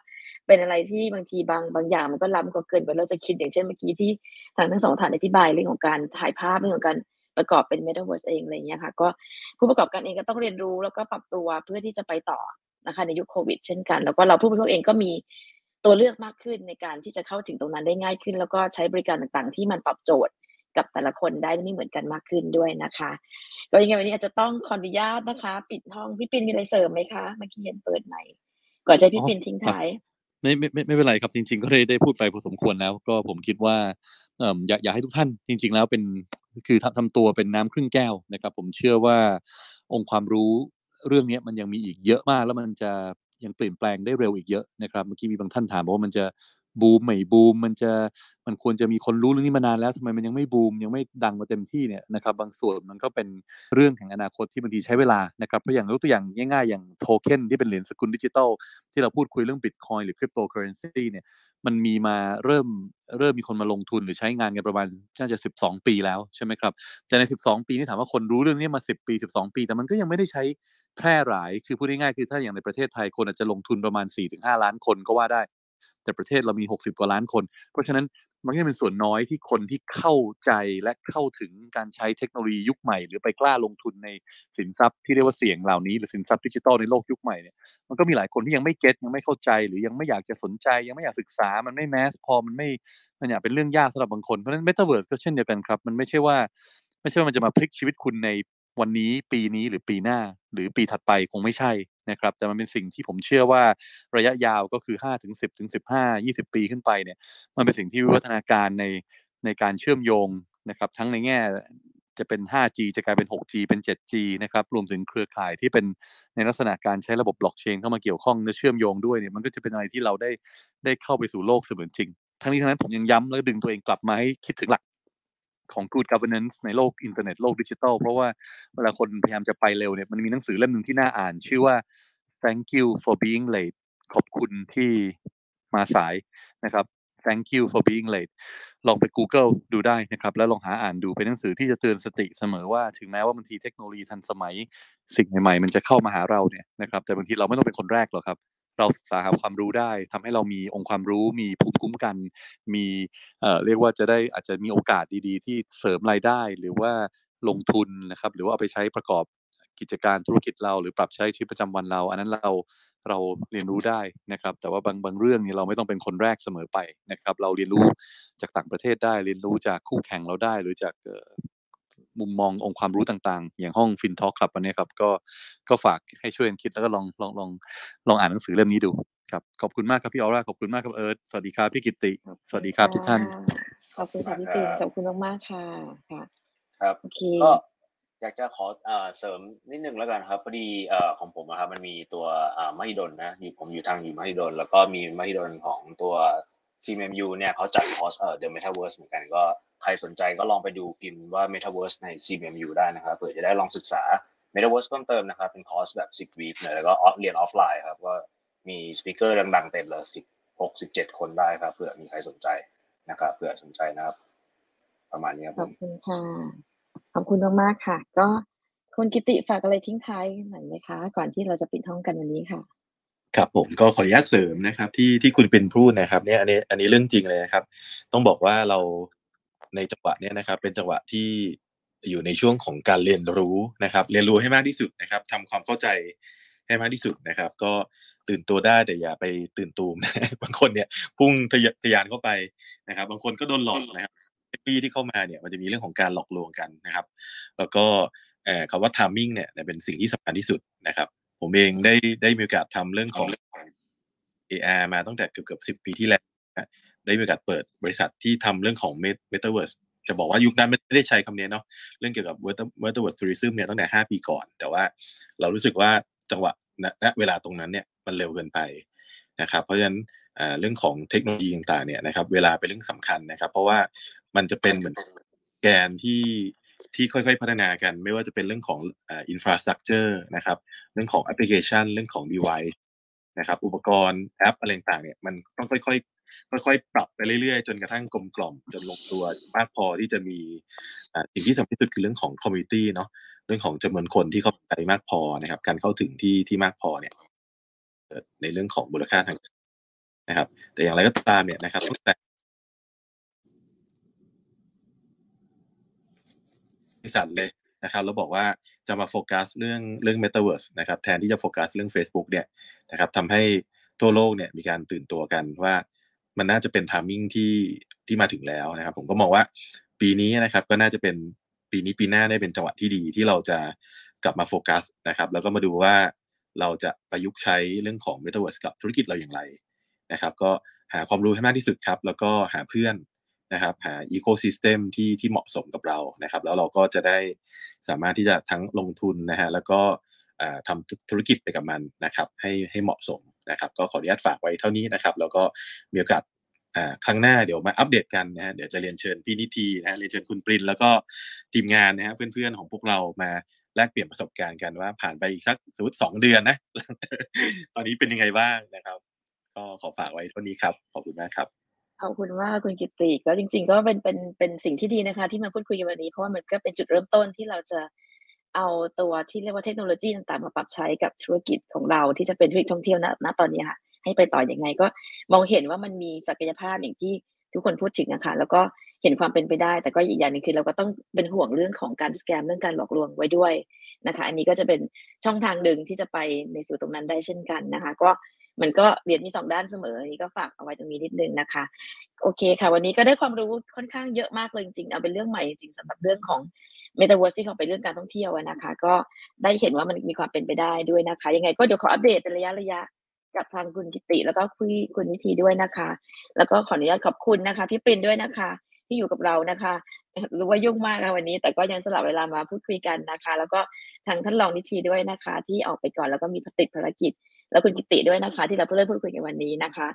เป็นอะไรที่บางทีบางบางอย่างมันก็ล้ำกว่าเกินกว่าเราจะคิดอย่างเช่นเมื่อกี้ที่ทางทั้งสองท่านอธิบายเรื่องของการถ่ายภาพเรื่องของการ ประกอบเป็น Metaverse เองอะไรอย่างเงี้ยค่ะ ก็ผู้ประกอบการเองก็ต้องเรียนรู้แล้วก็ปรับตัวเพื่อที่จะไปต่อนะคะในยุคโควิด เช่นกัน แล้วก็เราผู้บริโภคเองก็มีตัวเลือกมากขึ้นในการที่จะเข้าถึงตรงนั้นได้ง่ายขึ้น แล้วก็ใช้บริการต่างๆ ที่มันตอบโจทย์กับแต่ละคนได้ไม่เหมือนกันมากขึ้นด้วยนะคะ ก็ยังไงวันนี้อาจจะต้องขออนุญาตนะคะ ปิดห้องพี่ปินมีอะไรเสริมไหมคะเมื่อกี้เห็นเปิดใหม่ก่อนจะให้พี่ปินทิ้งท้ายไม่ไม่ไม่ไม่เป็นไรครับจริง ๆ ก็ได้ได้พูดไปพอสมควรแล้ว ก็ผมคิดว่าเอ่ออยากอยากให้ทุกท่านจริง ๆ แล้วเป็น คือทำทำตัวเป็นน้ำครึ่งแก้วนะครับ ผมเชื่อว่าองค์ความรู้เรื่องนี้มันยังมีอีกเยอะมากแล้วมันจะยังเปลี่ยนแปลงได้เร็วอีกเยอะนะครับ เมื่อกี้มีบางท่านถามว่ามันจะ บูมไม่บูมมันจะมันควรจะมีคนรู้เรื่องนี้มานานแล้วทำไมมันยังไม่บูมยังไม่ดังมาเต็มที่เนี่ยนะครับบางส่วนมันก็เป็นเรื่องแห่งอนาคตที่บางทีใช้เวลานะครับเพราะอย่างยกตัวอย่างง่ายๆ อย่างโทเค็นที่เป็นเหรียญสกุลดิจิทัลที่เราพูดคุยเรื่องบิตคอยหรือคริปโตเคอเรนซีเนี่ยมันมีมาเริ่มเริ่มมีคนมาลงทุนหรือใช้งานกันประมาณน่าจะ 12 ปีแล้วใช่ไหมครับแต่ใน 12 ปีนี่ถามว่าคนรู้เรื่องนี้มา 10 ปี 12 ปี แต่มันก็ยังไม่ได้ใช้แพร่หลาย คือพูดง่ายๆ คือถ้าอย่างในประเทศไทยคนอาจจะลงทุนประมาณ 4-5 ล้านคนก็ว่าได้ แต่ประเทศเรามี 60 กว่าล้านคน เพราะฉะนั้นมันก็เป็นส่วนน้อยที่คนที่เข้าใจและเข้าถึงการใช้เทคโนโลยียุคใหม่ หรือไปกล้าลงทุนในสินทรัพย์ที่เรียกว่าเสี่ยงเหล่านี้ หรือสินทรัพย์ดิจิทัลในโลกยุคใหม่เนี่ยมันก็มีหลายคนที่ยังไม่ get ยังไม่เข้าใจ หรือยังไม่อยากจะสนใจ ยังไม่อยากศึกษามันไม่ mass พอมันไม่มันยังเป็นเรื่องยากสำหรับบางคนเพราะฉะนั้นเมตาเวิร์สก็เช่นเดียวกันครับมันไม่ใช่ว่า ไม่ใช่ว่ามันจะมาพลิกชีวิตคุณในวันนี้ปีนี้หรือปีหน้า หรือปีถัดไปคงไม่ใช่ นะครับแต่มันเป็นสิ่งที่ผมเชื่อว่าระยะยาวก็คือ5ถึง10ถึง15 20 ปีขึ้นไปเนี่ยมันเป็นสิ่งที่วิวัฒนาการในในการเชื่อมโยงนะครับทั้งในแง่จะเป็น 5G จะกลายเป็น 6G เป็น 7G นะครับ รวมถึงเครือข่ายที่เป็นในลักษณะการใช้ระบบบล็อกเชนเข้ามาเกี่ยวข้องและเชื่อมโยงด้วยเนี่ย มันก็จะเป็นอะไรที่เราได้ได้เข้าไปสู่โลกเสมือนจริง ทั้งนี้ทั้งนั้นผมยังย้ำและดึงตัวเองกลับมาให้คิดถึงหลัก ของ good governance ในโลกอินเทอร์เน็ตโลกดิจิทัลเพราะว่าเวลาคนพยายามจะไปเร็วเนี่ยมันมีหนังสือเล่มหนึ่งที่น่าอ่าน ชื่อว่า thank you for being late ขอบคุณที่มาสายนะครับ thank you for being late ลองไป Google ดูได้นะครับ แล้วลองหาอ่านดูเป็นหนังสือที่จะเตือนสติเสมอว่าถึงแม้ว่าบางทีเทคโนโลยีทันสมัยสิ่งใหม่ๆ มันจะเข้ามาหาเราเนี่ยนะครับแต่บางทีเราไม่ต้องเป็นคนแรกหรอกครับ เราศึกษาหาความรู้ได้ทำให้เรามีองค์ความรู้มีภูมิคุ้มกัน มีเอ่อเรียกว่าจะได้อาจจะมีโอกาสดีๆ ที่เสริมรายได้ หรือว่าลงทุนนะครับ หรือว่าเอาไปใช้ประกอบกิจการธุรกิจเราหรือปรับใช้ชีวิตประจำวันเรา อันนั้นเราเราเรียนรู้ได้นะครับ แต่ว่าบางบางเรื่องนี่เราไม่ต้องเป็นคนแรกเสมอไปนะครับ เราเรียนรู้จากต่างประเทศได้ เรียนรู้จากคู่แข่งเราได้ หรือจาก มุมมององค์ความรู้ต่างๆ อย่างห้องฟินทอ l ครับวันนี้ครับก็ก็ฝากให้ช่วยกันคิดแล้วก็ลองลองลองลองอ่านหนังสือเล่มนี้ดูครับขอบคุณมากครับพี่ออร่าขอบคุณมากครับเอิร์ธสวัสดีครับพี่กิตติสวัสดีครับทุกท่าน ขอบคุณค่ะพี่ปินขอบคุณมากๆค่ะค่ะ ครับโอเคก็อยากจะขอเอ่อเสริมนิดนึงแล้วกันครับพอดีเอ่อของผมอะครับมันมีตัวอ่ามหิดลนะอยู่ผมอยู่ทางอยู่มหิดลแล้วก็มีมหิดลของตัว CMU เนี่ยเขาจัดคอร์สเอ่อ The Metaverse เหมือนกันก็ ใครสนใจก็ลองไปดูพิมพ์ว่า Metaverse ใน CMMU ได้นะครับเผื่อจะได้ลองศึกษา Metaverse เพิ่มเติมนะครับ เป็นคอร์สแบบ 10 week เลยแล้วก็ออฟเรียนออฟไลน์ครับก็มี speaker ดังๆเต็มเลย16 17 คนได้ครับเผื่อมีใครสนใจนะครับเผื่อสนใจนะครับ ประมาณนี้ครับขผอบมคุณค่ะ ขอบคุณมากๆค่ะ ก็ขคุณกิติฝากอะไรทิ้งท้ายหน่อยไหมคะ ก่อนที่เราจะปิดห้องกันวันนี้ค่ะครับผมก็ขออนุญาตเสริมนะครับที่ที่คุณเป็นพูดนะครับเนี่ยอันนี้อันนี้เรื่องจริงเลยนะครับ ต้องบอกว่าเรา ในจังหวะนี้นะครับ เป็นจังหวะที่อยู่ในช่วงของการเรียนรู้นะครับ เรียนรู้ให้มากที่สุดนะครับทำความเข้าใจให้มากที่สุดนะครับ ก็ตื่นตัวได้แต่อย่าไปตื่นตูมนะบางคนเนี่ยพุ่งทะยานเข้าไปนะครับ บางคนก็โดนหลอกนะครับเทคโนโลยีที่เข้ามาเนี่ยมันจะมีเรื่องของการหลอกลวงกันนะครับ แล้วก็เอ่อคำว่า timing เนี่ยเป็นสิ่งที่สำคัญที่สุดนะครับ ผมเองได้ได้มีโอกาสทำเรื่องของ AR มาตั้งแต่เกือบเกือบสิบปีที่แล้วนะ ได้มีโอกาสเปิดบริษัทที่ทำเรื่องของ Met- Metaverse จะบอกว่ายุคนั้นไม่ได้ใช้คำนี้เนาะเรื่องเกี่ยวกับ Meta- Metaverse Tourism เนี่ยตั้งแต่ 5 ปีก่อน แต่ว่าเรารู้สึกว่าจังหวะณเวลาตรงนั้นเนี่ยมันเร็วเกินไปนะครับเพราะฉะนั้นเรื่องของเทคโนโลยีต่างๆเนี่ยนะครับเวลาเป็นเรื่องสำคัญนะครับ เพราะว่ามันจะเป็นเหมือนแกนที่ที่ค่อยๆพัฒนากัน ไม่ว่าจะเป็นเรื่องของอ่อ infrastructure นะครับเรื่องของแอปพลิเคชัน เรื่องของ device นะครับอุปกรณ์แอปอะไรต่างเนี่ยมันต้องค่อยๆ ค่อยๆ ปรับไปเรื่อยๆ จนกระทั่งกลมกล่อมจนลงตัวมากพอที่จะมีอ่าสิ่งที่สำคัญที่สุดคือเรื่องของ community เนาะเรื่องของจำนวนคนที่เข้าใจมากพอนะครับ การเข้าถึงที่ที่มากพอเนี่ยในเรื่องของมูลค่าทางนะครับ แต่อย่างไรก็ตามเนี่ยนะครับตั้งแต่บริษัทเลยนะครับแล้วบอกว่าจะมาโฟกัสเรื่องเรื่อง Metaverse นะครับแทนที่จะโฟกัสเรื่อง Facebook เนี่ยนะครับทำให้ทั่วโลกเนี่ยมีการตื่นตัวกันว่า มันน่าจะเป็นทามมิ่งที่ที่มาถึงแล้วนะครับ ผมก็มองว่าปีนี้นะครับก็น่าจะเป็นปีนี้ปีหน้าได้เป็นจังหวะที่ดีที่เราจะกลับมาโฟกัสนะครับ แล้วก็มาดูว่าเราจะประยุกต์ใช้เรื่องของ Metaverse กับธุรกิจเราอย่างไรนะครับ ก็หาความรู้ให้มากที่สุดครับ แล้วก็หาเพื่อนนะครับ หาอีโคซิสเต็มที่ที่เหมาะสมกับเรานะครับ แล้วเราก็จะได้สามารถที่จะทั้งลงทุนนะฮะแล้วก็อ่าทำธุรกิจไปกับมันนะครับ ให้ให้เหมาะสม นะครับก็ขออนุญาตฝากไว้เท่านี้นะครับ แล้วก็มีโอกาสครั้งหน้าเดี๋ยวมาอัปเดตกันนะฮะเดี๋ยวจะเรียนเชิญพี่นิทีนะฮะเรียนเชิญคุณปรินแล้วก็ทีมงานนะฮะเพื่อนๆของพวกเรามาแลกเปลี่ยนประสบการณ์กันว่าผ่านไปอีกสักสมมติสองเดือนนะ ตอนนี้เป็นยังไงบ้างนะครับ ก็ขอฝากไว้เท่านี้ครับ ขอบคุณมากครับขอบคุณมาคุณกิติก็จริง ๆ ก็เป็นเป็นเป็นสิ่งที่ดีนะคะ ที่มาพูดคุยกันวันนี้เพราะว่ามันก็เป็นจุดเริ่มต้นที่เราจะ เอาตัวที่เรียกว่าเทคโนโลยีต่างๆ มาปรับใช้กับธุรกิจของเราที่จะเป็นธุรกิจท่องเที่ยวณณตอนนี้ค่ะ ให้ไปต่ออยังไงก็มองเห็นว่ามันมีศักยภาพอย่างที่ทุกคนพูดถึงนะคะแล้วก็เห็นความเป็นไปได้ แต่ก็อีกอย่างหนึงคือเราก็ต้องเป็นห่วงเรื่องของการสแกมเรื่องการหลอกลวงไว้ด้วยนะคะ อันนี้ก็จะเป็นช่องทางหนึ่งที่จะไปในสู่ตรงนั้นได้เช่นกันนะคะ ก็มันก็เรียญมีสองด้านเสมออันนี้ก็ฝากเอาไว้ตรงนี้นิดนึงนะคะ โอเคค่ะ วันนี้ก็ได้ความรู้ค่อนข้างเยอะมากเลยจริงๆเอาเป็นเรื่องใหม่จริงๆสำหรับเรื่องของ Metaverse ที่เขาไปเรื่องการท่องเที่ยวนะคะ ก็ได้เห็นว่ามันมีความเป็นไปได้ด้วยนะคะ ยังไงก็เดี๋ยวขออัปเดตเป็นระยะระยะกับทางคุณกิติ แล้วก็คุยคุณนิธีด้วยนะคะ แล้วก็ขออนุญาตขอบคุณนะคะพี่ปินด้วยนะคะ ที่อยู่กับเรานะคะรู้ว่ายุ่งมากนะวันนี้ แต่ก็ยังสลับเวลามาพูดคุยกันนะคะ แล้วก็ทางท่านรองนิธีด้วยนะคะ ที่ออกไปก่อนแล้วก็มีติดภารกิจ แล้วคุณกิติด้วยนะคะ ที่เราเพิ่งเริ่มพูดคุยกันวันนี้นะคะ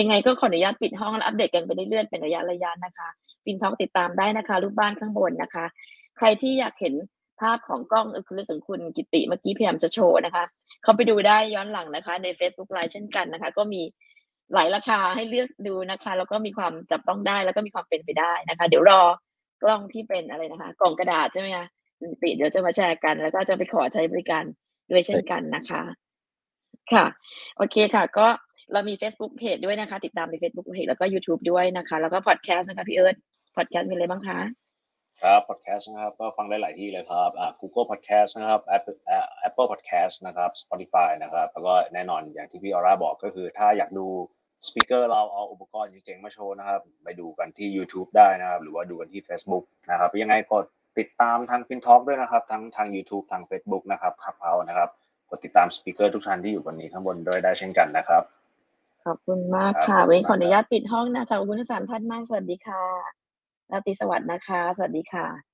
ยังไงก็ขออนุญาตปิดห้องและอัปเดตกันไปเรื่อยๆเป็นระยะระยะนะคะฟินท็อกติดตามได้นะคะรูปบ้านข้างบนนะคะ ใครที่อยากเห็นภาพของกล้องเอคือของคุณกิติเมื่อกี้พยายามจะโชว์นะคะ เขาไปดูได้ย้อนหลังนะคะ ใน Facebook Live เช่นกันนะคะ ก็มีหลายราคาให้เลือกดูนะคะ แล้วก็มีความจับต้องได้แล้วก็มีความเป็นไปได้นะคะ เดี๋ยวรอกล้องที่เป็นอะไรนะคะ กล่องกระดาษใช่ไหมคะกิติเดี๋ยวจะมาแชร์กันแล้วก็จะไปขอใช้บริการด้วยเช่นกันนะคะ ค่ะ โอเคค่ะ ก็เรามี Facebook Page ด้วยนะคะ ติดตามใน Facebook Page แล้วก็ YouTube ด้วยนะคะ แล้วก็พอดแคสต์นะคะพี่เอิร์ธพอดแคสต์มีอะไรบ้างคะ ครับพอดแคสต์นะครับก็ฟังได้หลายที่เลยครับอ่า Google Podcast นะครับ Apple อ่า Apple Podcast นะครับ Spotify นะครับแล้วก็แน่นอนอย่างที่พี่ออร่าบอกก็คือถ้าอยากดูสปีกเกอร์เราเอาอุปกรณ์เจ๋งๆมาโชว์นะครับ ไปดูกันที่ YouTube ได้นะครับ หรือว่าดูกันที่ Facebook นะครับยังไงกดติดตามทาง FinTalk ด้วยนะครับ ทั้งทาง YouTube ทาง Facebook นะครับขับเฮานะครับ กดติดตามสปีกเกอร์ทุกท่านที่อยู่บนนี้ข้างบนด้วยได้เช่นกันนะครับ ขอบคุณมากครับค่ะขอบคุณวันนี้ขออมากครับนุญาตปิดห้องนะคะขอบคุณทั้งสามท่านมากสวัสดีค่ะ ราตรีสวัสดิ์นะคะ สวัสดีค่ะ